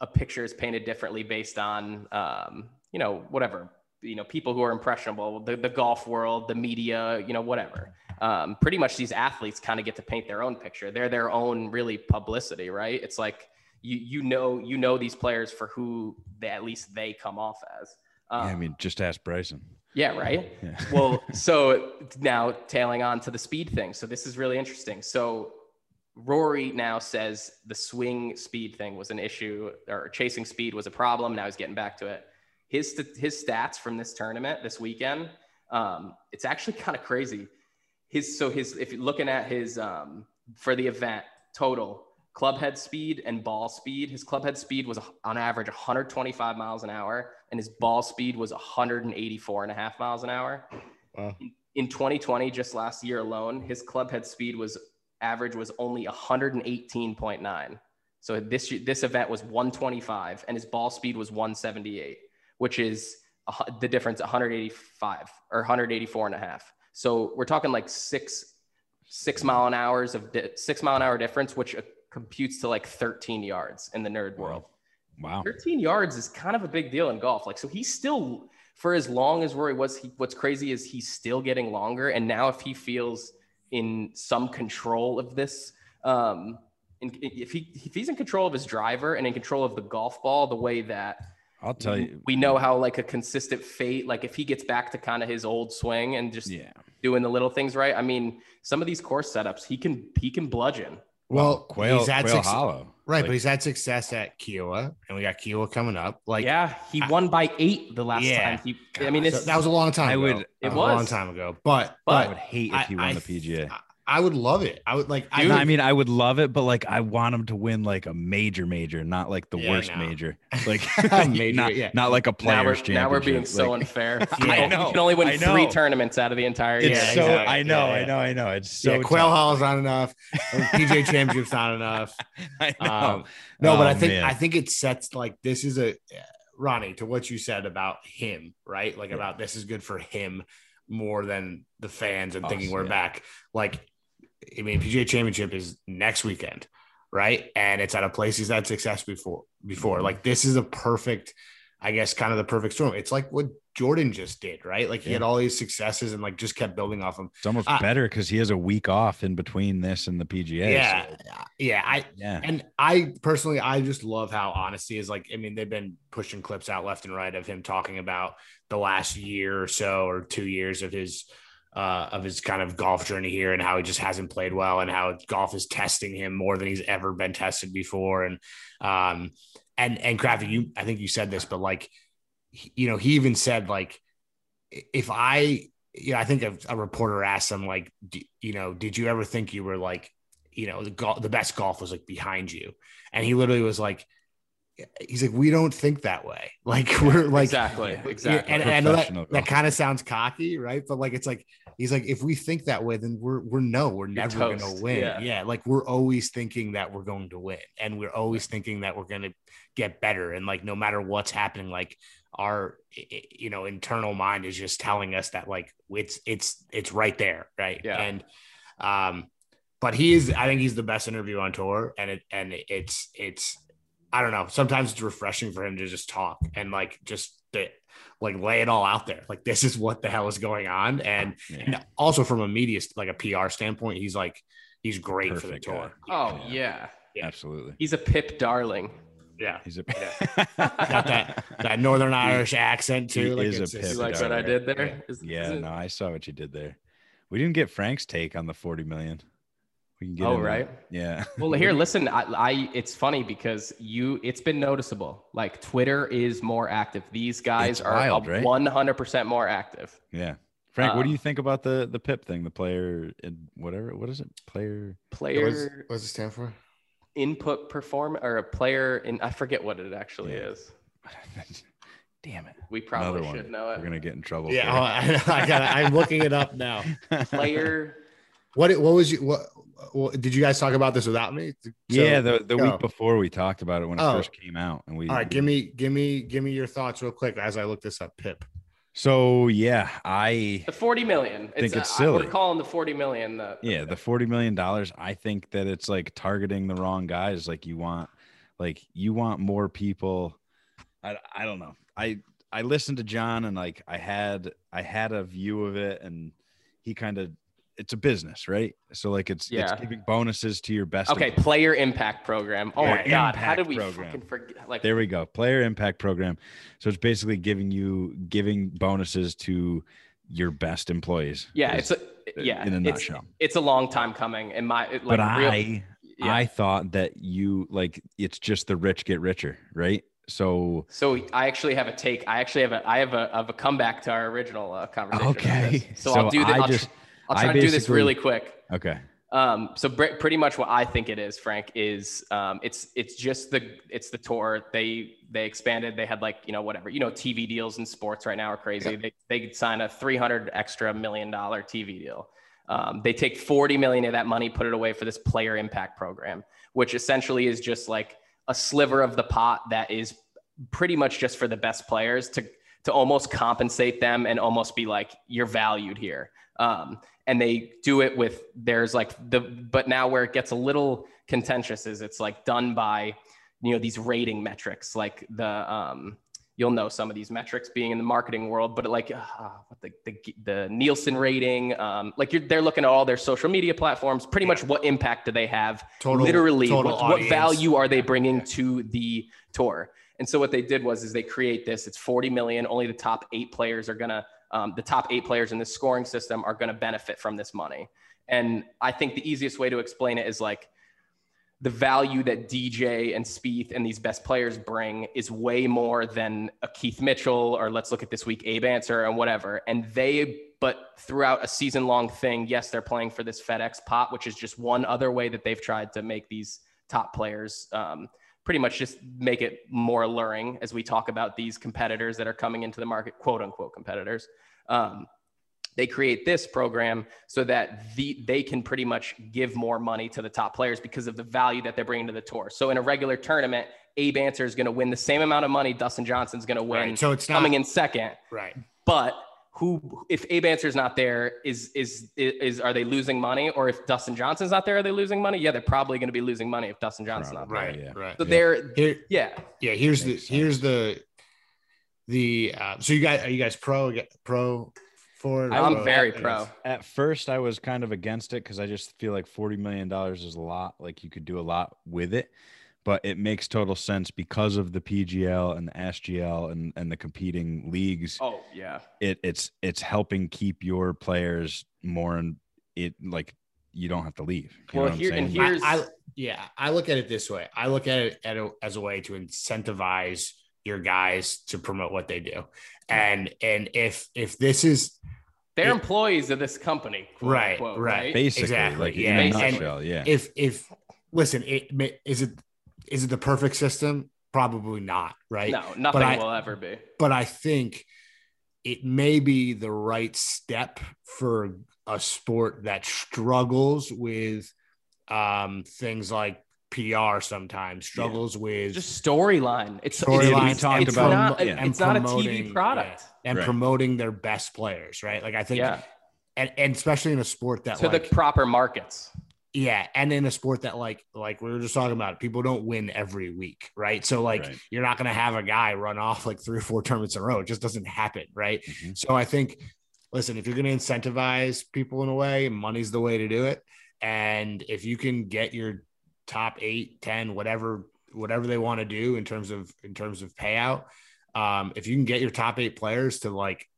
[SPEAKER 1] a picture is painted differently based on, um, you know, whatever, you know, people who are impressionable, the, the golf world, the media, you know, whatever. Um, pretty much these athletes kind of get to paint their own picture. They're their own really publicity, right? It's like you you know you know these players for who they, at least they come off as. Um,
[SPEAKER 6] yeah, I mean, just ask Bryson.
[SPEAKER 1] yeah, right.
[SPEAKER 6] Yeah. (laughs)
[SPEAKER 1] well, so now tailing on to the speed thing. So this is really interesting. So Rory now says the swing speed thing was an issue, or chasing speed was a problem. Now he's getting back to it. His his stats from this tournament this weekend, um, it's actually (laughs) kind of crazy. His so his if you're looking at his um, for the event total club head speed and ball speed, his club head speed was on average 125 miles an hour, and his ball speed was 184 and a half miles an hour.
[SPEAKER 7] Wow.
[SPEAKER 1] In, in 2020, just last year alone, his club head speed was average was only 118.9. So this this event was 125, and his ball speed was 178, which is the difference 185 or 184 and a half. So we're talking like six six mile an hours of di- six mile an hour difference, which computes to like 13 yards in the nerd world.
[SPEAKER 6] Wow.
[SPEAKER 1] 13 yards is kind of a big deal in golf. Like, so he's still, for as long as Rory was, he, what's crazy is he's still getting longer. And now, if he feels in some control of this, um, and if he if he's in control of his driver and in control of the golf ball, the way that
[SPEAKER 6] I'll tell you.
[SPEAKER 1] we know how like a consistent fate, like if he gets back to kind of his old swing and just
[SPEAKER 6] Yeah.
[SPEAKER 1] doing the little things right. I mean, some of these course setups, he can he can bludgeon.
[SPEAKER 7] Well,
[SPEAKER 6] Quail,
[SPEAKER 7] he's had
[SPEAKER 6] Quail
[SPEAKER 7] suc-
[SPEAKER 6] Hollow.
[SPEAKER 7] right,
[SPEAKER 6] Like,
[SPEAKER 7] but he's had success at Kiawah, and we got Kiawah coming up. Like,
[SPEAKER 1] yeah, he won by eight the last
[SPEAKER 7] Yeah.
[SPEAKER 1] time. He, I mean,
[SPEAKER 7] so that was a long time.
[SPEAKER 6] I
[SPEAKER 7] ago.
[SPEAKER 6] would-
[SPEAKER 7] That
[SPEAKER 1] It
[SPEAKER 7] a long time ago. But
[SPEAKER 1] But-
[SPEAKER 6] I would hate if he won
[SPEAKER 7] I-
[SPEAKER 6] the PGA.
[SPEAKER 7] I, I would love it. I would like.
[SPEAKER 6] No, I
[SPEAKER 7] I,
[SPEAKER 6] mean, I would love it, but like, I want him to win like a major, major, not like the
[SPEAKER 7] Yeah,
[SPEAKER 6] worst
[SPEAKER 7] no.
[SPEAKER 6] major, (laughs) like (laughs)
[SPEAKER 7] Major, (laughs)
[SPEAKER 6] not,
[SPEAKER 7] yeah.
[SPEAKER 6] not like a
[SPEAKER 1] now
[SPEAKER 6] players
[SPEAKER 1] we're, now we're being
[SPEAKER 6] championship,
[SPEAKER 1] so unfair.
[SPEAKER 7] Yeah, I
[SPEAKER 1] You
[SPEAKER 6] know,
[SPEAKER 1] can only win
[SPEAKER 6] I
[SPEAKER 1] three
[SPEAKER 6] know.
[SPEAKER 1] tournaments out of the entire
[SPEAKER 6] It's
[SPEAKER 1] year.
[SPEAKER 6] So
[SPEAKER 7] exactly.
[SPEAKER 6] I know,
[SPEAKER 7] Yeah,
[SPEAKER 6] I know, I know. It's so
[SPEAKER 7] yeah, Quail
[SPEAKER 6] tough.
[SPEAKER 7] Hall's not enough. and PJ Championship's not enough.
[SPEAKER 6] I know.
[SPEAKER 7] Um, no, but
[SPEAKER 6] Oh,
[SPEAKER 7] I think
[SPEAKER 6] man.
[SPEAKER 7] I think it sets like this is a Ronnie to what you said about him, right? Like about this is good for him more than the fans and
[SPEAKER 6] Us,
[SPEAKER 7] thinking we're
[SPEAKER 6] yeah.
[SPEAKER 7] back. Like, I mean, PGA Championship is next weekend, right? And it's at a place he's had success before. Before,
[SPEAKER 6] Mhm.
[SPEAKER 7] like this is a perfect, I guess, kind of the perfect storm. It's like what Jordan just did, right? Like he had all these successes and like just kept building off them.
[SPEAKER 6] It's almost
[SPEAKER 7] Uh,
[SPEAKER 6] better because he has a week off in between this and the PGA.
[SPEAKER 7] Yeah,
[SPEAKER 6] so,
[SPEAKER 7] yeah. I
[SPEAKER 6] yeah.
[SPEAKER 7] And I personally, I just love how honesty is like. I mean, they've been pushing clips out left and right of him talking about the last year or so or two years of his uh, of his kind of golf journey here and how he just hasn't played well and how golf is testing him more than he's ever been tested before. And um and and Crafty, you I think you said this, but like you know, he even said like if I you know, I think a, a reporter asked him like, you know, did you ever think you were like you know the golf the best golf was like behind you and he literally was like he's like we don't think that way (laughs) like we're like
[SPEAKER 1] exactly, exactly.
[SPEAKER 7] and, and I know
[SPEAKER 6] Professional
[SPEAKER 7] that, that kind of sounds cocky right but like it's like he's like if we think that way then we're we're no we're never gonna win
[SPEAKER 1] yeah.
[SPEAKER 7] yeah. like we're always thinking that we're going to win and we're always thinking that we're gonna get better and like no matter what's happening like our i- i- you know internal mind is just telling us that like it's it's it's right there right
[SPEAKER 1] Yeah.
[SPEAKER 7] and um but he is i think he's the best interview on tour and it and it's it's i don't know sometimes it's refreshing for him to just talk and like just the, like lay it all out there like this is what the hell is going on and,
[SPEAKER 6] Yeah.
[SPEAKER 7] and also from a media like a pr standpoint he's like he's great for the
[SPEAKER 6] Perfect
[SPEAKER 7] tour
[SPEAKER 6] guy.
[SPEAKER 1] oh yeah.
[SPEAKER 7] Yeah.
[SPEAKER 6] Absolutely.
[SPEAKER 1] he's a Pip darling.
[SPEAKER 7] yeah
[SPEAKER 6] He's a pip. (laughs)
[SPEAKER 7] got that that northern irish accent
[SPEAKER 6] he
[SPEAKER 7] too like
[SPEAKER 6] is a
[SPEAKER 7] it's just-
[SPEAKER 6] pip
[SPEAKER 1] You like what I did there? Is-
[SPEAKER 6] Yeah,
[SPEAKER 1] is it-
[SPEAKER 6] no, I saw what you did there. We didn't get Frank's take on the 40 million. We can get
[SPEAKER 1] Oh,
[SPEAKER 6] into that.
[SPEAKER 1] right.
[SPEAKER 6] Yeah.
[SPEAKER 1] Well, (laughs) here, listen. I, I, it's funny because you, it's been noticeable. Like Twitter is more active. These guys
[SPEAKER 6] It's
[SPEAKER 1] are
[SPEAKER 6] wild, right?
[SPEAKER 1] one hundred percent more active.
[SPEAKER 6] Yeah. Frank, what do
[SPEAKER 1] Um,
[SPEAKER 6] you think about the the PIP thing? The player in whatever what is it? Player
[SPEAKER 1] Player
[SPEAKER 7] What's, does it stand for
[SPEAKER 1] input perform or a player in I forget what it actually
[SPEAKER 6] Yeah.
[SPEAKER 1] is. (laughs)
[SPEAKER 6] Damn it.
[SPEAKER 1] We probably should know it.
[SPEAKER 6] We're gonna get in trouble.
[SPEAKER 7] yeah
[SPEAKER 6] for
[SPEAKER 7] oh, (laughs) I, I got i'm looking it up now.
[SPEAKER 1] Player.
[SPEAKER 7] what what was you what, what did you guys talk about this without me So-
[SPEAKER 6] yeah, the, the
[SPEAKER 7] go.
[SPEAKER 6] week before we talked about it when it
[SPEAKER 7] Oh.
[SPEAKER 6] first came out, and we
[SPEAKER 7] All right, give me, give me, give me your thoughts real quick as I look this up. Pip.
[SPEAKER 6] So yeah, I
[SPEAKER 1] The 40 million.
[SPEAKER 6] Think it's
[SPEAKER 1] uh, I would
[SPEAKER 6] silly.
[SPEAKER 1] call the 40 million. The,
[SPEAKER 6] yeah, the forty million dollars. I think that it's like targeting the wrong guys. Like you want, like you want more people. I I don't know. I I listened to John and like I had I had a view of it and he kind of it's a business, right? So like it's
[SPEAKER 1] Yeah.
[SPEAKER 6] it's giving bonuses to your best.
[SPEAKER 1] Okay, player impact program. Oh my god, how did we
[SPEAKER 6] program.
[SPEAKER 1] fucking forget? Like,
[SPEAKER 6] There we go. Player impact program. So it's basically giving you giving bonuses to your best employees.
[SPEAKER 1] yeah,
[SPEAKER 6] is-
[SPEAKER 1] it's a yeah.
[SPEAKER 6] in a nutshell.
[SPEAKER 1] It's a long time coming. In my like
[SPEAKER 6] but
[SPEAKER 1] real,
[SPEAKER 6] I
[SPEAKER 1] yeah.
[SPEAKER 6] I thought that you like it's just the rich get richer, right? So
[SPEAKER 1] So I actually have a take. I actually have a I have a of a comeback to our original uh, conversation.
[SPEAKER 6] Okay.
[SPEAKER 1] So,
[SPEAKER 6] So
[SPEAKER 1] I'll do that.
[SPEAKER 6] I
[SPEAKER 1] I'll, tr- I'll
[SPEAKER 6] I
[SPEAKER 1] try to do this really quick.
[SPEAKER 6] okay.
[SPEAKER 1] Um, so br- pretty much what I think it is, Frank, is um, it's it's just the it's the tour. They they expanded. They had like you know whatever you know TV deals in sports right now are crazy. They they could sign a three hundred extra million dollar TV deal. Um, they take forty million of that money, put it away for this player impact program, which essentially is just like a sliver of the pot that is pretty much just for the best players to to almost compensate them and almost be like you're valued here. Um, and they do it with there's like the but now where it gets a little contentious is it's like done by you know these rating metrics like the um you'll know some of these metrics being in the marketing world but like uh, what the, the the Nielsen rating um like you're they're looking at all their social media platforms pretty much what impact do they have
[SPEAKER 7] Total-
[SPEAKER 1] literally
[SPEAKER 7] total
[SPEAKER 1] what, what value are they bringing
[SPEAKER 7] yeah.
[SPEAKER 1] to the tour? And so what they did was is they create this it's 40 million only the top eight players are gonna um, the top eight players in this scoring system are gonna benefit from this money and i think the easiest way to explain it is like the value that DJ and Spieth and these best players bring is way more than a Keith Mitchell or let's look at this week Abe Ancer and whatever. And they, but throughout a season long thing, yes, they're playing for this FedEx pot, which is just one other way that they've tried to make these top players um, pretty much just make it more alluring as we talk about these competitors that are coming into the market, quote unquote competitors. Um, they create this program so that the, they can pretty much give more money to the top players because of the value that they're bringing to the tour. So in a regular tournament, Abe Ancer is going to win the same amount of money Dustin Johnson's going to win
[SPEAKER 7] Right. So it's not
[SPEAKER 1] coming in second.
[SPEAKER 7] right.
[SPEAKER 1] But who, if Abe Ancer's not there, is, is is is are they losing money? Or if Dustin Johnson's not there, are they losing money? Yeah, they're probably going to be losing money if Dustin Johnson's not there.
[SPEAKER 7] Right.
[SPEAKER 6] yeah.
[SPEAKER 7] Right.
[SPEAKER 1] So
[SPEAKER 6] Yeah.
[SPEAKER 1] they're
[SPEAKER 7] Here,
[SPEAKER 1] yeah.
[SPEAKER 7] yeah. Here's the
[SPEAKER 6] Makes
[SPEAKER 7] here's the the uh, so you guys are you guys pro pro for it?
[SPEAKER 1] I'm
[SPEAKER 7] Pro?
[SPEAKER 1] very
[SPEAKER 7] Yes.
[SPEAKER 1] pro.
[SPEAKER 6] At first, I was kind of against it because I just feel like forty million dollars is a lot. Like you could do a lot with it, but it makes total sense because of the PGL and the SGL and and the competing leagues.
[SPEAKER 1] Oh yeah.
[SPEAKER 6] It it's it's helping keep your players more and it like you don't have to leave. You
[SPEAKER 1] Well,
[SPEAKER 6] know what
[SPEAKER 1] here-
[SPEAKER 6] I'm
[SPEAKER 1] and here- Here's-
[SPEAKER 7] I, I yeah, I look at it this way. I look at it at a, as a way to incentivize your guys to promote what they do, and and if if this is
[SPEAKER 1] They're employees of this company. quote
[SPEAKER 7] Right,
[SPEAKER 1] unquote,
[SPEAKER 7] right.
[SPEAKER 6] basically
[SPEAKER 7] exactly,
[SPEAKER 6] like
[SPEAKER 7] yeah,
[SPEAKER 6] in a
[SPEAKER 1] and-
[SPEAKER 6] nutshell, yeah.
[SPEAKER 7] if if listen, it, is it is it the perfect system? Probably not, right?
[SPEAKER 1] No, nothing
[SPEAKER 7] I-
[SPEAKER 1] will ever be.
[SPEAKER 7] but I think it may be the right step for a sport that struggles with um, things like PR sometimes, struggles with
[SPEAKER 1] Just storyline. It's
[SPEAKER 7] Storyline,
[SPEAKER 1] It's,
[SPEAKER 6] talked
[SPEAKER 1] it's
[SPEAKER 6] about-
[SPEAKER 1] not.
[SPEAKER 6] yeah.
[SPEAKER 1] It's not a TV
[SPEAKER 7] promoting-
[SPEAKER 1] product.
[SPEAKER 7] and
[SPEAKER 6] Right.
[SPEAKER 7] promoting their best players, right? Like I think,
[SPEAKER 1] Yeah.
[SPEAKER 7] and, and especially in a sport that
[SPEAKER 1] To
[SPEAKER 7] like,
[SPEAKER 1] the proper markets.
[SPEAKER 7] Yeah, and in a sport that like like we were just talking about, people don't win every week, right? So like
[SPEAKER 6] Right.
[SPEAKER 7] you're not gonna have a guy run off like three or four tournaments in a row. It just doesn't happen, right?
[SPEAKER 6] Mhm.
[SPEAKER 7] So I think, listen, if you're gonna incentivize people in a way, money's the way to do it. And if you can get your top eight, 10, whatever, whatever they want to do in terms of in terms of payout, um, if you can get your top eight players to like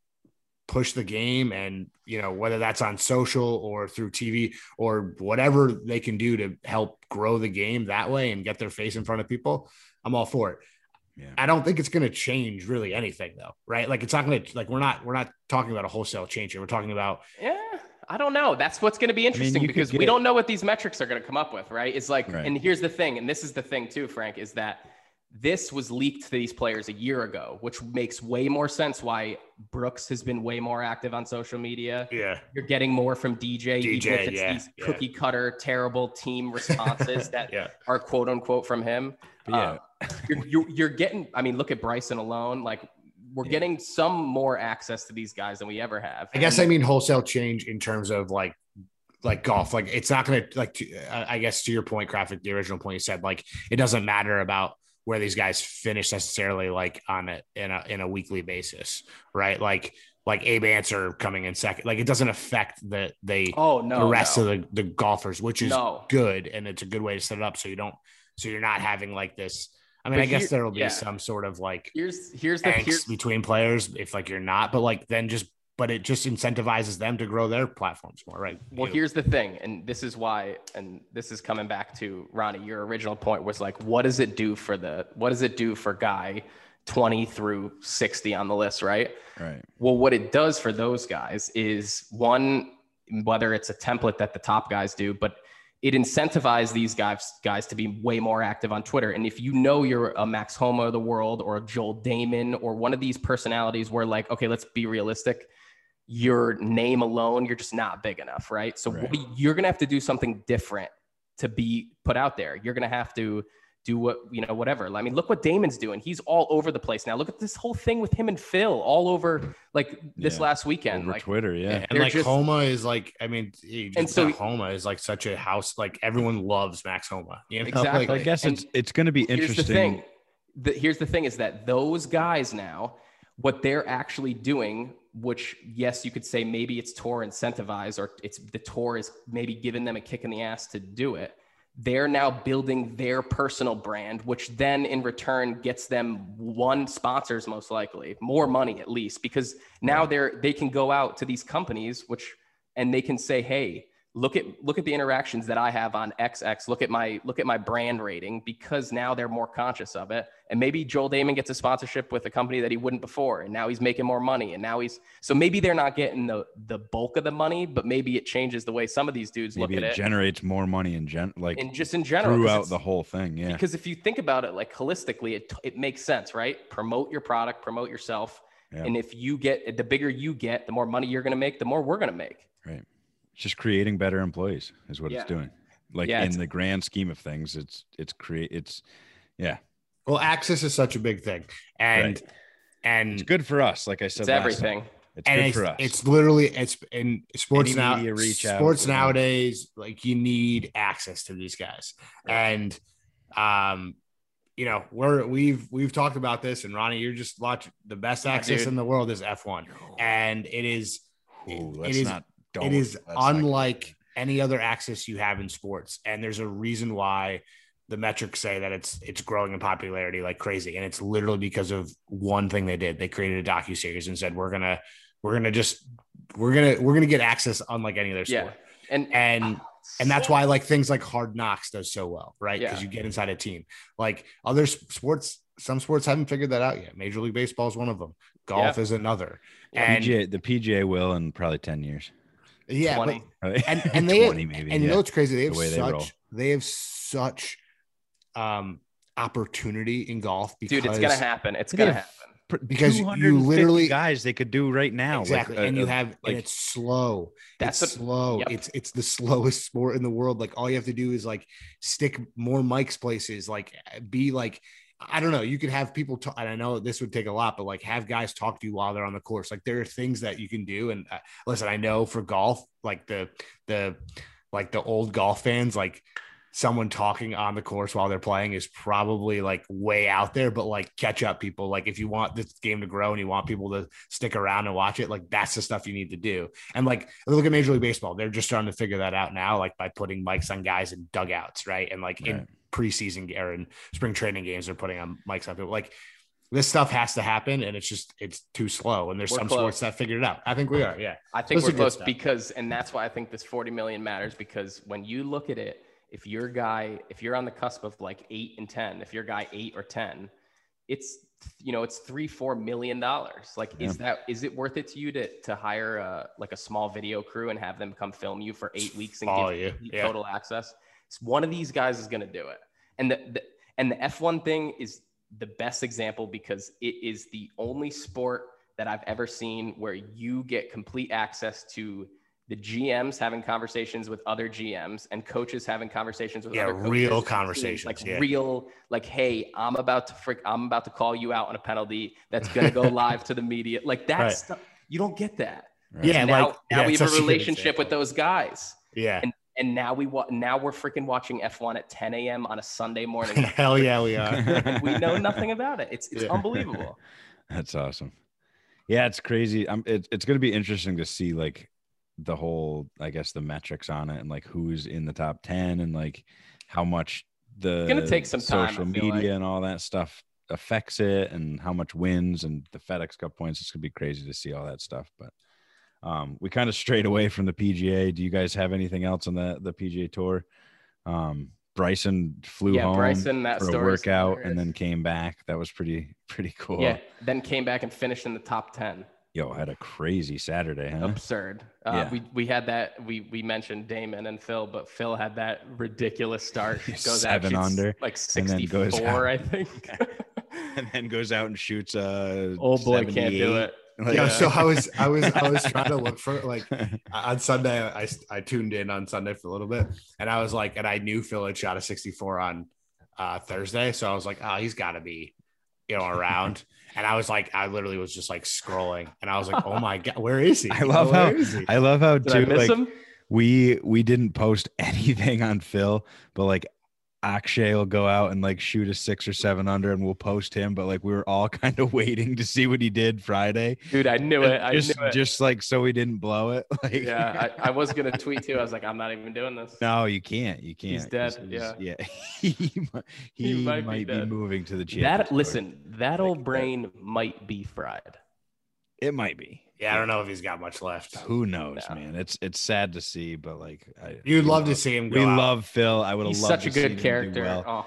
[SPEAKER 7] push the game and you know whether that's on social or through TV or whatever they can do to help grow the game that way and get their face in front of people, I'm all for it.
[SPEAKER 6] Yeah.
[SPEAKER 7] I don't think it's going to change really anything though, right? Like it's not going to like we're not we're not talking about a wholesale change here. We're talking about
[SPEAKER 1] Yeah. I don't know. That's what's going to be interesting
[SPEAKER 6] you could
[SPEAKER 1] because we don't know what these metrics are going to come up with, right? It's like,
[SPEAKER 6] Right.
[SPEAKER 1] and here's the thing, and this is the thing too, Frank, is that this was leaked to these players a year ago, which makes way more sense why Brooks has been way more active on social media.
[SPEAKER 7] yeah
[SPEAKER 1] You're getting more from DJ, even
[SPEAKER 7] DJ,
[SPEAKER 1] if it's
[SPEAKER 7] yeah,
[SPEAKER 1] these
[SPEAKER 7] yeah.
[SPEAKER 1] cookie cutter, terrible team responses (laughs) that
[SPEAKER 7] yeah
[SPEAKER 1] are quote unquote from him.
[SPEAKER 6] Yeah.
[SPEAKER 1] Uh, you're, you're, you're getting, I mean, look at Bryson alone. Like we're getting some more access to these guys than we ever have.
[SPEAKER 7] I guess
[SPEAKER 1] And-
[SPEAKER 7] I mean wholesale change in terms of like like golf. Like it's not going to like. To, I I guess to your point, Krafick. The original point you said, like it doesn't matter about where these guys finish necessarily, like on a in a in a weekly basis, right? Like like Abe Ancer coming in second. Like it doesn't affect the they
[SPEAKER 1] oh no,
[SPEAKER 7] the rest
[SPEAKER 1] no.
[SPEAKER 7] of the the golfers, which is
[SPEAKER 1] No.
[SPEAKER 7] good and it's a good way to set it up so you don't so you're not having like this. I mean,
[SPEAKER 1] But
[SPEAKER 7] I guess there will be
[SPEAKER 1] yeah.
[SPEAKER 7] some sort of like
[SPEAKER 1] here's here's the
[SPEAKER 7] angst
[SPEAKER 1] here's,
[SPEAKER 7] between players if like you're not, but like then just but it just incentivizes them to grow their platforms more, right?
[SPEAKER 1] Well,
[SPEAKER 7] You-
[SPEAKER 1] here's the thing, and this is why, and this is coming back to Ronnie. Your original point was like, what does it do for the, what does it do for guy 20 through 60 on the list, right?
[SPEAKER 6] Right.
[SPEAKER 1] Well, what it does for those guys is one, whether it's a template that the top guys do, but it incentivizes these guys guys to be way more active on Twitter. And if you know you're a Max Homa of the world or a Joel Dahmen or one of these personalities where like, okay, let's be realistic, your name alone, you're just not big enough, right? So
[SPEAKER 6] Right.
[SPEAKER 1] what you- you're gonna have to do something different to be put out there. You're gonna have to do what you know, whatever. I mean, look what Dahmen's doing. He's all over the place now. Look at this whole thing with him and Phil all over like this
[SPEAKER 6] Yeah.
[SPEAKER 1] last weekend.
[SPEAKER 6] Over
[SPEAKER 1] Like
[SPEAKER 6] Twitter, yeah.
[SPEAKER 7] and like
[SPEAKER 1] just-
[SPEAKER 7] Homa is like, I mean, he just
[SPEAKER 1] And so-
[SPEAKER 7] not Homa is like such a house. Like everyone loves Max Homa. You know?
[SPEAKER 1] Exactly.
[SPEAKER 6] So I guess
[SPEAKER 1] And
[SPEAKER 6] it's it's going to be
[SPEAKER 1] here's the
[SPEAKER 6] interesting.
[SPEAKER 1] thing. The, here's the thing is that those guys now, what they're actually doing, which yes, you could say maybe it's tour incentivized or it's the tour is maybe giving them a kick in the ass to do it. They're now building their personal brand, which then in return gets them one sponsors most likely, more money at least, because now they're they can go out to these companies, which and they can say, hey, look at look at the interactions that I have on XX. Look at my look at my brand rating because now they're more conscious of it. And maybe Joel Dahmen gets a sponsorship with a company that he wouldn't before, and now he's making more money. And now he's so maybe they're not getting the the bulk of the money, but maybe it changes the way some of these dudes
[SPEAKER 6] Maybe
[SPEAKER 1] look at it,
[SPEAKER 6] generates more money in gen like
[SPEAKER 1] and just in general
[SPEAKER 6] throughout the whole thing. Yeah.
[SPEAKER 1] because if you think about it like holistically, it, it makes sense, right? Promote your product, promote yourself.
[SPEAKER 6] Yeah.
[SPEAKER 1] And if you get the bigger you get, the more money you're going to make, the more we're going to make.
[SPEAKER 6] Right. It's just creating better employees is what
[SPEAKER 1] Yeah.
[SPEAKER 6] it's doing. Like
[SPEAKER 1] Yeah,
[SPEAKER 6] in
[SPEAKER 1] it's-
[SPEAKER 6] the grand scheme of things, it's it's create it's yeah.
[SPEAKER 7] Well, access is such a big thing, and and
[SPEAKER 6] It's good for us. Like I said,
[SPEAKER 1] It's everything.
[SPEAKER 6] time. It's
[SPEAKER 7] and
[SPEAKER 6] good
[SPEAKER 7] it's,
[SPEAKER 6] for us.
[SPEAKER 7] it's literally it's in sports now.
[SPEAKER 6] media reach out,
[SPEAKER 7] sports
[SPEAKER 6] whatever.
[SPEAKER 7] nowadays, like you need access to these guys, and um, you know we're we've we've talked about this, and Ronnie, you're just watching the best access
[SPEAKER 1] dude.
[SPEAKER 7] in the world is F1, and it is
[SPEAKER 6] Ooh,
[SPEAKER 7] it
[SPEAKER 6] let's
[SPEAKER 7] is
[SPEAKER 6] not. Don't,
[SPEAKER 7] it is unlike any other access you have in sports and there's a reason why the metrics say that it's it's growing in popularity like crazy and it's literally because of one thing they did. They created a docu series and said we're gonna we're gonna just we're gonna we're gonna get access unlike any other sport.
[SPEAKER 1] Yeah. And
[SPEAKER 7] and ah, and that's why like things like hard knocks does so well right? Because
[SPEAKER 1] Yeah.
[SPEAKER 7] you get inside a team. Like other sports some sports haven't figured that out yet. Major league baseball is one of them. Golf is another. And
[SPEAKER 6] PGA, the PGA will in probably ten years.
[SPEAKER 7] Yeah
[SPEAKER 1] 20.
[SPEAKER 6] Right? (laughs)
[SPEAKER 7] and and they
[SPEAKER 6] twenty (laughs) maybe.
[SPEAKER 7] and you know what's crazy? They have
[SPEAKER 6] the way they
[SPEAKER 7] such they, have such um opportunity in golf because
[SPEAKER 1] dude, it's gonna happen. It's gonna happen.
[SPEAKER 7] Because you literally-
[SPEAKER 6] guys they could do right now. like,
[SPEAKER 7] exactly,
[SPEAKER 6] uh,
[SPEAKER 7] and you
[SPEAKER 6] uh,
[SPEAKER 7] have
[SPEAKER 6] like
[SPEAKER 7] and it's slow.
[SPEAKER 1] That's
[SPEAKER 7] it's
[SPEAKER 1] the-
[SPEAKER 7] slow.
[SPEAKER 1] yep.
[SPEAKER 7] It's it's the (laughs) slowest sport in the world. Like all you have to do is like stick more mics places. Like be like. I don't know. You could have people talk, and I know this would take a lot, but like have guys talk to you while they're on the course. Like there are things that you can do. And uh, listen, I know for golf, like the the like the old golf fans, like someone talking on the course while they're playing is probably like way out there, but like catch up people. Like if you want this game to grow and you want people to stick around and watch it, like that's the stuff you need to do. And like look at Major League Baseball, they're just starting to figure that out now, like by putting mics on guys in dugouts, right? And like in
[SPEAKER 6] Right.
[SPEAKER 7] Preseason or in spring training games, they're putting on mics on people. Like this stuff has to happen, and it's just it's too slow. And there's
[SPEAKER 1] We're
[SPEAKER 7] some
[SPEAKER 1] close.
[SPEAKER 7] sports that figured it out. I think we are, yeah.
[SPEAKER 1] I think
[SPEAKER 7] Those
[SPEAKER 1] we're close because, and that's why I think this 40 million matters because when you look at it, if your guy, if you're on the cusp of like eight and 10, if your guy eight or 10, it's, you know, it's three, $4 million. Like, is that, is it worth it to you to, to hire a, like a small video crew and have them come film you for eight weeks and give
[SPEAKER 7] you,
[SPEAKER 1] you
[SPEAKER 7] yeah.
[SPEAKER 1] total access? One of these guys is going to do it. And the, the, and the F1 thing is the best example because it is the only sport that I've ever seen where you get complete access to the GMs having conversations with other GMs and coaches having conversations with
[SPEAKER 7] Yeah,
[SPEAKER 1] other coaches
[SPEAKER 7] real conversations,
[SPEAKER 1] like
[SPEAKER 7] yeah.
[SPEAKER 1] real, like, hey, I'm about to frick, I'm about to call you out on a penalty that's gonna go (laughs) live to the media. Like that
[SPEAKER 7] Right.
[SPEAKER 1] stuff, you don't get that.
[SPEAKER 6] Right.
[SPEAKER 7] Yeah,
[SPEAKER 1] now,
[SPEAKER 7] like
[SPEAKER 1] now
[SPEAKER 7] yeah,
[SPEAKER 1] we have a relationship with those guys,
[SPEAKER 7] Yeah.
[SPEAKER 1] and and now we wa- now we're freaking watching F1 at 10 a.m. on a Sunday morning. (laughs)
[SPEAKER 7] Hell yeah, we are.
[SPEAKER 1] we know (laughs) nothing about it. It's it's
[SPEAKER 7] Yeah.
[SPEAKER 1] unbelievable. (laughs)
[SPEAKER 6] That's awesome. Yeah, it's crazy. I'm it, it's going to be interesting to see like the whole I guess the metrics on it and like who's in the top 10 and like how much the
[SPEAKER 1] gonna take some
[SPEAKER 6] social
[SPEAKER 1] feel
[SPEAKER 6] media
[SPEAKER 1] like.
[SPEAKER 6] and all that stuff affects it and how much wins and the FedEx Cup points. It's going to be crazy to see all that stuff, but um, we kind of (laughs) strayed away from the PGA. Do you guys have anything else on the the PGA tour? Um, Bryson flew
[SPEAKER 1] yeah,
[SPEAKER 6] home
[SPEAKER 1] Bryson, that
[SPEAKER 6] for a workout and then came back. That was pretty (laughs) pretty cool.
[SPEAKER 1] yeah, then came back and finished in the top 10.
[SPEAKER 6] Yo, had a crazy Saturday, huh?
[SPEAKER 1] Absurd. Uh,
[SPEAKER 6] Yeah.
[SPEAKER 1] We we had that. We we mentioned Dahmen and Phil, but Phil had that ridiculous start. (laughs) Goes out,
[SPEAKER 6] Seven
[SPEAKER 1] shoots
[SPEAKER 6] under,
[SPEAKER 1] like
[SPEAKER 6] and
[SPEAKER 1] 64,
[SPEAKER 6] goes out.
[SPEAKER 1] I think.
[SPEAKER 6] and then goes out and shoots uh
[SPEAKER 1] Old boy can't do it. (laughs)
[SPEAKER 6] Like,
[SPEAKER 7] Yeah, so I was I was I was trying to look for like (laughs) on Sunday I I tuned in on Sunday for a little bit and I was like and I knew Phil had shot a 64 on uh Thursday so I was like oh he's got to be you know around (laughs) and I was like I literally was just like scrolling and I was like oh my god where is he
[SPEAKER 6] I love
[SPEAKER 7] Where
[SPEAKER 6] how
[SPEAKER 7] is he?
[SPEAKER 6] I love how
[SPEAKER 1] Did I
[SPEAKER 6] too
[SPEAKER 1] miss
[SPEAKER 6] like
[SPEAKER 1] him?
[SPEAKER 6] we we didn't post anything on Phil, but like Akshay will go out and like shoot a six or seven under and we'll post him, but like we were all (laughs) kind of waiting to see what he did Friday.
[SPEAKER 1] Dude, I knew it. I
[SPEAKER 6] just
[SPEAKER 1] knew it.
[SPEAKER 6] just like so we didn't blow it. (laughs) Like
[SPEAKER 1] yeah, I, I was gonna tweet too. I was like, I'm not even doing this.
[SPEAKER 6] No, you can't. You can't.
[SPEAKER 1] He's dead.
[SPEAKER 6] he's- yeah. (laughs) he, mi- he,
[SPEAKER 1] He
[SPEAKER 6] might,
[SPEAKER 1] might be
[SPEAKER 6] be, moving to the championship.
[SPEAKER 1] That listen, that old
[SPEAKER 6] Like,
[SPEAKER 1] brain might be fried.
[SPEAKER 6] It might be.
[SPEAKER 7] Yeah I don't know if he's got much left
[SPEAKER 6] Who knows,
[SPEAKER 1] No.
[SPEAKER 6] man? It's it's sad to see, but like I,
[SPEAKER 7] you'd
[SPEAKER 6] we
[SPEAKER 7] love to see him go
[SPEAKER 6] We
[SPEAKER 7] out.
[SPEAKER 6] love Phil. I would have loved
[SPEAKER 1] such a
[SPEAKER 6] to
[SPEAKER 1] good character.
[SPEAKER 6] well.
[SPEAKER 1] Oh,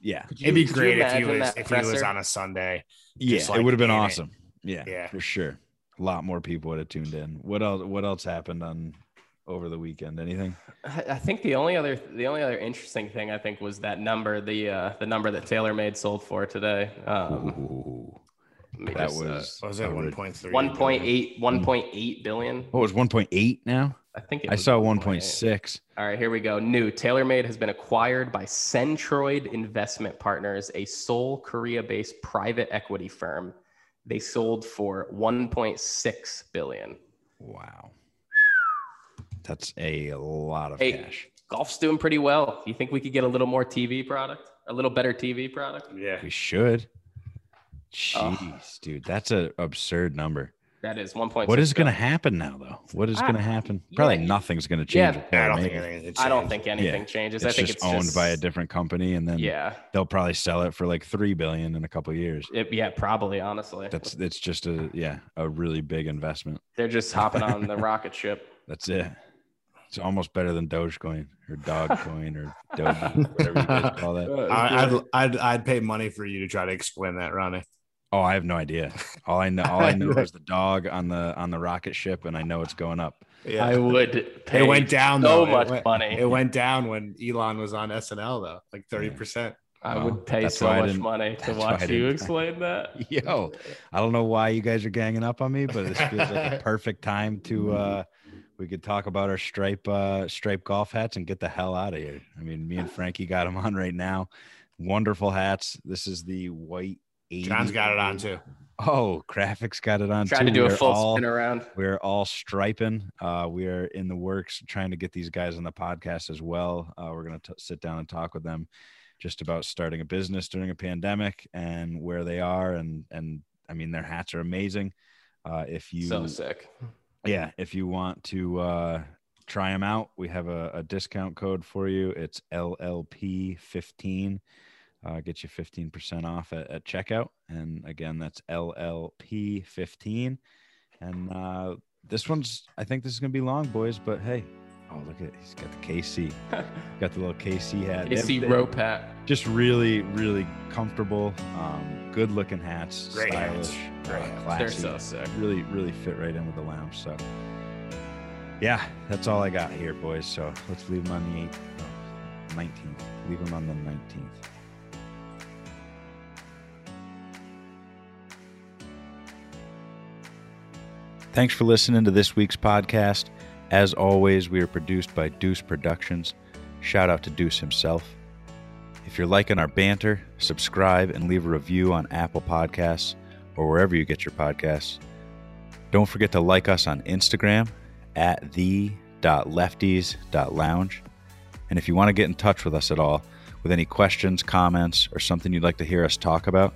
[SPEAKER 6] Yeah,
[SPEAKER 1] you-
[SPEAKER 7] it'd be great if he was
[SPEAKER 1] that
[SPEAKER 7] if he was on a Sunday
[SPEAKER 6] yeah,
[SPEAKER 7] Just,
[SPEAKER 6] it would have been
[SPEAKER 7] in it.
[SPEAKER 6] awesome. Yeah,
[SPEAKER 7] Yeah.
[SPEAKER 6] for sure. A lot more people would have tuned in. What else? What else happened on over the weekend? Anything?
[SPEAKER 1] I I think the only other the only other interesting thing I think was that number the uh, the number that TaylorMade sold for today. Um,
[SPEAKER 6] Ooh,
[SPEAKER 1] let me
[SPEAKER 6] that
[SPEAKER 1] just, uh,
[SPEAKER 6] was
[SPEAKER 7] what was it
[SPEAKER 6] a rid-
[SPEAKER 7] 1.3
[SPEAKER 1] 1.8 1.8 billion.
[SPEAKER 6] What was one point eight now?
[SPEAKER 1] I think it
[SPEAKER 6] I saw one point six.
[SPEAKER 1] All right, here we go. New TaylorMade has been acquired by Centroid Investment Partners, a Seoul, Korea-based private equity firm. They sold for 1.6 billion.
[SPEAKER 6] Wow, that's a lot of
[SPEAKER 1] Hey,
[SPEAKER 6] cash.
[SPEAKER 1] golf's doing pretty well. Do you think we could get a little more TV product? A little better TV product?
[SPEAKER 7] yeah
[SPEAKER 6] We should.
[SPEAKER 1] Oh.
[SPEAKER 6] Jeez, dude, that's an absurd number.
[SPEAKER 1] That is 1.6.
[SPEAKER 6] What is going to happen now, though? What is going to happen? Probably
[SPEAKER 1] yeah.
[SPEAKER 6] nothing's going to
[SPEAKER 1] Yeah,
[SPEAKER 6] change. with
[SPEAKER 7] I don't think
[SPEAKER 6] TaylorMade.
[SPEAKER 7] anything
[SPEAKER 1] I don't think anything
[SPEAKER 6] Yeah.
[SPEAKER 1] changes.
[SPEAKER 6] it's
[SPEAKER 1] I think
[SPEAKER 6] just
[SPEAKER 1] it's
[SPEAKER 6] owned
[SPEAKER 1] just,
[SPEAKER 6] by a different company, and then
[SPEAKER 1] Yeah.
[SPEAKER 6] they'll probably sell it for like three billion in a couple of years.
[SPEAKER 1] It, yeah, probably, honestly.
[SPEAKER 6] That's it's just a yeah a really big investment.
[SPEAKER 1] They're just hopping on the (laughs) rocket ship.
[SPEAKER 6] That's it. It's almost better than Dogecoin or (laughs) Dogcoin or Doge, whatever you guys call that. (laughs)
[SPEAKER 7] I, I'd, I'd I'd pay money for you to try to explain that, Ronnie.
[SPEAKER 6] Oh, I have no idea. All I know, all I (laughs) know is the dog on the on the rocket ship, and I know it's going up.
[SPEAKER 7] Yeah,
[SPEAKER 1] I would pay
[SPEAKER 7] it went down
[SPEAKER 1] so
[SPEAKER 7] though.
[SPEAKER 1] much
[SPEAKER 7] it went,
[SPEAKER 1] money.
[SPEAKER 7] It went down when Elon was on SNL though, like thirty percent.
[SPEAKER 1] I
[SPEAKER 6] Well,
[SPEAKER 1] would pay so much money to
[SPEAKER 6] that's why I
[SPEAKER 1] watch you explain that. (laughs)
[SPEAKER 6] Yo, I don't know why you guys are ganging up on me, but this feels like a (laughs) perfect time to uh we could talk about our stripe uh stripe golf hats and get the hell out of here. I mean, me and Frankie got them on right now. Wonderful hats. This is the white 80.
[SPEAKER 7] John's got it on too.
[SPEAKER 6] Oh, Krafick's got it on
[SPEAKER 1] Tried
[SPEAKER 6] too.
[SPEAKER 1] to do a
[SPEAKER 6] We're
[SPEAKER 1] full
[SPEAKER 6] all-
[SPEAKER 1] spin around.
[SPEAKER 6] We're all striping. Uh, we are in the works trying to get these guys on the podcast as well. Uh, we're going to sit down and talk with them just about starting a business during a pandemic and where they are. And, and I mean, their hats are amazing. Uh, if you,
[SPEAKER 1] So sick.
[SPEAKER 6] yeah, if you want to uh, try them out, we have a, a discount code for you. It's LLP15. Uh, get you 15% off at, at checkout. And again, that's LLP15. And uh, this one's, I think this is going to be long, boys, but hey, oh, look at it. He's got the KC. (laughs) got the little KC hat.
[SPEAKER 1] You
[SPEAKER 6] They-
[SPEAKER 1] rope hat.
[SPEAKER 6] Just really, really comfortable, um, good looking hats.
[SPEAKER 7] Great
[SPEAKER 6] stylish,
[SPEAKER 7] hats. Great
[SPEAKER 6] uh,
[SPEAKER 7] hats.
[SPEAKER 1] They're
[SPEAKER 6] classy
[SPEAKER 1] so sick.
[SPEAKER 6] really really fit right in with the lounge so yeah that's all i got here boys so let's leave them on the 8th 19th leave them on the 19th thanks for listening to this week's podcast As always, we are produced by Deuce Productions. Shout out to Deuce himself. If you're liking our banter, subscribe and leave a review on Apple Podcasts or wherever you get your podcasts. Don't forget to like us on Instagram at the.lefties.lounge. And if you want to get in touch with us at all with any questions, comments, or something you'd like to hear us talk about,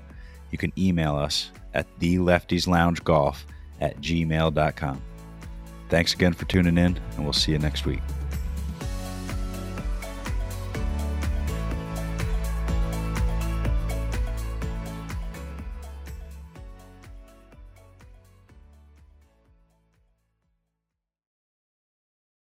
[SPEAKER 6] you can email us at theleftiesloungegolf at gmail.com. Thanks again for tuning in, and we'll see you next week.